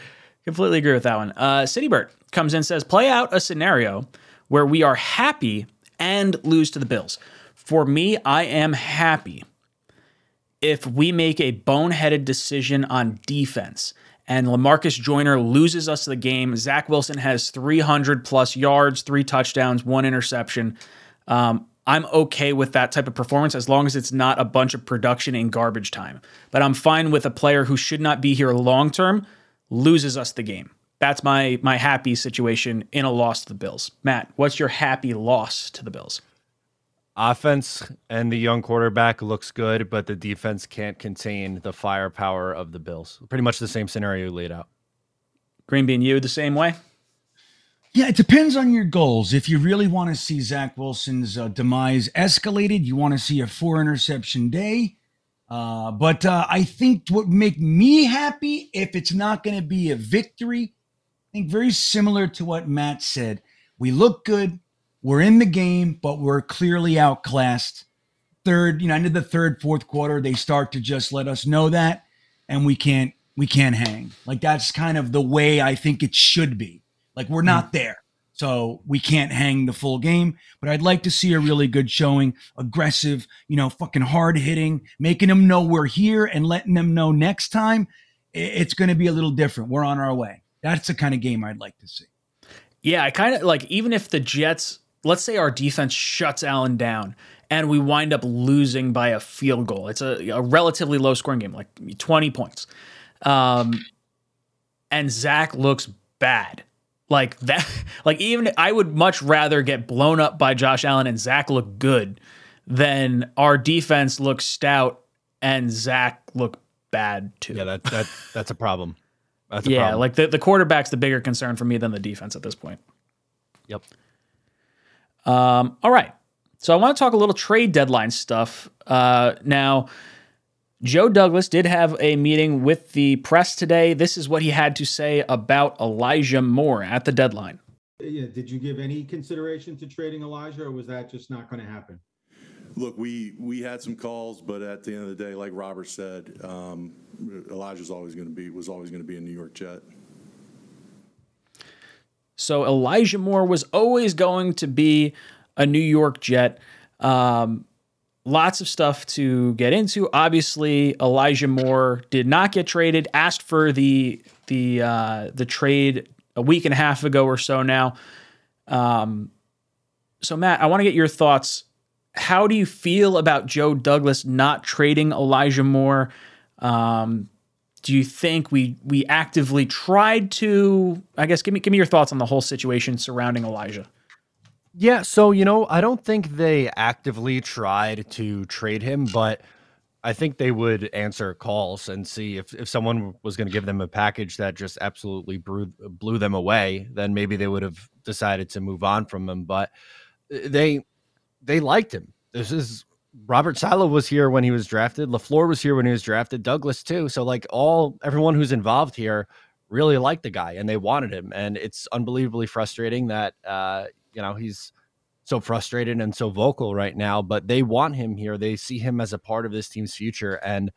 Completely agree with that one. Uh, Citybird comes in and says, play out a scenario where we are happy and lose to the Bills. For me, I am happy if we make a boneheaded decision on defense and Lamarcus Joyner loses us the game. Zach Wilson has 300 plus yards, three touchdowns, one interception. Um, I'm okay with that type of performance as long as it's not a bunch of production in garbage time. But I'm fine with a player who should not be here long term loses us the game. That's my my happy situation in a loss to the Bills. Matt, what's your happy loss to the Bills? Offense and the young quarterback looks good, but the defense can't contain the firepower of the Bills. Pretty much the same scenario you laid out. Green bean, you the same way. Yeah, it depends on your goals. If you really want to see Zach Wilson's uh, demise escalated, you want to see a four interception day. Uh, but uh, I think what make me happy if it's not going to be a victory, I think very similar to what Matt said. We look good, we're in the game, but we're clearly outclassed. Third, you know, into the third, fourth quarter, they start to just let us know that, and we can't we can't hang. Like that's kind of the way I think it should be. Like we're not there. So we can't hang the full game, but I'd like to see a really good showing, aggressive, you know, fucking hard hitting, making them know we're here and letting them know next time it's going to be a little different. We're on our way. That's the kind of game I'd like to see. Yeah, I kind of like even if the Jets, let's say our defense shuts Allen down and we wind up losing by a field goal. It's a, a relatively low scoring game, like 20 points. Um, and Zach looks bad. Like that, like even I would much rather get blown up by Josh Allen and Zach look good than our defense look stout and Zach look bad too. Yeah, that that that's a problem. That's a yeah, problem. like the, the quarterback's the bigger concern for me than the defense at this point. Yep. Um, all right. So I want to talk a little trade deadline stuff. Uh, now, Joe Douglas did have a meeting with the press today. This is what he had to say about Elijah Moore at the deadline. Yeah, did you give any consideration to trading Elijah, or was that just not going to happen? Look, we we had some calls, but at the end of the day, like Robert said, um, Elijah's always going to be was always going to be a New York Jet. So Elijah Moore was always going to be a New York Jet. Um, lots of stuff to get into. Obviously, Elijah Moore did not get traded. Asked for the the uh, the trade a week and a half ago or so now. Um, so Matt, I want to get your thoughts. How do you feel about Joe Douglas not trading Elijah Moore? Um, do you think we we actively tried to? I guess give me give me your thoughts on the whole situation surrounding Elijah. Yeah, so you know, I don't think they actively tried to trade him, but I think they would answer calls and see if, if someone was going to give them a package that just absolutely blew, blew them away, then maybe they would have decided to move on from him. But uh, they they liked him. This is Robert Saleh was here when he was drafted. LaFleur was here when he was drafted. Douglas too. So like all everyone who's involved here really liked the guy and they wanted him. And it's unbelievably frustrating that uh, you know he's so frustrated and so vocal right now, but they want him here. They see him as a part of this team's future. And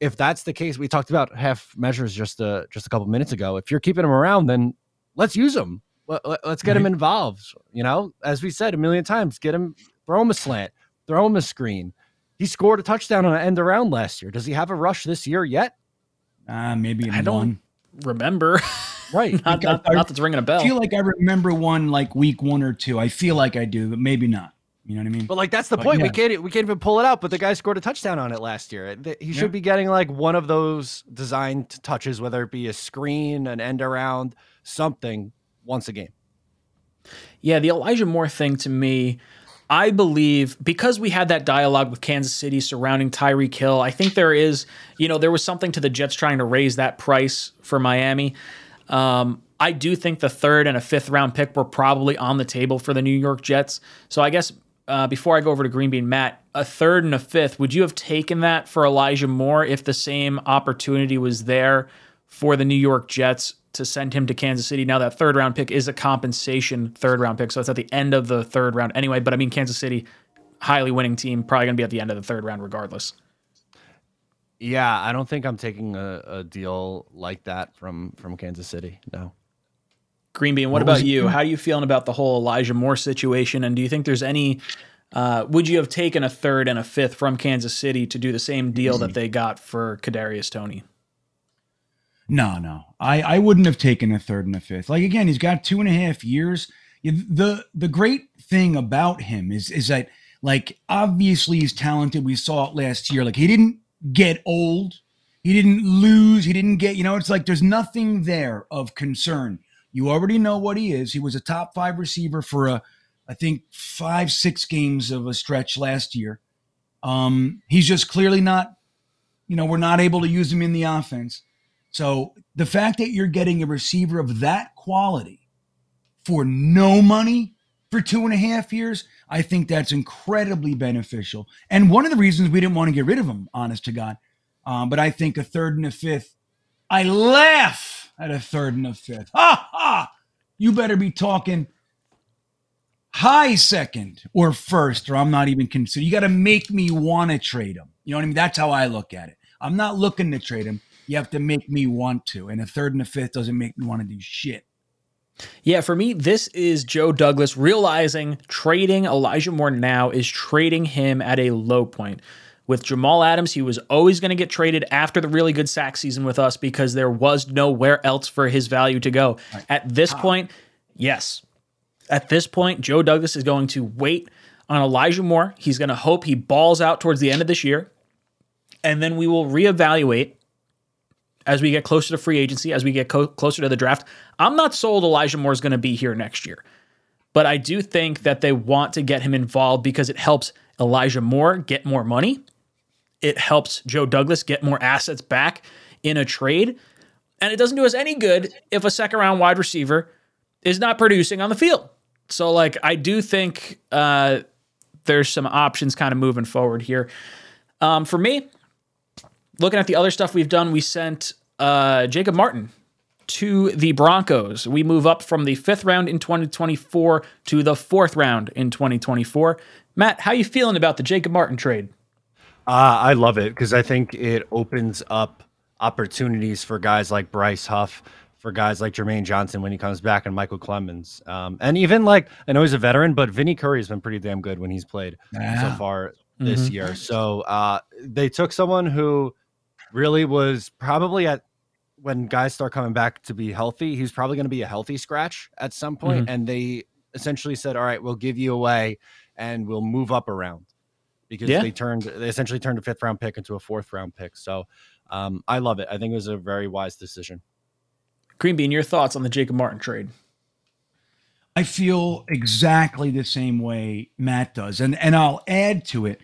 if that's the case, we talked about half measures just a just a couple minutes ago. If you're keeping him around, then let's use him. Let, us get him involved. You know, as we said a million times, get him, throw him a slant, throw him a screen. He scored a touchdown on an end around last year. Does he have a rush this year yet? Uh, maybe I don't one. remember. Right. not, not, not that's ringing a bell. I feel like I remember one like week one or two. I feel like I do, but maybe not. You know what I mean? But like that's the But point. We can't we can't even pull it out. But the guy scored a touchdown on it last year. He should Yeah. be getting like one of those designed touches, whether it be a screen, an end around, something once a game. Yeah, the Elijah Moore thing to me, I believe because we had that dialogue with Kansas City surrounding Tyreek Hill. I think there is, you know, there was something to the Jets trying to raise that price for Miami. Um, I do think the third and a fifth round pick were probably on the table for the New York Jets. So I guess uh, before I go over to Green Bean, Matt, a third and a fifth, would you have taken that for Elijah Moore if the same opportunity was there for the New York Jets to send him to Kansas City? Now that third round pick is a compensation third round pick, so it's at the end of the third round anyway. But I mean, Kansas City, highly winning team, probably going to be at the end of the third round regardless. Yeah, I don't think I'm taking a, a deal like that from from Kansas City. No. Green Bean, what, What was about it? you? How are you feeling about the whole Elijah Moore situation? And do you think there's any? Uh, would you have taken a third and a fifth from Kansas City to do the same deal that they got for Kadarius Toney? No, no. I, I wouldn't have taken a third and a fifth. Like again, he's got two and a half years. The the great thing about him is is that like obviously he's talented. We saw it last year. Like he didn't get old. He didn't lose. He didn't get, you know, it's like there's nothing there of concern. You already know what he is. He was a top five receiver for a, I think five, six games of a stretch last year. Um, he's just clearly not, you know, we're not able to use him in the offense. So the fact that you're getting a receiver of that quality for no money for two and a half years, I think that's incredibly beneficial. And one of the reasons we didn't want to get rid of him, honest to God. Um, but I think a third and a fifth, I laugh at a third and a fifth. Ha ha! You better be talking high second or first, or I'm not even consider. You got to make me want to trade him. You know what I mean? That's how I look at it. I'm not looking to trade him. You have to make me want to. And a third and a fifth doesn't make me want to do shit. Yeah, for me, this is Joe Douglas realizing trading Elijah Moore now is trading him at a low point. With Jamal Adams, he was always going to get traded after the really good sack season with us because there was nowhere else for his value to go. At this ah. point, yes. At this point, Joe Douglas is going to wait on Elijah Moore. He's going to hope he balls out towards the end of this year. And then we will reevaluate as we get closer to free agency, as we get co- closer to the draft. I'm not sold Elijah Moore is going to be here next year, but I do think that they want to get him involved because it helps Elijah Moore get more money. It helps Joe Douglas get more assets back in a trade. And it doesn't do us any good if a second round wide receiver is not producing on the field. So, like, I do think uh, there's some options kind of moving forward here. Um, for me, looking at the other stuff we've done, we sent uh, Jacob Martin to the Broncos. We move up from the fifth round in 2024 to the fourth round in 2024. Matt, how are you feeling about the Jacob Martin trade? Uh, I love it because I think it opens up opportunities for guys like Bryce Huff, for guys like Jermaine Johnson when he comes back, and Michael Clemons, um, and even like I know he's a veteran, but Vinny Curry has been pretty damn good when he's played Yeah. so far this Mhm. year. So uh, they took someone who really was probably at when guys start coming back to be healthy, he's probably going to be a healthy scratch at some point, and they essentially said, "All right, we'll give you away, and we'll move up around." Because Yeah. they turned, they essentially turned a fifth round pick into a fourth round pick. So um, I love it. I think it was a very wise decision. Green Bean, your thoughts on the Jacob Martin trade? I feel exactly the same way Matt does. And and I'll add to it.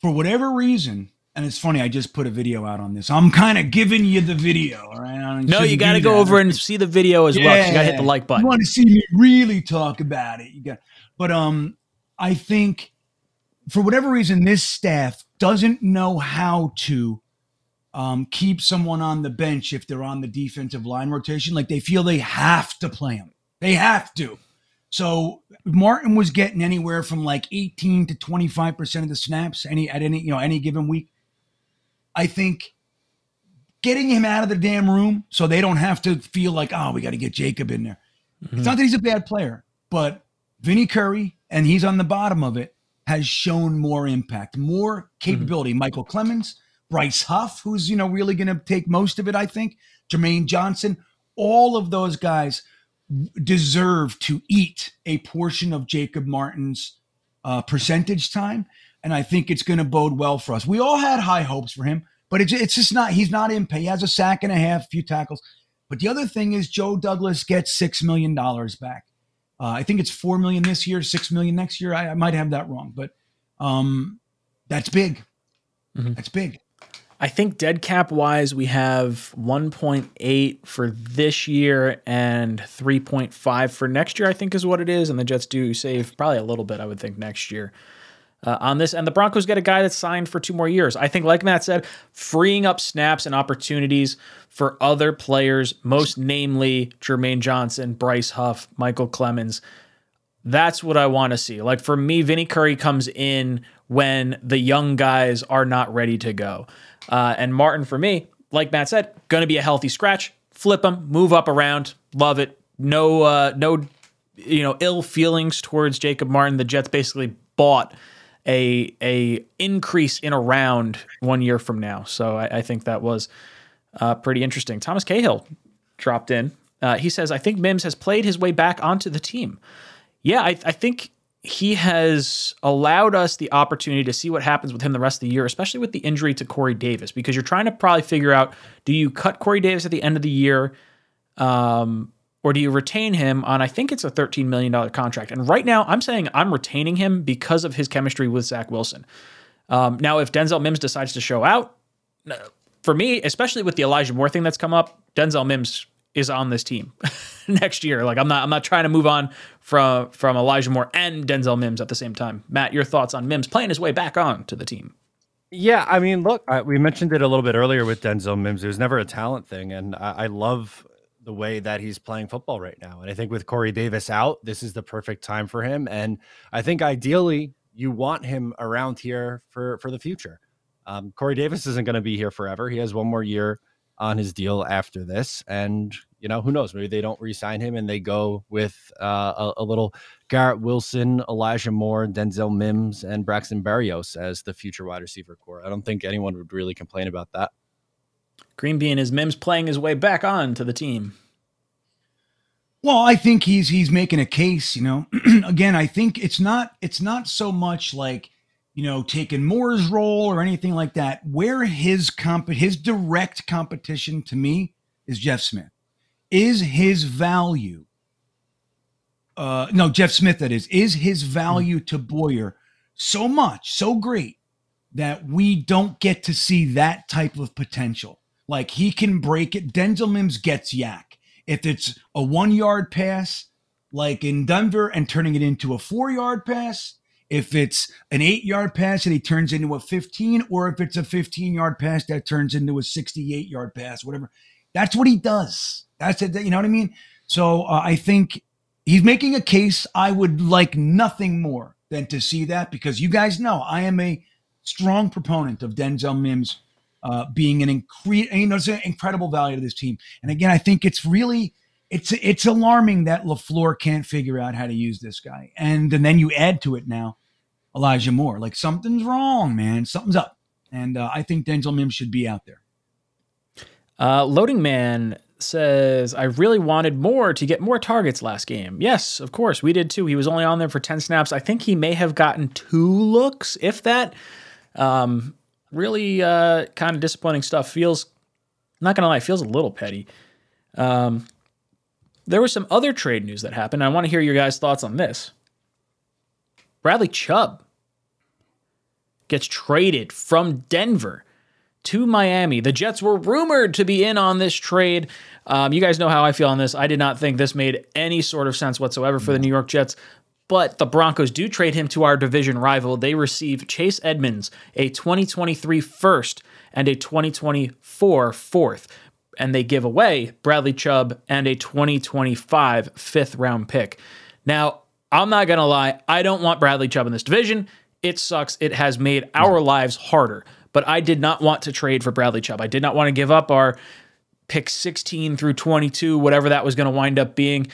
For whatever reason, and it's funny, I just put a video out on this. I'm kind of giving you the video, all right? No, you got to go that. over and see the video as well. You got to hit the like button. You want to see me really talk about it? You got, but um, I think for whatever reason, this staff doesn't know how to um, keep someone on the bench if they're on the defensive line rotation. Like they feel they have to play them. They have to. So Martin was getting anywhere from like 18 to 25 percent of the snaps any at any you know any given week. I think getting him out of the damn room so they don't have to feel like oh we got to get Jacob in there. It's not that he's a bad player, but Vinny Curry and he's on the bottom of it has shown more impact, more capability. Michael Clemons, Bryce Huff, who's you know really going to take most of it. I think Jermaine Johnson, all of those guys deserve to eat a portion of Jacob Martin's uh, percentage time, and I think it's going to bode well for us. We all had high hopes for him, but it's it's just not. He's not in pay. He has a sack and a half, a few tackles. But the other thing is Joe Douglas gets six million dollars back. Uh, I think it's four million this year, six million next year. I, I might have that wrong, but um, that's big. Mhm. That's big. I think dead cap wise, we have 1.8 for this year and 3.5 for next year, I think is what it is. And the Jets do save probably a little bit, I would think, next year uh, on this. And the Broncos get a guy that's signed for two more years. I think, like Matt said, freeing up snaps and opportunities for other players, most namely Jermaine Johnson, Bryce Huff, Michael Clemons. That's what I want to see. Like for me, Vinny Curry comes in when the young guys are not ready to go. Uh, and Martin, for me, like Matt said, going to be a healthy scratch. Flip him, move up around, love it. No, uh, no, you know, ill feelings towards Jacob Martin. The Jets basically bought a a increase in a round one year from now. So I, I think that was uh, pretty interesting. Thomas Cahill dropped in. Uh, he says, "I think Mims has played his way back onto the team." Yeah, I, I think he has allowed us the opportunity to see what happens with him the rest of the year, especially with the injury to Corey Davis, because you're trying to probably figure out do you cut Corey Davis at the end of the year, um, or do you retain him on? I think it's a $13 million contract. And right now, I'm saying I'm retaining him because of his chemistry with Zach Wilson. Um, now, if Denzel Mims decides to show out, for me, especially with the Elijah Moore thing that's come up, Denzel Mims is on this team next year. Like I'm not I'm not trying to move on from from Elijah Moore and Denzel Mims at the same time. Matt, your thoughts on Mims playing his way back on to the team? Yeah, I mean, look, I, we mentioned it a little bit earlier with Denzel Mims. It was never a talent thing, and I, I love the way that he's playing football right now. And I think with Corey Davis out, this is the perfect time for him. And I think ideally, you want him around here for for the future. Um, Corey Davis isn't going to be here forever. He has one more year on his deal after this, and you know who knows? Maybe they don't re-sign him and they go with uh, a, a little Garrett Wilson, Elijah Moore, Denzel Mims, and Braxton Berrios as the future wide receiver core. I don't think anyone would really complain about that. Green Bean is Mims playing his way back on to the team. Well, I think he's he's making a case, you know. Again, I think it's not it's not so much like, you know, taking Moore's role or anything like that. Where his comp his direct competition to me is Jeff Smith. Is his value uh no, Jeff Smith that is, is his value to Boyer so much, so great that we don't get to see that type of potential. Like he can break it. Denzel Mims gets YAC. If it's a one yard pass, like in Denver, and turning it into a four yard pass, if it's an eight yard pass and he turns into a 15, or if it's a 15 yard pass that turns into a 68 yard pass, whatever. That's what he does. That's it. You know what I mean? So uh, I think he's making a case. I would like nothing more than to see that because you guys know I am a strong proponent of Denzel Mims uh, being an incre- you know, it's an incredible value to this team. And again, I think it's really it's it's alarming that LaFleur can't figure out how to use this guy. And, and then you add to it now Elijah Moore. Like something's wrong, man. Something's up. And uh, I think Denzel Mims should be out there. Uh, Loading Man says, I really wanted more to get more targets last game. Yes, of course, we did too. He was only on there for 10 snaps. I think he may have gotten two looks, if that. Um, really uh, kind of disappointing stuff. Feels, not going to lie, feels a little petty. Um, there was some other trade news that happened. I want to hear your guys' thoughts on this. Bradley Chubb gets traded from Denver to Miami. The Jets were rumored to be in on this trade. Um, you guys know how I feel on this. I did not think this made any sort of sense whatsoever for the New York Jets. But the Broncos do trade him to our division rival. They receive Chase Edmonds, a 2023 first and a 2024 fourth. And they give away Bradley Chubb and a 2025 fifth round pick. Now, I'm not going to lie, I don't want Bradley Chubb in this division. It sucks. It has made our lives harder but I did not want to trade for Bradley Chubb. I did not want to give up our pick 16 through 22, whatever that was going to wind up being,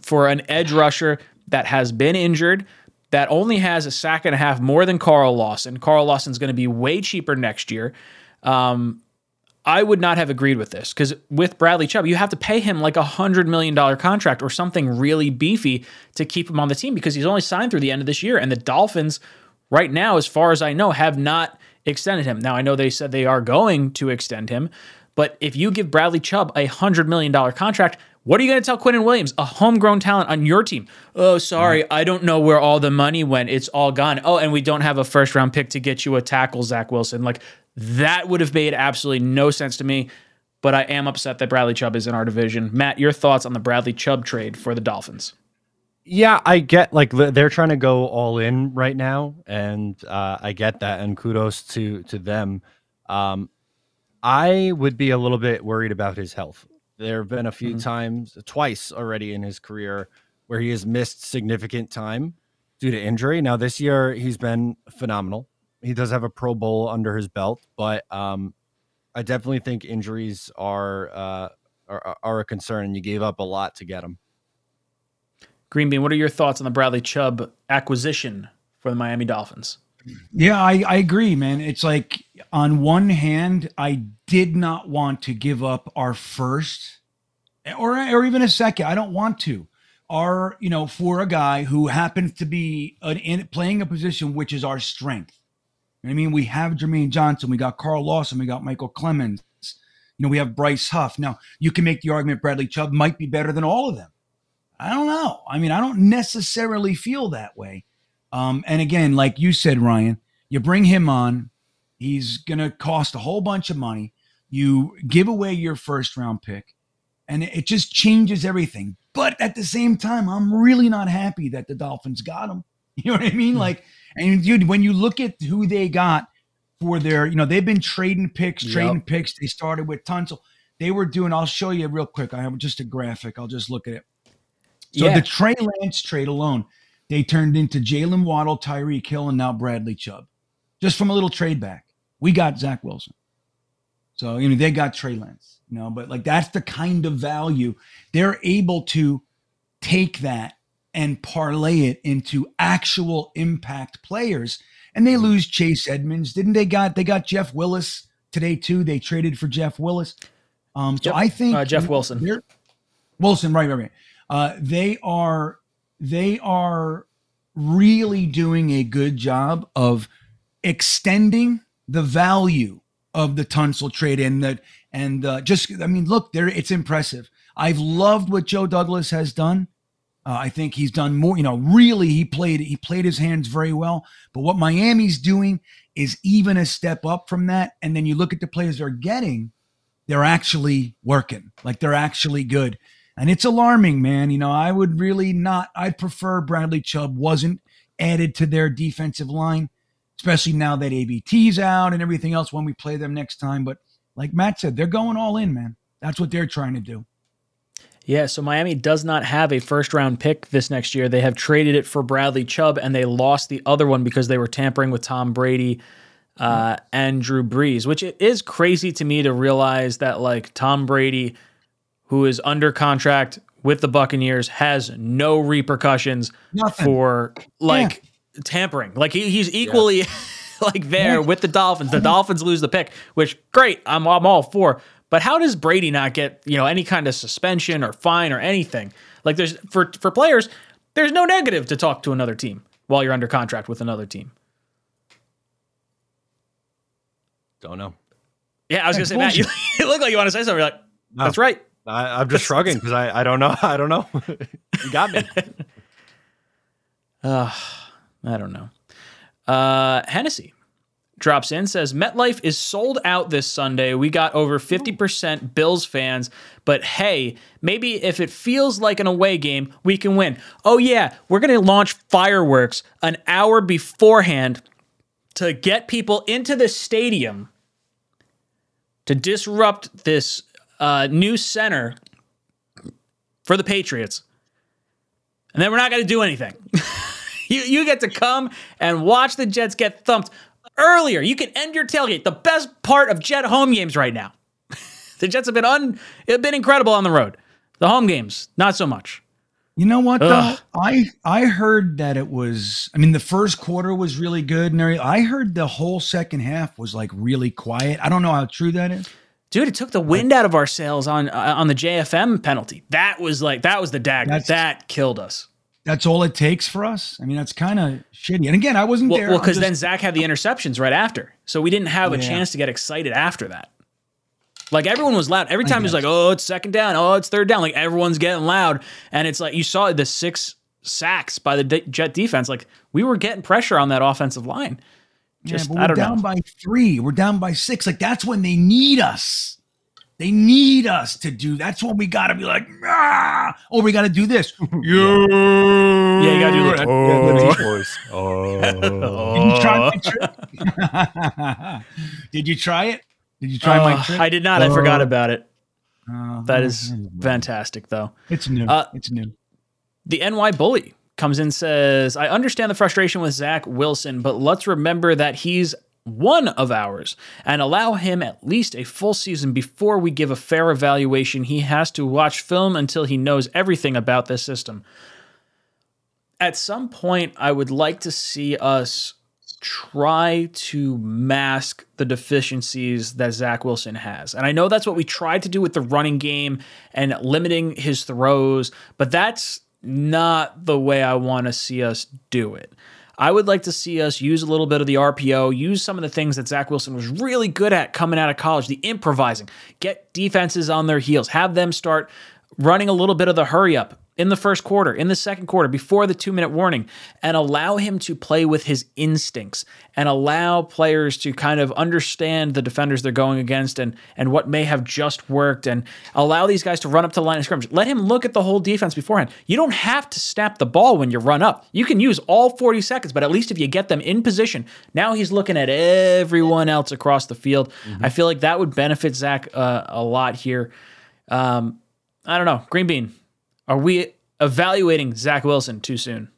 for an edge rusher that has been injured, that only has a sack and a half more than Carl Lawson. Carl Lawson's going to be way cheaper next year. Um, I would not have agreed with this because with Bradley Chubb, you have to pay him like a $100 million contract or something really beefy to keep him on the team because he's only signed through the end of this year. And the Dolphins, right now, as far as I know, have not extended him. Now, I know they said they are going to extend him, but if you give Bradley Chubb a $100 million contract, what are you going to tell Quinnen Williams, a homegrown talent on your team? Oh, sorry, I don't know where all the money went. It's all gone. Oh, and we don't have a first round pick to get you a tackle, Zach Wilson. Like, that would have made absolutely no sense to me, but I am upset that Bradley Chubb is in our division. Matt, your thoughts on the Bradley Chubb trade for the Dolphins? Yeah, I get like they're trying to go all in right now, and uh, I get that, and kudos to to them. Um, I would be a little bit worried about his health. There have been a few mm-hmm. times, twice already in his career, where he has missed significant time due to injury. Now this year he's been phenomenal. He does have a Pro Bowl under his belt, but um, I definitely think injuries are, uh, are are a concern, and you gave up a lot to get him. Green Bean, what are your thoughts on the Bradley Chubb acquisition for the Miami Dolphins? Yeah, I, I agree, man. It's like on one hand, I did not want to give up our first or or even a second. I don't want to. Our, you know, for a guy who happens to be an, in, playing a position which is our strength. I mean, we have Jermaine Johnson, we got Carl Lawson, we got Michael Clemons. You know, we have Bryce Huff. Now, you can make the argument Bradley Chubb might be better than all of them. I don't know. I mean, I don't necessarily feel that way. Um, and again, like you said, Ryan, you bring him on, he's going to cost a whole bunch of money. You give away your first round pick, and it just changes everything. But at the same time, I'm really not happy that the Dolphins got him. You know what I mean? Mm-hmm. Like, and dude, when you look at who they got for their, you know, they've been trading picks, trading yep. picks. They started with Tunsil. They were doing, I'll show you real quick. I have just a graphic. I'll just look at it. So yeah. the Trey Lance trade alone, they turned into Jaylen Waddle, Tyreek Hill, and now Bradley Chubb, just from a little trade back. We got Zach Wilson. So, you know, they got Trey Lance, you know, but like that's the kind of value they're able to take that and parlay it into actual impact players. And they lose Chase Edmonds. Didn't they got they got Jeff Willis today too? They traded for Jeff Willis. Um, so yep. I think uh, Jeff Wilson. Wilson, right, right, right. Uh, they are they are really doing a good job of extending the value of the Tunsil trade and that and uh, just I mean look there it's impressive. I've loved what Joe Douglas has done. Uh, I think he's done more. You know, really he played he played his hands very well. But what Miami's doing is even a step up from that. And then you look at the players they're getting. they're actually working. Like they're actually good. And it's alarming, man. You know, I would really not, I'd prefer Bradley Chubb wasn't added to their defensive line, especially now that AVT's out and everything else when we play them next time. But like Matt said, they're going all in, man. That's what they're trying to do. Yeah, so Miami does not have a first round pick this next year. They have traded it for Bradley Chubb, and they lost the other one because they were tampering with Tom Brady uh, and Drew Brees, which it is crazy to me to realize that like Tom Brady, who is under contract with the Buccaneers, has no repercussions Nothing. for like tampering. Like he, he's equally like there with the Dolphins. The Dolphins lose the pick, which great, I'm I'm all for. But how does Brady not get you know any kind of suspension or fine or anything? Like there's for for players, there's no negative to talk to another team while you're under contract with another team. Don't know. Yeah, I was gonna say Matt, you, you look like you want to say something. You're like, No. that's right. I, I'm just shrugging because I, I don't know. I don't know. you got me. Uh, I don't know. Uh, Hennessy drops in says MetLife is sold out this Sunday. We got over 50% Bills fans, but hey, maybe if it feels like an away game, we can win. Oh yeah, we're going to launch fireworks an hour beforehand to get people into the stadium to disrupt this uh, new center for the Patriots. And then we're not going to do anything. You you get to come and watch the Jets get thumped earlier. You can end your tailgate. The best part of Jet home games right now. the Jets have been un have been incredible on the road. The home games, not so much. You know what though? I I heard that it was. I mean, the first quarter was really good, and. I heard the whole second half was like really quiet. I don't know how true that is. Dude, it took the wind out of our sails on uh, on the JFM penalty. That was like that was the dagger. That's- that killed us. That's all it takes for us. I mean, that's kind of shitty. And again, I wasn't Well, there. well, because just- then Zach had the interceptions right after, so we didn't have a Yeah. chance to get excited after that. Like everyone was loud. Every time was like, "Oh, it's second down. Oh, it's third down." Like everyone's getting loud, and it's like you saw the six sacks by the De- Jet defense. Like we were getting pressure on that offensive line. Just yeah, but we're down know. by three. We're down by six. Like that's when they need us. They need us to do. That's when we got to be like, ah, or we got to do this. yeah. yeah, you gotta do the. Yeah, the voice. Oh. Did you try my trick? Did you try it? Did you try my Oh, trick? I did not. I forgot Oh. about it. Oh, That oh, is oh, fantastic, though. It's new. Uh, it's new. The NY Bully comes in and says, I understand the frustration with Zach Wilson, but let's remember that he's one of ours and allow him at least a full season before we give a fair evaluation. He has to watch film until he knows everything about this system. At some point, I would like to see us try to mask the deficiencies that Zach Wilson has. And I know that's what we tried to do with the running game and limiting his throws, but that's not the way I want to see us do it. I would like to see us use a little bit of the RPO, use some of the things that Zach Wilson was really good at coming out of college, the improvising, get defenses on their heels, have them start running a little bit of the hurry up in the first quarter, in the second quarter, before the two minute warning, and allow him to play with his instincts and allow players to kind of understand the defenders they're going against and, and what may have just worked and allow these guys to run up to the line of scrimmage. Let him look at the whole defense beforehand. You don't have to snap the ball when you run up. You can use all 40 seconds, but at least if you get them in position, now he's looking at everyone else across the field. I feel like that would benefit Zach uh, a lot here. Um, I don't know. Green Bean, are we evaluating Zach Wilson too soon?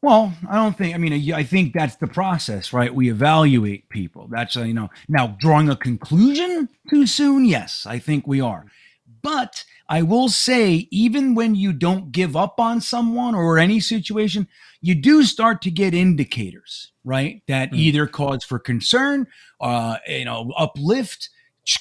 Well, I don't think. I mean, I think that's the process, right? We evaluate people. That's uh, you know. Now, drawing a conclusion too soon. Yes, I think we are. But I will say, even when you don't give up on someone or any situation, you do start to get indicators, right? That either cause for concern, uh, you know, uplift,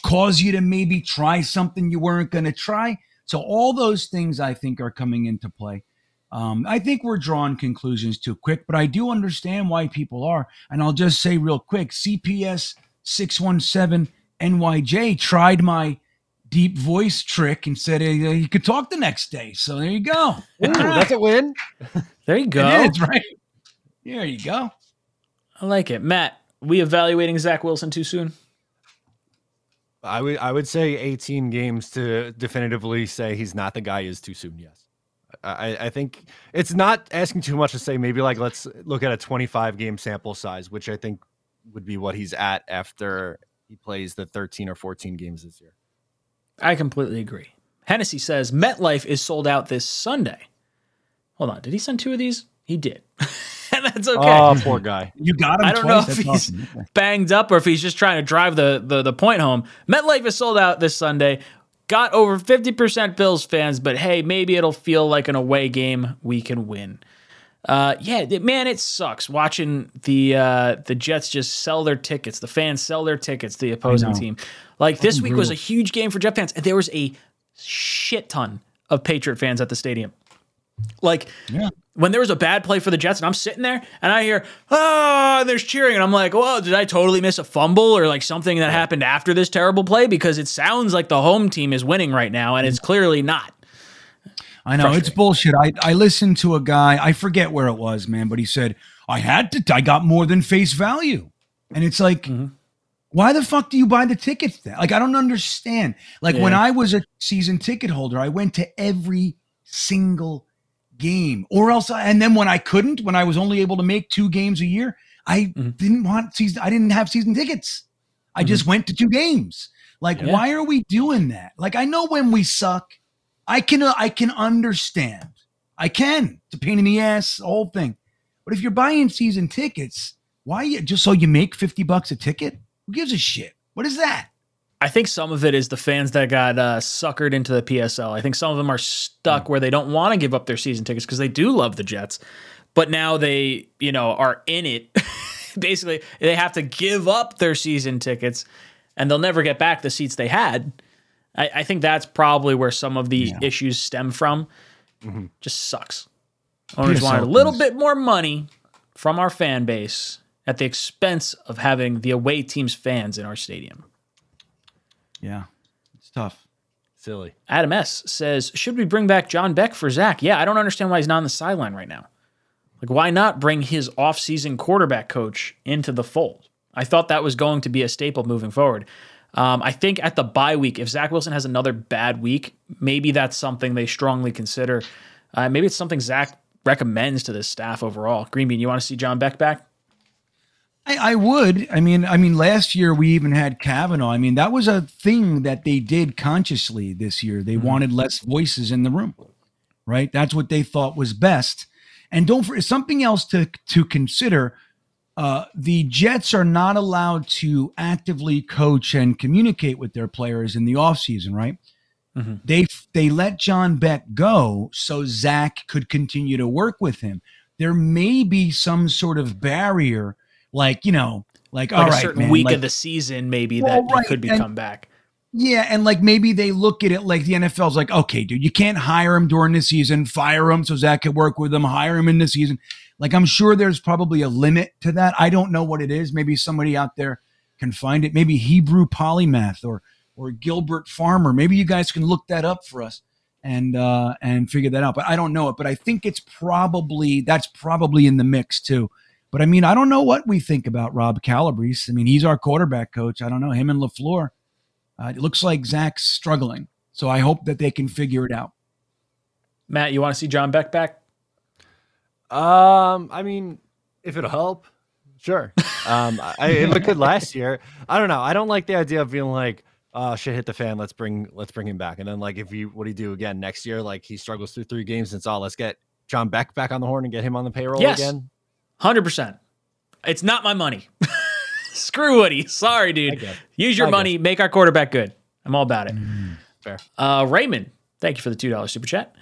cause you to maybe try something you weren't going to try. So all those things I think are coming into play. Um, I think we're drawing conclusions too quick, but I do understand why people are. And I'll just say real quick CPS 617 NYJ tried my deep voice trick and said uh, you could talk the next day. So there you go. Ooh, that's a win. There you go. It is, right? There you go. I like it. Matt, we evaluating Zach Wilson too soon? I would I would say 18 games to definitively say he's not the guy is too soon. Yes. I, I think it's not asking too much to say maybe like let's look at a 25 game sample size, which I think would be what he's at after he plays the 13 or 14 games this year. I completely agree. Hennessy says MetLife is sold out this Sunday. Hold on, did he send two of these? He did. and that's okay. Oh, poor guy. You got him. I don't twice? know if That's he's awesome. Banged up or if he's just trying to drive the, the, the point home. MetLife is sold out this Sunday. Got over 50% Bills fans, but hey, maybe it'll feel like an away game we can win. Uh, yeah, man, it sucks watching the uh, the Jets just sell their tickets. The fans sell their tickets to the opposing team. Like this week was a huge game for Jet fans, and there was a shit ton of Patriot fans at the stadium. Like Yeah. when there was a bad play for the Jets and I'm sitting there and I hear, oh, and there's cheering. And I'm like, well, did I totally miss a fumble or like something that happened after this terrible play? Because it sounds like the home team is winning right now and it's clearly not. I know it's bullshit. I I listened to a guy. I forget where it was, man, but he said I had to. I got more than face value, and it's like, Mm-hmm. why the fuck do you buy the tickets? Then? Like I don't understand. Like when I was a season ticket holder, I went to every single game, or else. And then when I couldn't, when I was only able to make two games a year, I Mm-hmm. didn't want season. I didn't have season tickets. I just went to two games. Like, Yeah. why are we doing that? Like, I know when we suck, I can uh, I can understand. I can. It's a pain in the ass, the whole thing. But if you're buying season tickets, why you just so you make 50 bucks a ticket? Who gives a shit? What is that? I think some of it is the fans that got uh, suckered into the PSL. I think some of them are stuck where they don't want to give up their season tickets because they do love the Jets, but now they, you know, are in it. Basically, they have to give up their season tickets, and they'll never get back the seats they had. I, I think that's probably where some of the issues stem from. Just sucks. Owners PSL wanted a little is- bit more money from our fan base at the expense of having the away team's fans in our stadium. Yeah. It's tough. Silly. Adam S says, should we bring back John Beck for Zach? Yeah, I don't understand why he's not on the sideline right now. Like, why not bring his offseason quarterback coach into the fold? I thought that was going to be a staple moving forward. Um, I think at the bye week, if Zach Wilson has another bad week, maybe that's something they strongly consider. Uh, maybe it's something Zach recommends to this staff overall. Green Bean, you want to see John Beck back? I, I would. I mean, I mean, last year we even had Kavanaugh. I mean, that was a thing that they did consciously this year. They wanted less voices in the room, right? That's what they thought was best. And don't for something else to to consider. Uh, the Jets are not allowed to actively coach and communicate with their players in the offseason, right? They they let John Beck go so Zach could continue to work with him. There may be some sort of barrier, like you know, like, Like all a right, certain man, week like- of the season, maybe Well, that right, could be and- come back. yeah, and like maybe they look at it like the NFL's like, okay, dude, you can't hire him during the season, fire him so Zach could work with him, hire him in the season. Like I'm sure there's probably a limit to that. I don't know what it is. Maybe somebody out there can find it. Maybe Hebrew polymath or or Gilbert Farmer. Maybe you guys can look that up for us and uh and figure that out. But I don't know it. But I think it's probably that's probably in the mix too. But I mean, I don't know what we think about Rob Calabrese. I mean, he's our quarterback coach. I don't know him and Lafleur. Uh, it looks like Zach's struggling. So I hope that they can figure it out. Matt, you want to see John Beck back? Um, I mean, if it'll help, sure. Um, I, it looked good last year. I don't know. I don't like the idea of being like, oh shit, hit the fan. Let's bring let's bring him back. And then like, if you what do you do again next year? Like he struggles through three games. And it's all let's get John Beck back on the horn and get him on the payroll Yes. again. Hundred percent. It's not my money. Screw Woody. Sorry, dude. Use your I money. Make our quarterback good. I'm all about it. Fair. Uh, Raymond, thank you for the two dollars super chat.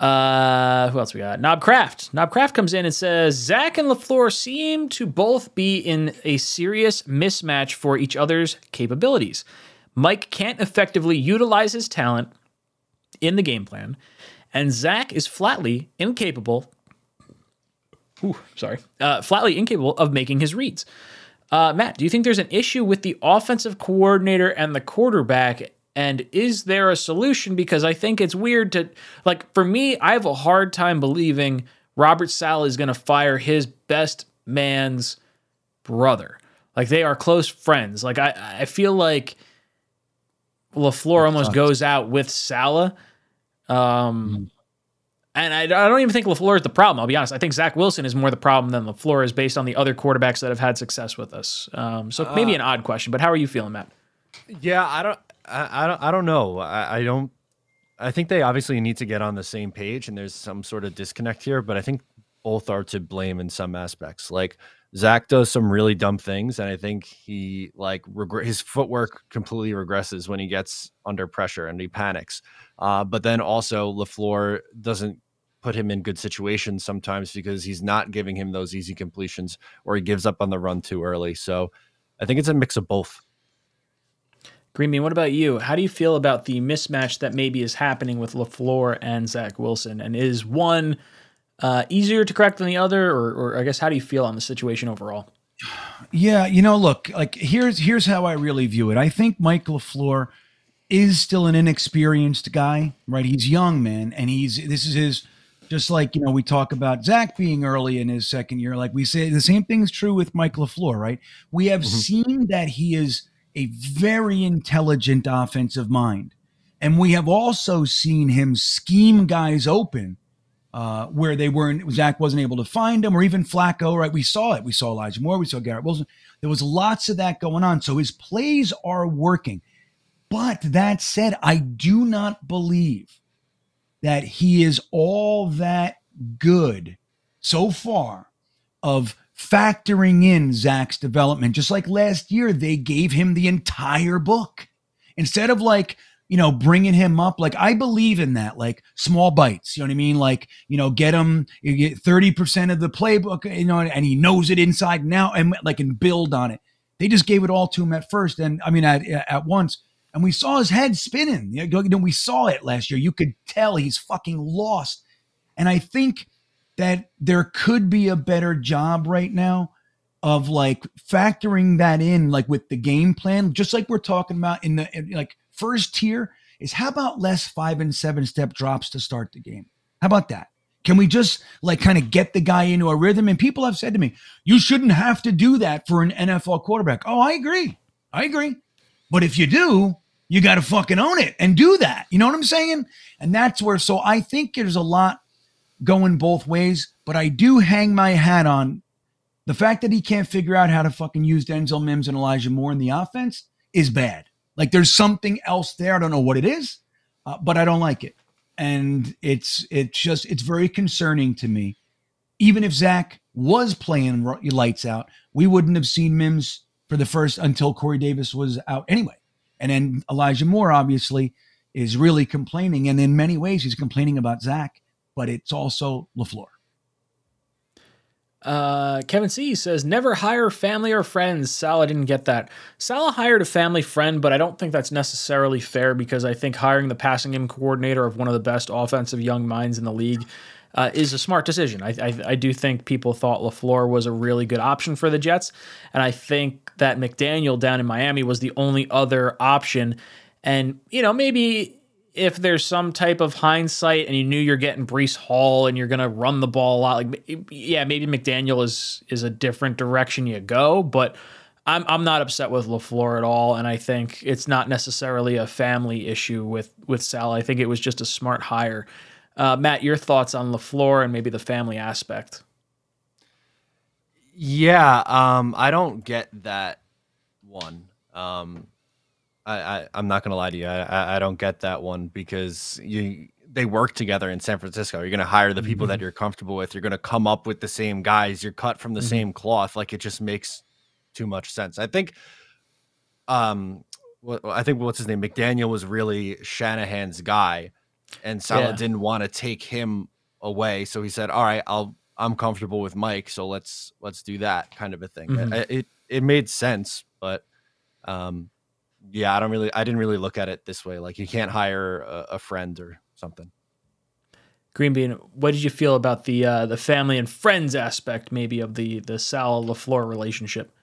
Uh, who else we got? Knobcraft. Knobcraft comes in and says Zach and Lafleur seem to both be in a serious mismatch for each other's capabilities. Mike can't effectively utilize his talent in the game plan, and Zach is flatly incapable. Ooh, sorry, uh, flatly incapable of making his reads. Uh, Matt, do you think there's an issue with the offensive coordinator and the quarterback? And is there a solution? Because I think it's weird to, like, for me, I have a hard time believing Robert Saleh is going to fire his best man's brother. Like, they are close friends. Like, I, I feel like LaFleur almost goes out with Saleh. Um, and I, I don't even think LaFleur is the problem. I'll be honest. I think Zach Wilson is more the problem than LaFleur is based on the other quarterbacks that have had success with us. Um, so maybe an odd question, but how are you feeling, Matt? Yeah, I don't, I, I don't, I don't know. I, I don't. I think they obviously need to get on the same page, and there's some sort of disconnect here. But I think both are to blame in some aspects. Like Zach does some really dumb things, and I think he like regret his footwork completely regresses when he gets under pressure and he panics. Uh, but then also Lafleur doesn't put him in good situations sometimes because he's not giving him those easy completions or he gives up on the run too early. So I think it's a mix of both. Green what about you? How do you feel about the mismatch that maybe is happening with LaFleur and Zach Wilson? And is one uh, easier to crack than the other, or, or I guess how do you feel on the situation overall? Yeah, you know, look, like here's here's how I really view it. I think Mike LaFleur is still an inexperienced guy, right? He's young, man, and he's this is his just like you know we talk about Zach being early in his second year. Like we say, the same thing is true with Mike LaFleur, right? We have mm-hmm. seen that he is a very intelligent offensive mind. And we have also seen him scheme guys open uh, where they weren't, Zach wasn't able to find them, or even Flacco, right? We saw it. We saw Elijah Moore, we saw Garrett Wilson. There was lots of that going on. So his plays are working. But that said, I do not believe that he is all that good so far of factoring in Zach's development. Just like last year, they gave him the entire book instead of like, you know, bringing him up. Like, I believe in that, like small bites. You know what I mean? Like, you know, get him, you get 30% of the playbook, you know, and he knows it inside now and like, and build on it. They just gave it all to him at first. And I mean, at, at once. And we saw his head spinning. You know, we saw it last year. You could tell he's fucking lost. And I think that there could be a better job right now of like factoring that in like with the game plan just like we're talking about in the like first tier is how about less five and seven step drops to start the game? How about that? Can we just like kind of get the guy into a rhythm? And people have said to me you shouldn't have to do that for an nfl quarterback. Oh i agree. I agree. But if you do you got to fucking own it and do that. You know what i'm saying? And that's where so i think there's a lot going both ways, but I do hang my hat on the fact that he can't figure out how to fucking use Denzel Mims and Elijah Moore in the offense is bad. Like there's something else there. I don't know what it is, uh, but I don't like it, and it's it's just it's very concerning to me. Even if Zach was playing lights out, we wouldn't have seen Mims for the first until Corey Davis was out anyway, and then Elijah Moore obviously is really complaining, and in many ways he's complaining about Zach but it's also LaFleur. Uh, Kevin C says, never hire family or friends. Saleh didn't get that. Saleh hired a family friend, but I don't think that's necessarily fair because I think hiring the passing game coordinator of one of the best offensive young minds in the league uh, is a smart decision. I, I, I, do think people thought LaFleur was a really good option for the Jets. And I think that McDaniel down in Miami was the only other option. And, you know, maybe if there's some type of hindsight and you knew you're getting Breece Hall and you're going to run the ball a lot, like yeah, maybe McDaniel is is a different direction you go, but I'm I'm not upset with LaFleur at all, and I think it's not necessarily a family issue with with Sal. I think it was just a smart hire. Uh, Matt, your thoughts on LaFleur and maybe the family aspect? Yeah, um, I don't get that one. Um, I, I am not gonna lie to you. I, I don't get that one because you they work together in San Francisco. You're gonna hire the people mm-hmm. that you're comfortable with. You're gonna come up with the same guys. You're cut from the mm-hmm. same cloth. Like it just makes too much sense. I think. Um, I think what's his name McDaniel was really Shanahan's guy, and Saleh yeah. didn't want to take him away, so he said, "All right, I'll I'm comfortable with Mike, so let's let's do that kind of a thing." Mm-hmm. It, it it made sense, but um, yeah, I don't really, I didn't really look at it this way. Like you can't hire a, a friend or something. Green Bean, what did you feel about the uh, the family and friends aspect, maybe of the the Sal Lafleur relationship?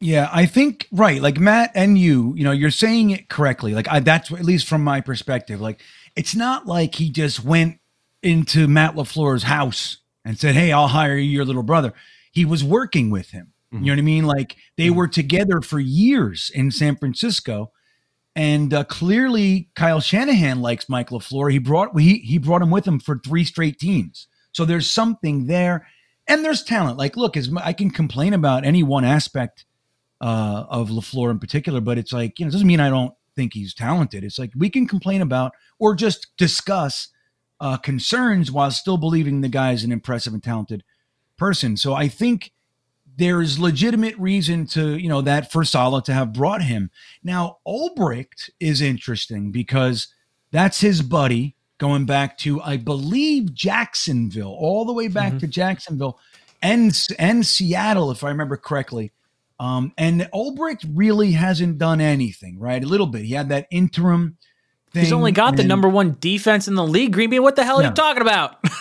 Yeah, I think right. Like Matt and you, you know, you're saying it correctly. Like I, that's at least from my perspective. Like it's not like he just went into Matt Lafleur's house and said, "Hey, I'll hire your little brother." He was working with him. Mm-hmm. You know what I mean? Like they mm-hmm. were together for years in San Francisco. And uh, clearly, Kyle Shanahan likes Mike LaFleur. He brought he he brought him with him for three straight teams. So there's something there, and there's talent. Like, look, as I can complain about any one aspect uh, of LaFleur in particular, but it's like you know, it doesn't mean I don't think he's talented. It's like we can complain about or just discuss uh, concerns while still believing the guy is an impressive and talented person. So I think there's legitimate reason to, you know, that for Saleh to have brought him. Now, Ulbrich is interesting because that's his buddy going back to, I believe, Jacksonville, all the way back Mhm. to Jacksonville and, and Seattle, if I remember correctly. Um, and Ulbrich really hasn't done anything, right? A little bit. He had that interim thing. He's only got the number one defense in the league. Green Bean, what the hell are Yeah. you talking about?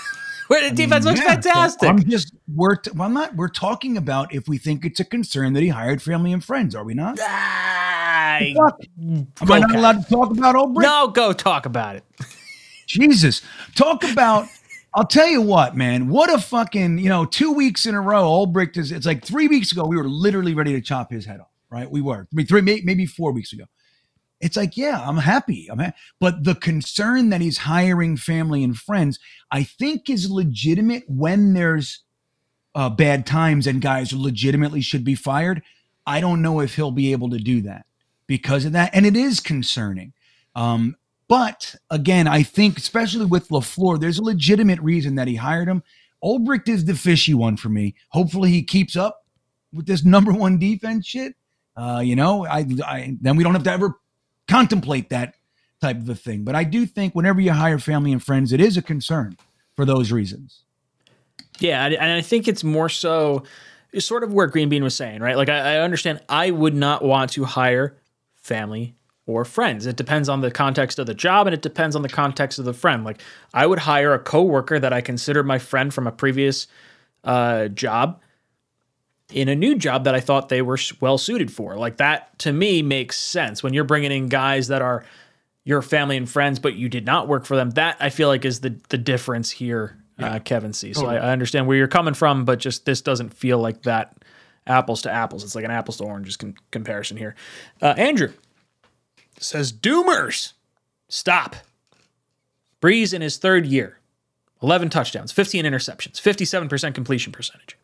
Where the I defense mean, looks yeah, fantastic. I'm just we're t- well, I'm not. We're talking about if we think it's a concern that he hired family and friends. Are we not? Am I not allowed to talk about Ulbrich? no, go talk about it. Jesus, talk about. I'll tell you what, man. What a fucking you know. Two weeks in a row, Ulbrich is. It's like three weeks ago. We were literally ready to chop his head off. Right? We were. I mean, three, maybe four weeks ago. It's like, yeah, I'm happy. I'm ha- but the concern that he's hiring family and friends, I think, is legitimate when there's uh, bad times and guys legitimately should be fired. I don't know if he'll be able to do that because of that, and it is concerning. Um, but again, I think, especially with Lafleur, there's a legitimate reason that he hired him. Ulbrich is the fishy one for me. Hopefully, he keeps up with this number one defense shit. Uh, you know, I, I then we don't have to ever contemplate that type of a thing. But I do think whenever you hire family and friends, it is a concern for those reasons. Yeah, and I think it's more so sort of where Green Bean was saying, right? Like I, I understand I would not want to hire family or friends. It depends on the context of the job and it depends on the context of the friend. Like I would hire a coworker that I considered my friend from a previous uh, job in a new job that I thought they were well suited for. Like that to me makes sense when you're bringing in guys that are your family and friends, but you did not work for them. That I feel like is the the difference here, uh, Kevin C. So I, I understand where you're coming from, but just this doesn't feel like that apples to apples. It's like an apples to oranges comparison here. Uh, Andrew says Doomers, stop. Brees in his third year, 11 touchdowns, 15 interceptions, 57% completion percentage.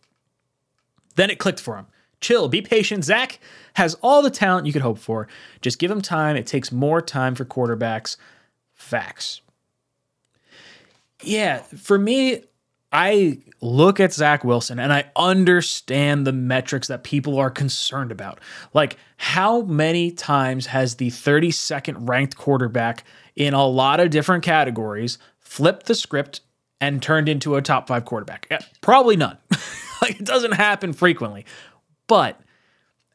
Then it clicked for him. Chill, be patient. Zach has all the talent you could hope for. Just give him time. It takes more time for quarterbacks. Facts. Yeah, for me, I look at Zach Wilson and I understand the metrics that people are concerned about. Like, how many times has the 32nd ranked quarterback in a lot of different categories flipped the script and turned into a top five quarterback? Yeah, Probably none. like, it doesn't happen frequently. But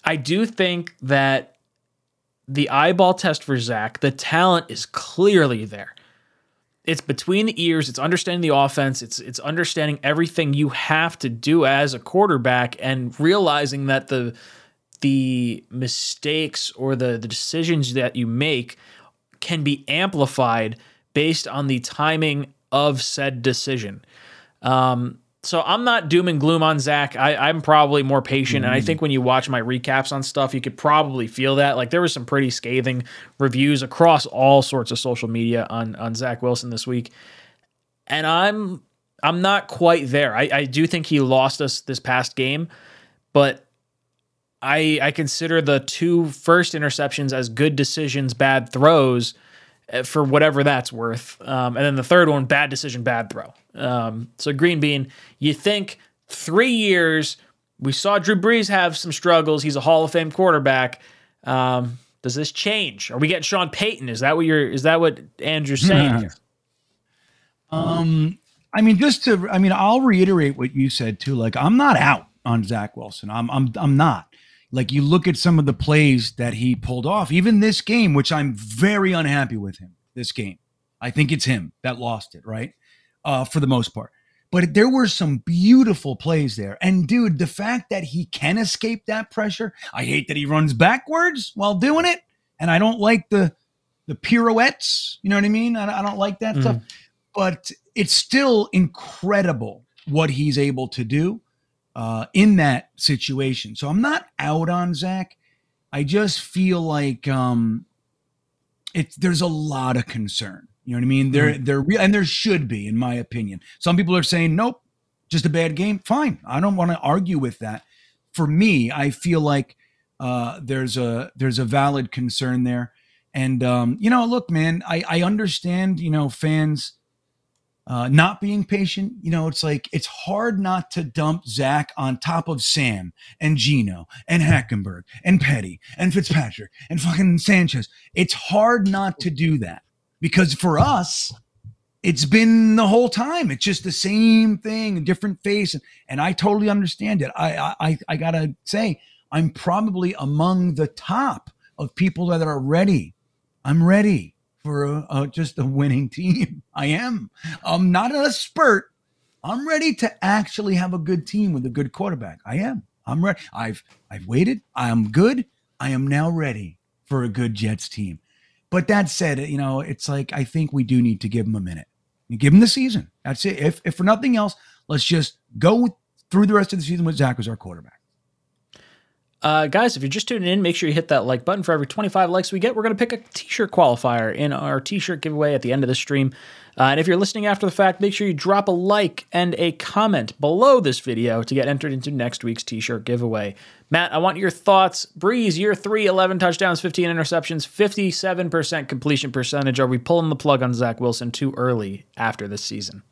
I do think that the eyeball test for Zach, the talent is clearly there it's between the ears it's understanding the offense it's it's understanding everything you have to do as a quarterback and realizing that the the mistakes or the the decisions that you make can be amplified based on the timing of said decision um so I'm not doom and gloom on Zach. I, I'm probably more patient, and I think when you watch my recaps on stuff, you could probably feel that. Like there was some pretty scathing reviews across all sorts of social media on on Zach Wilson this week, and I'm I'm not quite there. I, I do think he lost us this past game, but I I consider the two first interceptions as good decisions, bad throws for whatever that's worth. Um, and then the third one, bad decision, bad throw. Um, so Green Bean, you think three years? We saw Drew Brees have some struggles. He's a Hall of Fame quarterback. Um, does this change? Are we getting Sean Payton? Is that what you're? Is that what Andrew's saying here? Um, I mean, just to, I mean, I'll reiterate what you said too. Like, I'm not out on Zach Wilson. I'm, I'm, I'm not. Like, you look at some of the plays that he pulled off, even this game, which I'm very unhappy with him. This game, I think it's him that lost it, right? Uh, for the most part. But there were some beautiful plays there. And dude, the fact that he can escape that pressure, I hate that he runs backwards while doing it. And I don't like the the pirouettes. You know what I mean? I, I don't like that stuff. But it's still incredible what he's able to do uh, in that situation. So I'm not out on Zach. I just feel like um, it's there's a lot of concern. You know what I mean? There, Mm-hmm. there, re- and there should be, in my opinion. Some people are saying, nope, just a bad game. Fine, I don't want to argue with that. For me, I feel like uh, there's a there's a valid concern there, and um, you know, look, man, I I understand, you know, fans uh, not being patient. You know, it's like it's hard not to dump Zach on top of Sam and Geno and Hackenberg and Petty and Fitzpatrick and fucking Sanchez. It's hard not to do that because for us, it's been the whole time. It's just the same thing, a different face, and, and I totally understand it. I, I I gotta say, I'm probably among the top of people that are ready. I'm ready for a, a, just a winning team. I am. I'm not in a spurt. I'm ready to actually have a good team with a good quarterback. I am. I'm ready. I've I've waited. I am good. I am now ready for a good Jets team. But that said, you know, it's like I think we do need to give him a minute. Give him the season. That's it. If if for nothing else, let's just go through the rest of the season with Zach as our quarterback. Uh, guys, if you're just tuning in, make sure you hit that like button. For every 25 likes we get, we're going to pick a t-shirt qualifier in our t-shirt giveaway at the end of the stream. Uh, and if you're listening after the fact, make sure you drop a like and a comment below this video to get entered into next week's t-shirt giveaway. Matt, I want your thoughts. Brees, year three, 11 touchdowns, 15 interceptions, 57% completion percentage. Are we pulling the plug on Zach Wilson too early after this season?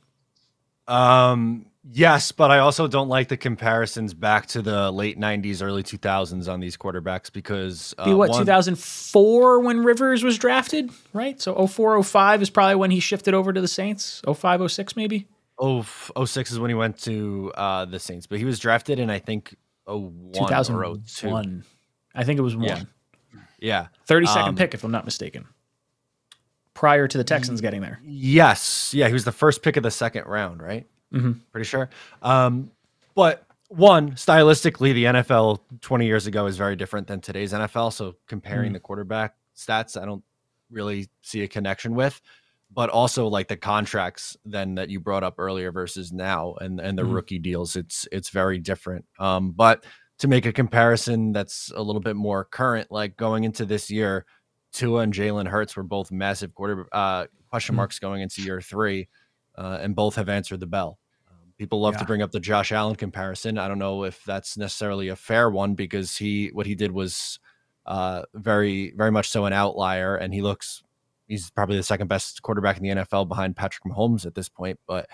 Um, yes, but I also don't like the comparisons back to the late '90s, early 2000s on these quarterbacks because uh, Be what, one- 2004 when Rivers was drafted, right? So 04, 05 is probably when he shifted over to the Saints. 05, 06 maybe? Oh, 06 is when he went to uh, the Saints, but he was drafted in I think 01 or 02. 2001. I think it was one. Yeah. Yeah. 32nd Um, pick, if I'm not mistaken. Prior to the Texans getting there. Yes. Yeah, he was the first pick of the second round, right? Mhm. Pretty sure. Um, but one, stylistically, the NFL 20 years ago is very different than today's NFL. So comparing the quarterback stats, I don't really see a connection with. But also like the contracts then that you brought up earlier versus now and and the Mhm. rookie deals, it's it's very different. Um, but to make a comparison that's a little bit more current, like going into this year, Tua and Jalen Hurts were both massive quarter uh, question Mhm. marks going into year three, uh, and both have answered the bell. Um, people love to bring up the Josh Allen comparison. I don't know if that's necessarily a fair one because he what he did was uh, very very much so an outlier, and he looks he's probably the second best quarterback in the NFL behind Patrick Mahomes at this point. But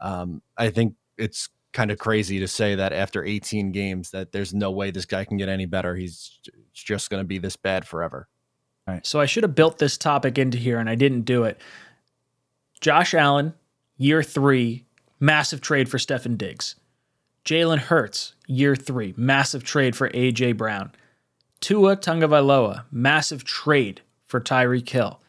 um, I think it's kind of crazy to say that after 18 games that there's no way this guy can get any better. He's just going to be this bad forever. All right. So I should have built this topic into here and I didn't do it. Josh Allen, year three, massive trade for Stefon Diggs. Jalen Hurts, year three, massive trade for A.J. Brown. Tua Tagovailoa, massive trade for Tyreek Hill.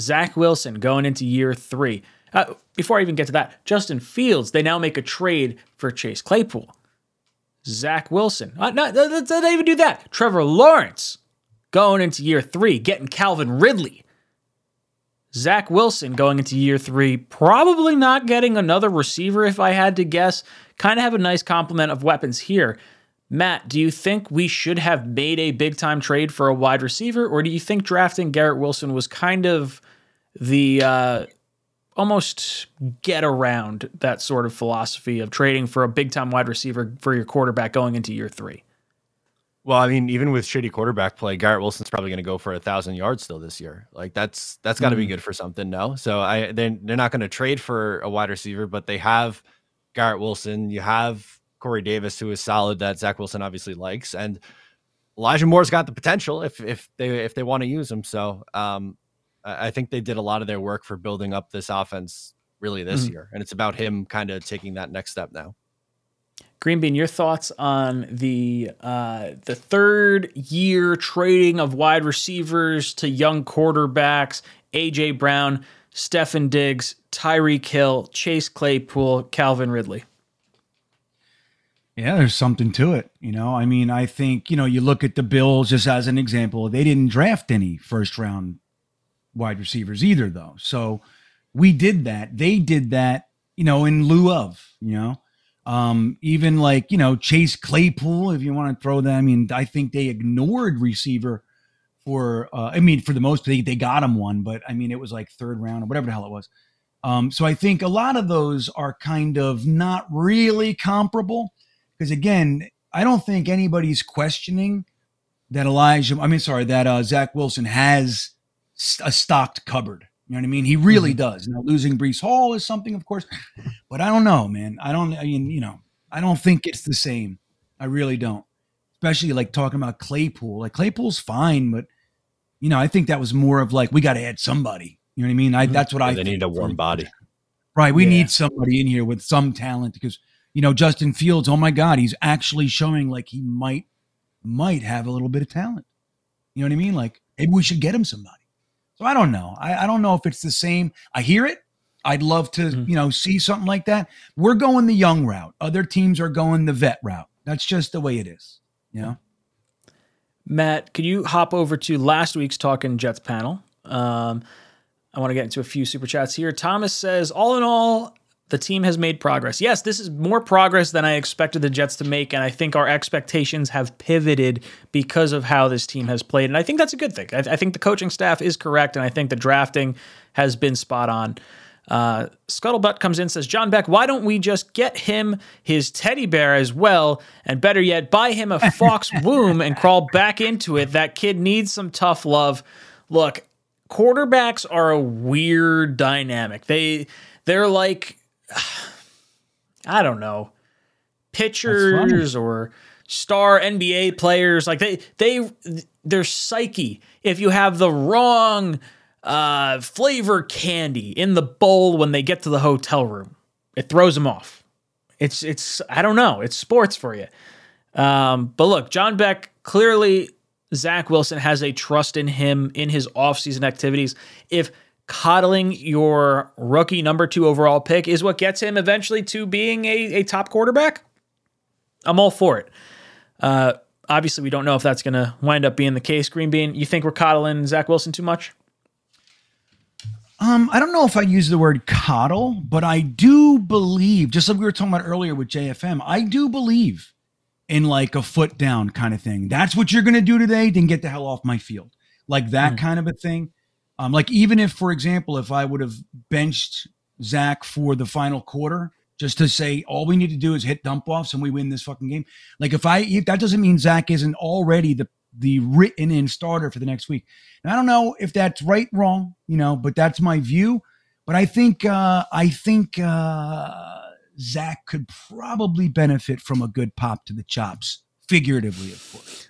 Zach Wilson going into year three. Uh, before I even get to that, Justin Fields, they now make a trade for Chase Claypool. Zach Wilson, uh, not even do that. Trevor Lawrence going into year three, getting Calvin Ridley. Zach Wilson going into year three, probably not getting another receiver if I had to guess. Kind of have a nice complement of weapons here. Matt, do you think we should have made a big time trade for a wide receiver, or do you think drafting Garrett Wilson was kind of the uh, almost get around that sort of philosophy of trading for a big time wide receiver for your quarterback going into year three? Well, I mean, even with shitty quarterback play, Garrett Wilson's probably going to go for a thousand yards still this year. Like that's that's got to be good for something, no? So I they they're not going to trade for a wide receiver, but they have Garrett Wilson. You have Corey Davis, who is solid that Zach Wilson obviously likes, and Elijah Moore's got the potential if if they if they want to use him. So um, I think they did a lot of their work for building up this offense really this Mhm. year, and it's about him kind of taking that next step now. Greenbean, your thoughts on the uh, the third year trading of wide receivers to young quarterbacks, AJ Brown, Stefon Diggs, Tyreek Hill, Chase Claypool, Calvin Ridley. Yeah, there's something to it. You know, I mean, I think, you know, you look at the Bills just as an example, they didn't draft any first round wide receivers either, though. So we did that. They did that, you know, in lieu of, you know, um, even like, you know, Chase Claypool, if you want to throw them. I mean, I think they ignored receiver for uh, I mean, for the most they they got him one, but I mean it was like third round or whatever the hell it was. Um, so I think a lot of those are kind of not really comparable because again, I don't think anybody's questioning that Elijah. I mean, sorry, that uh, Zach Wilson has a stocked cupboard. You know what I mean? He really mm-hmm. does. Now losing Breece Hall is something, of course, but I don't know, man. I don't. I mean, you know, I don't think it's the same. I really don't. Especially like talking about Claypool. Like Claypool's fine, but you know, I think that was more of like we got to add somebody. You know what I mean? I, mm-hmm. that's what yeah, I. They need a warm body. Right. We yeah. need somebody in here with some talent because you know Justin Fields. Oh my God, he's actually showing like he might might have a little bit of talent. You know what I mean? Like maybe we should get him somebody. So I don't know. I, I don't know if it's the same. I hear it. I'd love to, mm-hmm. you know, see something like that. We're going the young route. Other teams are going the vet route. That's just the way it is. You know. Matt, could you hop over to last week's Talking Jets panel? Um, I want to get into a few super chats here. Thomas says, all in all, the team has made progress. Yes, this is more progress than I expected the Jets to make, and I think our expectations have pivoted because of how this team has played. And I think that's a good thing. I, I think the coaching staff is correct, and I think the drafting has been spot on. Uh, Scuttlebutt comes in says, John Beck, why don't we just get him his teddy bear as well? And better yet, buy him a fox womb and crawl back into it. That kid needs some tough love. Look, quarterbacks are a weird dynamic. They they're like I don't know, pitchers or star NBA players. Like they they their psyche. If you have the wrong uh, flavor candy in the bowl when they get to the hotel room. It throws them off. It's it's I don't know. It's sports for you. Um, but look, John Beck clearly Zach Wilson has a trust in him in his offseason activities. If coddling your rookie number two overall pick is what gets him eventually to being a, a top quarterback, I'm all for it. Uh, obviously, we don't know if that's going to wind up being the case. Green Bean, you think we're coddling Zach Wilson too much? Um, I don't know if I use the word coddle, but I do believe, just like we were talking about earlier with JFM, I do believe in like a foot down kind of thing. That's what you're going to do today, then get the hell off my field. Like that mm. kind of a thing. Um, like even if, for example, if I would have benched Zach for the final quarter, just to say all we need to do is hit dump offs and we win this fucking game. Like if I, if that doesn't mean Zach isn't already the the written in starter for the next week. And I don't know if that's right, wrong, you know, but that's my view. But I think uh, I think uh, Zach could probably benefit from a good pop to the chops, figuratively, of course.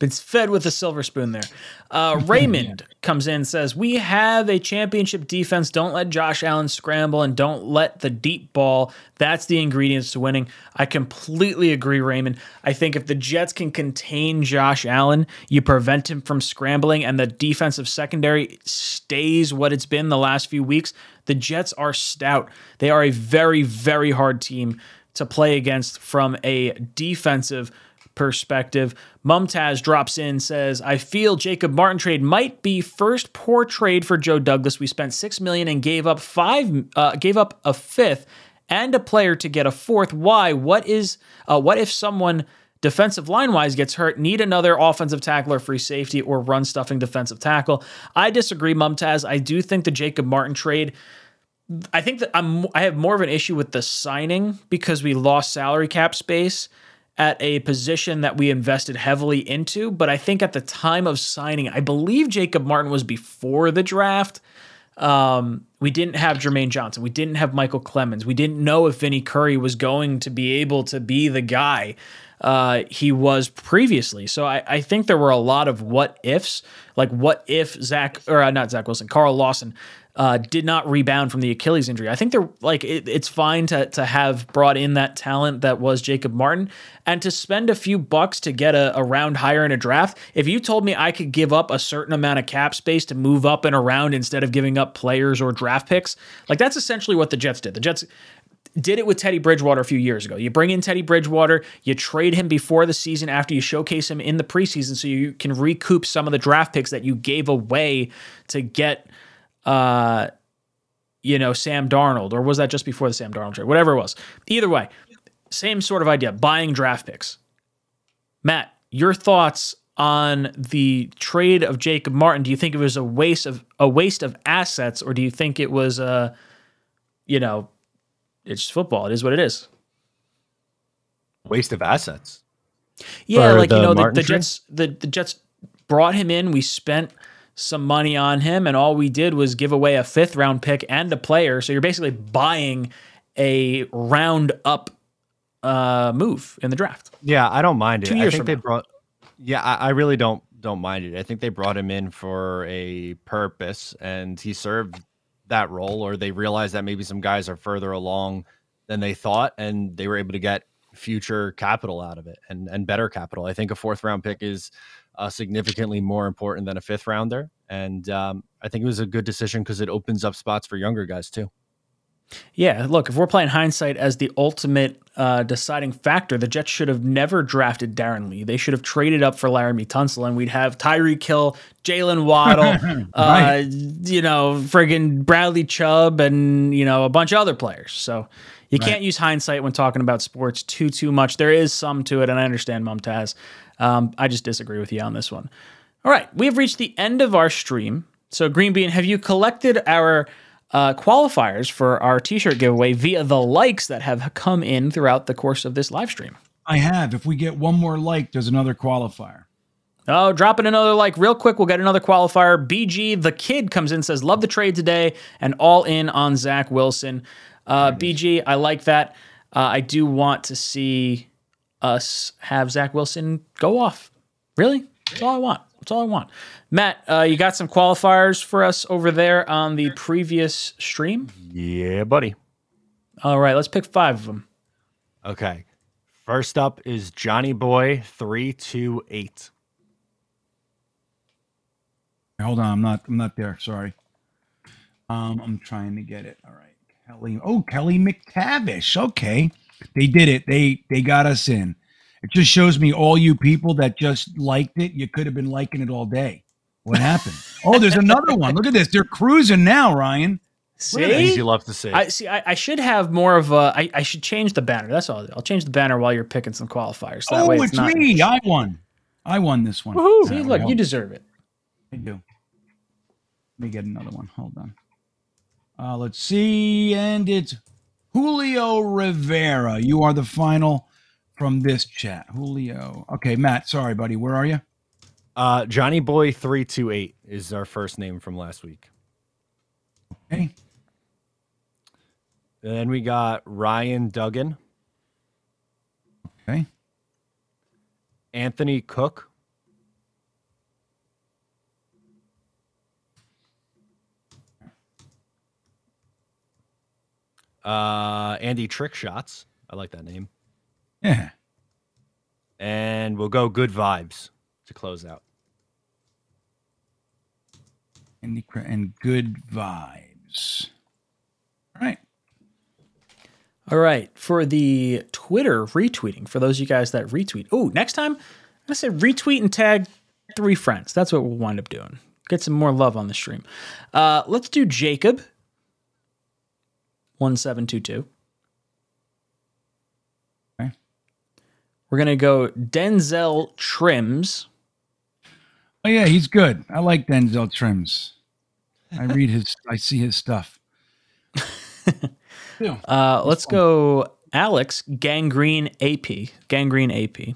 Been fed with a silver spoon there. Uh, Raymond comes in says, We have a championship defense. Don't let Josh Allen scramble and don't let the deep ball. That's the ingredients to winning. I completely agree, Raymond. I think if the Jets can contain Josh Allen, you prevent him from scrambling, and the defensive secondary stays what it's been the last few weeks, the Jets are stout. They are a very, very hard team to play against from a defensive perspective. Mumtaz drops in, says, I feel Jacob Martin trade might be first poor trade for Joe Douglas. We spent six million and gave up five, uh, gave up a fifth and a player to get a fourth. Why? What is, uh, what if someone defensive line wise gets hurt, need another offensive tackle or free safety or run stuffing defensive tackle? I disagree, Mumtaz. I do think the Jacob Martin trade. I think that I'm I have more of an issue with the signing because we lost salary cap space at a position that we invested heavily into. But I think at the time of signing, I believe Jacob Martin was before the draft. Um, we didn't have Jermaine Johnson. We didn't have Michael Clemons. We didn't know if Vinny Curry was going to be able to be the guy uh, he was previously. So I, I, think there were a lot of what ifs, like what if Zach or uh, not Zach Wilson, Carl Lawson uh, did not rebound from the Achilles injury. I think they're like it, it's fine to to have brought in that talent that was Jacob Martin and to spend a few bucks to get a, a round higher in a draft. If you told me I could give up a certain amount of cap space to move up and around instead of giving up players or draft picks, like that's essentially what the Jets did. The Jets did it with Teddy Bridgewater a few years ago. You bring in Teddy Bridgewater, you trade him before the season after you showcase him in the preseason so you can recoup some of the draft picks that you gave away to get uh, you know, Sam Darnold, or was that just before the Sam Darnold trade? Whatever it was. Either way, same sort of idea, buying draft picks. Matt, your thoughts on the trade of Jacob Martin? Do you think it was a waste of a waste of assets, or do you think it was a, you know, it's football. It is what it is. Waste of assets. Yeah, For like you know, the, the? Jets the, the Jets brought him in. We spent some money on him, and all we did was give away a fifth round pick and a player. So you're basically buying a round up uh, move in the draft. Yeah, I don't mind it. Two I years think from they now. brought. Yeah, I, I really don't don't mind it. I think they brought him in for a purpose, and he served that role. Or they realized that maybe some guys are further along than they thought, and they were able to get future capital out of it and and better capital. I think a fourth round pick is uh, significantly more important than a fifth rounder, and um, I think it was a good decision because it opens up spots for younger guys too. Yeah, look, if we're playing hindsight as the ultimate uh, deciding factor, the Jets should have never drafted Darron Lee. They should have traded up for Laremy Tunsil, and we'd have Tyreek Hill, Jaylen Waddle, uh, you know, friggin' Bradley Chubb, and you know a bunch of other players. So you can't use hindsight when talking about sports too too much. There is some to it, and I understand Mumtaz. Um, I just disagree with you on this one. All right, we have reached the end of our stream. So, Green Bean, have you collected our uh, qualifiers for our T-shirt giveaway via the likes that have come in throughout the course of this live stream? I have. If we get one more like, there's another qualifier. Oh, dropping another like real quick. We'll get another qualifier. BG the kid comes in says love the trade today and all in on Zach Wilson. Uh, BG, I like that. Uh, I do want to see us have Zach Wilson go off. Really, that's all I want. That's all I want. Matt, uh, you got some qualifiers for us over there on the previous stream. Yeah, buddy. All right, let's pick five of them. Okay. First up is Johnny Boy three two eight. Hold on, I'm not. I'm not there. Sorry. Um, I'm trying to get it. All right, Kelly. Oh, Kelly McTavish. Okay, they did it. They they got us in. It just shows me all you people that just liked it. You could have been liking it all day. What happened? oh, there's another one. Look at this. They're cruising now, Ryan. As See, you love to see. I see. I, I should have more of a. I, I should change the banner. That's all. I'll. I'll change the banner while you're picking some qualifiers. That oh, way it's, not. me. I won. I won this one. See, look, you deserve it. I do. Let me get another one. Hold on. Uh, let's see. And it's Julio Rivera. You are the final from this chat. Julio. Okay, Matt. Sorry, buddy. Where are you? Uh, Johnny Boy three two eight is our first name from last week. Okay. Then we got Ryan Duggan, Okay. Anthony Cook, uh, Andy Trick Shots. I like that name. Yeah. And we'll go Good Vibes to close out. And, the, and good vibes. All right. All right, for the Twitter retweeting, for those of you guys that retweet. Oh, next time I said retweet and tag three friends. That's what we'll wind up doing. Get some more love on the stream. Uh, let's do Jacob. One seven two two. Okay. We're gonna go Denzel Trims. Oh yeah, he's good. I like Denzel Trims. I read his. I see his stuff. Yeah. Uh, let's go Alex Gangrene AP. Gangrene AP.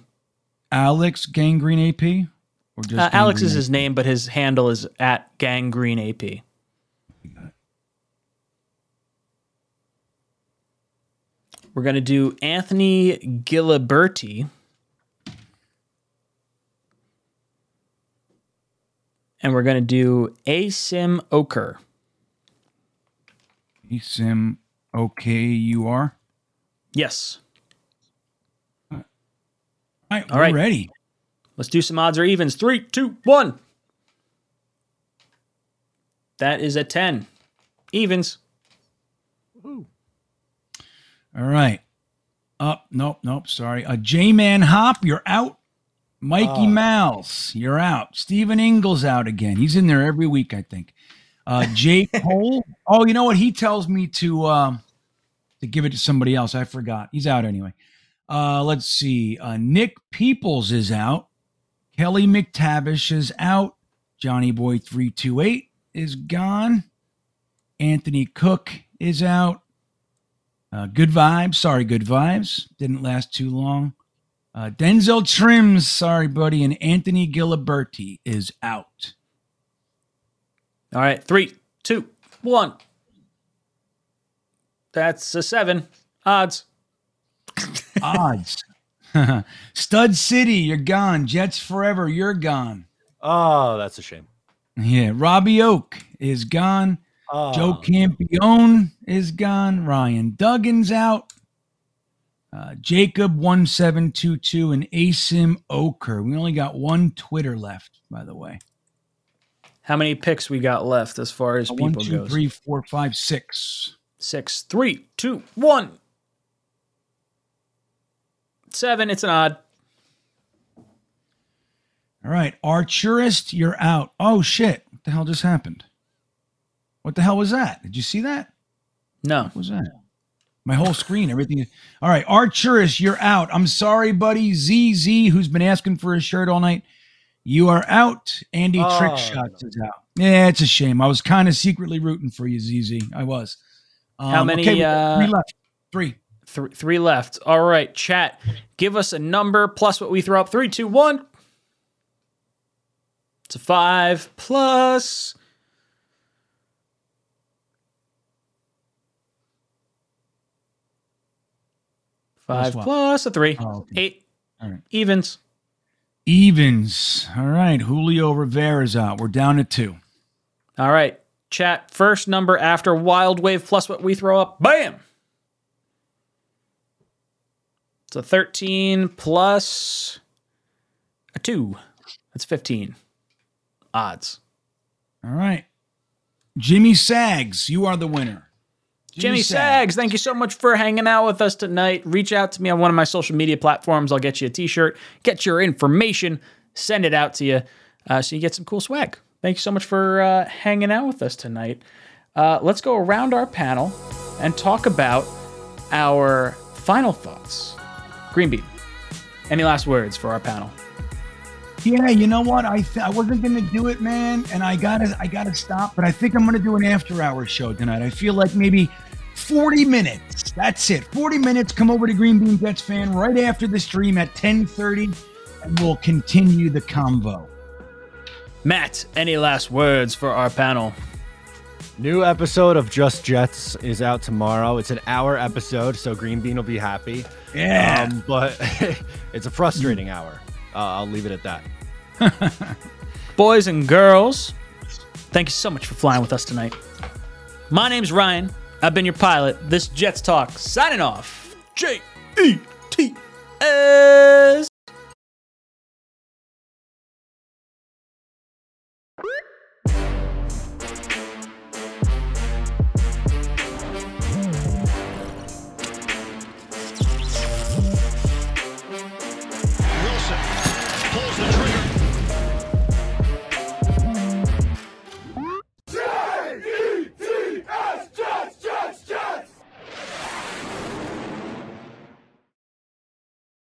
Alex Gangrene AP. Or just Uh, Alex is his name, but his handle is at Gangrene AP. We're going to do Anthony Giliberti. And we're going to do Asim Oker. Sim okay you are. Yes. All right, All we're right. ready. Let's do some odds or evens. Three, two, one. That is a 10. Evens. All right. Up, nope, nope, sorry. Uh, J Man Hop, you're out. Mikey Mouse, you're out. Steven Ingles out again. He's in there every week, I think. Uh, Jake Cole. Oh, you know what? He tells me to um, to give it to somebody else. I forgot. He's out anyway. Uh, let's see. Uh, Nick Peoples is out. Kelly McTavish is out. Johnny Boy 328 is gone. Anthony Cook is out. Uh, good vibes. Sorry, good vibes. Didn't last too long. Uh, Denzel Trims, sorry, buddy. And Anthony Giliberti is out. All right, three, two, one. That's a seven. Odds. Odds. Stud City, you're gone. Jets forever, you're gone. Oh, that's a shame. Yeah, Robbie Oak is gone. Oh, Joe Campione is gone. Ryan Duggan's out. Uh, Jacob one seven two two and Asim Oker. We only got one Twitter left, by the way. How many picks we got left as far as Uh, One, people two, goes? three, four, five, six. Six, three, two, one. Seven. It's an odd. All right, Archerist, you're out. Oh shit! What the hell just happened? What the hell was that? Did you see that? No. What was that? My whole screen, everything. All right, Archerist, you're out. I'm sorry, buddy. ZZ, who's been asking for a shirt all night, you are out. Andy Oh, Trickshots is out. Yeah, it's a shame. I was kind of secretly rooting for you, ZZ. I was. How Um, many, Okay, uh, three left. Three. Three, three left. All right, chat. Give us a number plus what we throw up. Three, two, one. It's a five plus. Five Plus a three. Oh, okay. Eight. All right. Evens. Evens. All right, Julio Rivera's out. We're down to two. All right. Chat. First number after Wild Wave plus what we throw up. Bam. It's a 13 plus a two. That's 15. Odds. All right. Jimmy Sags, you are the winner. Jimmy Sags, thank you so much for hanging out with us tonight. Reach out to me on one of my social media platforms. I'll get you a t shirt, get your information, send it out to you uh, so you get some cool swag. Thank you so much for uh, hanging out with us tonight. Uh, let's go around our panel and talk about our final thoughts. Green Bean, any last words for our panel? Yeah, you know what? I th- I wasn't gonna do it, man, and I gotta I gotta stop. But I think I'm gonna do an after hour show tonight. I feel like maybe 40 minutes. That's it. 40 minutes. Come over to Green Bean Jets fan right after the stream at 10:30, and we'll continue the convo. Matt, any last words for our panel? New episode of Just Jets is out tomorrow. It's an hour episode, so Green Bean will be happy. Yeah. Um, but it's a frustrating hour. Uh, I'll leave it at that. Boys and girls, thank you so much for flying with us tonight. My name's Ryan. I've been your pilot. This Jets Talk signing off. J E T S.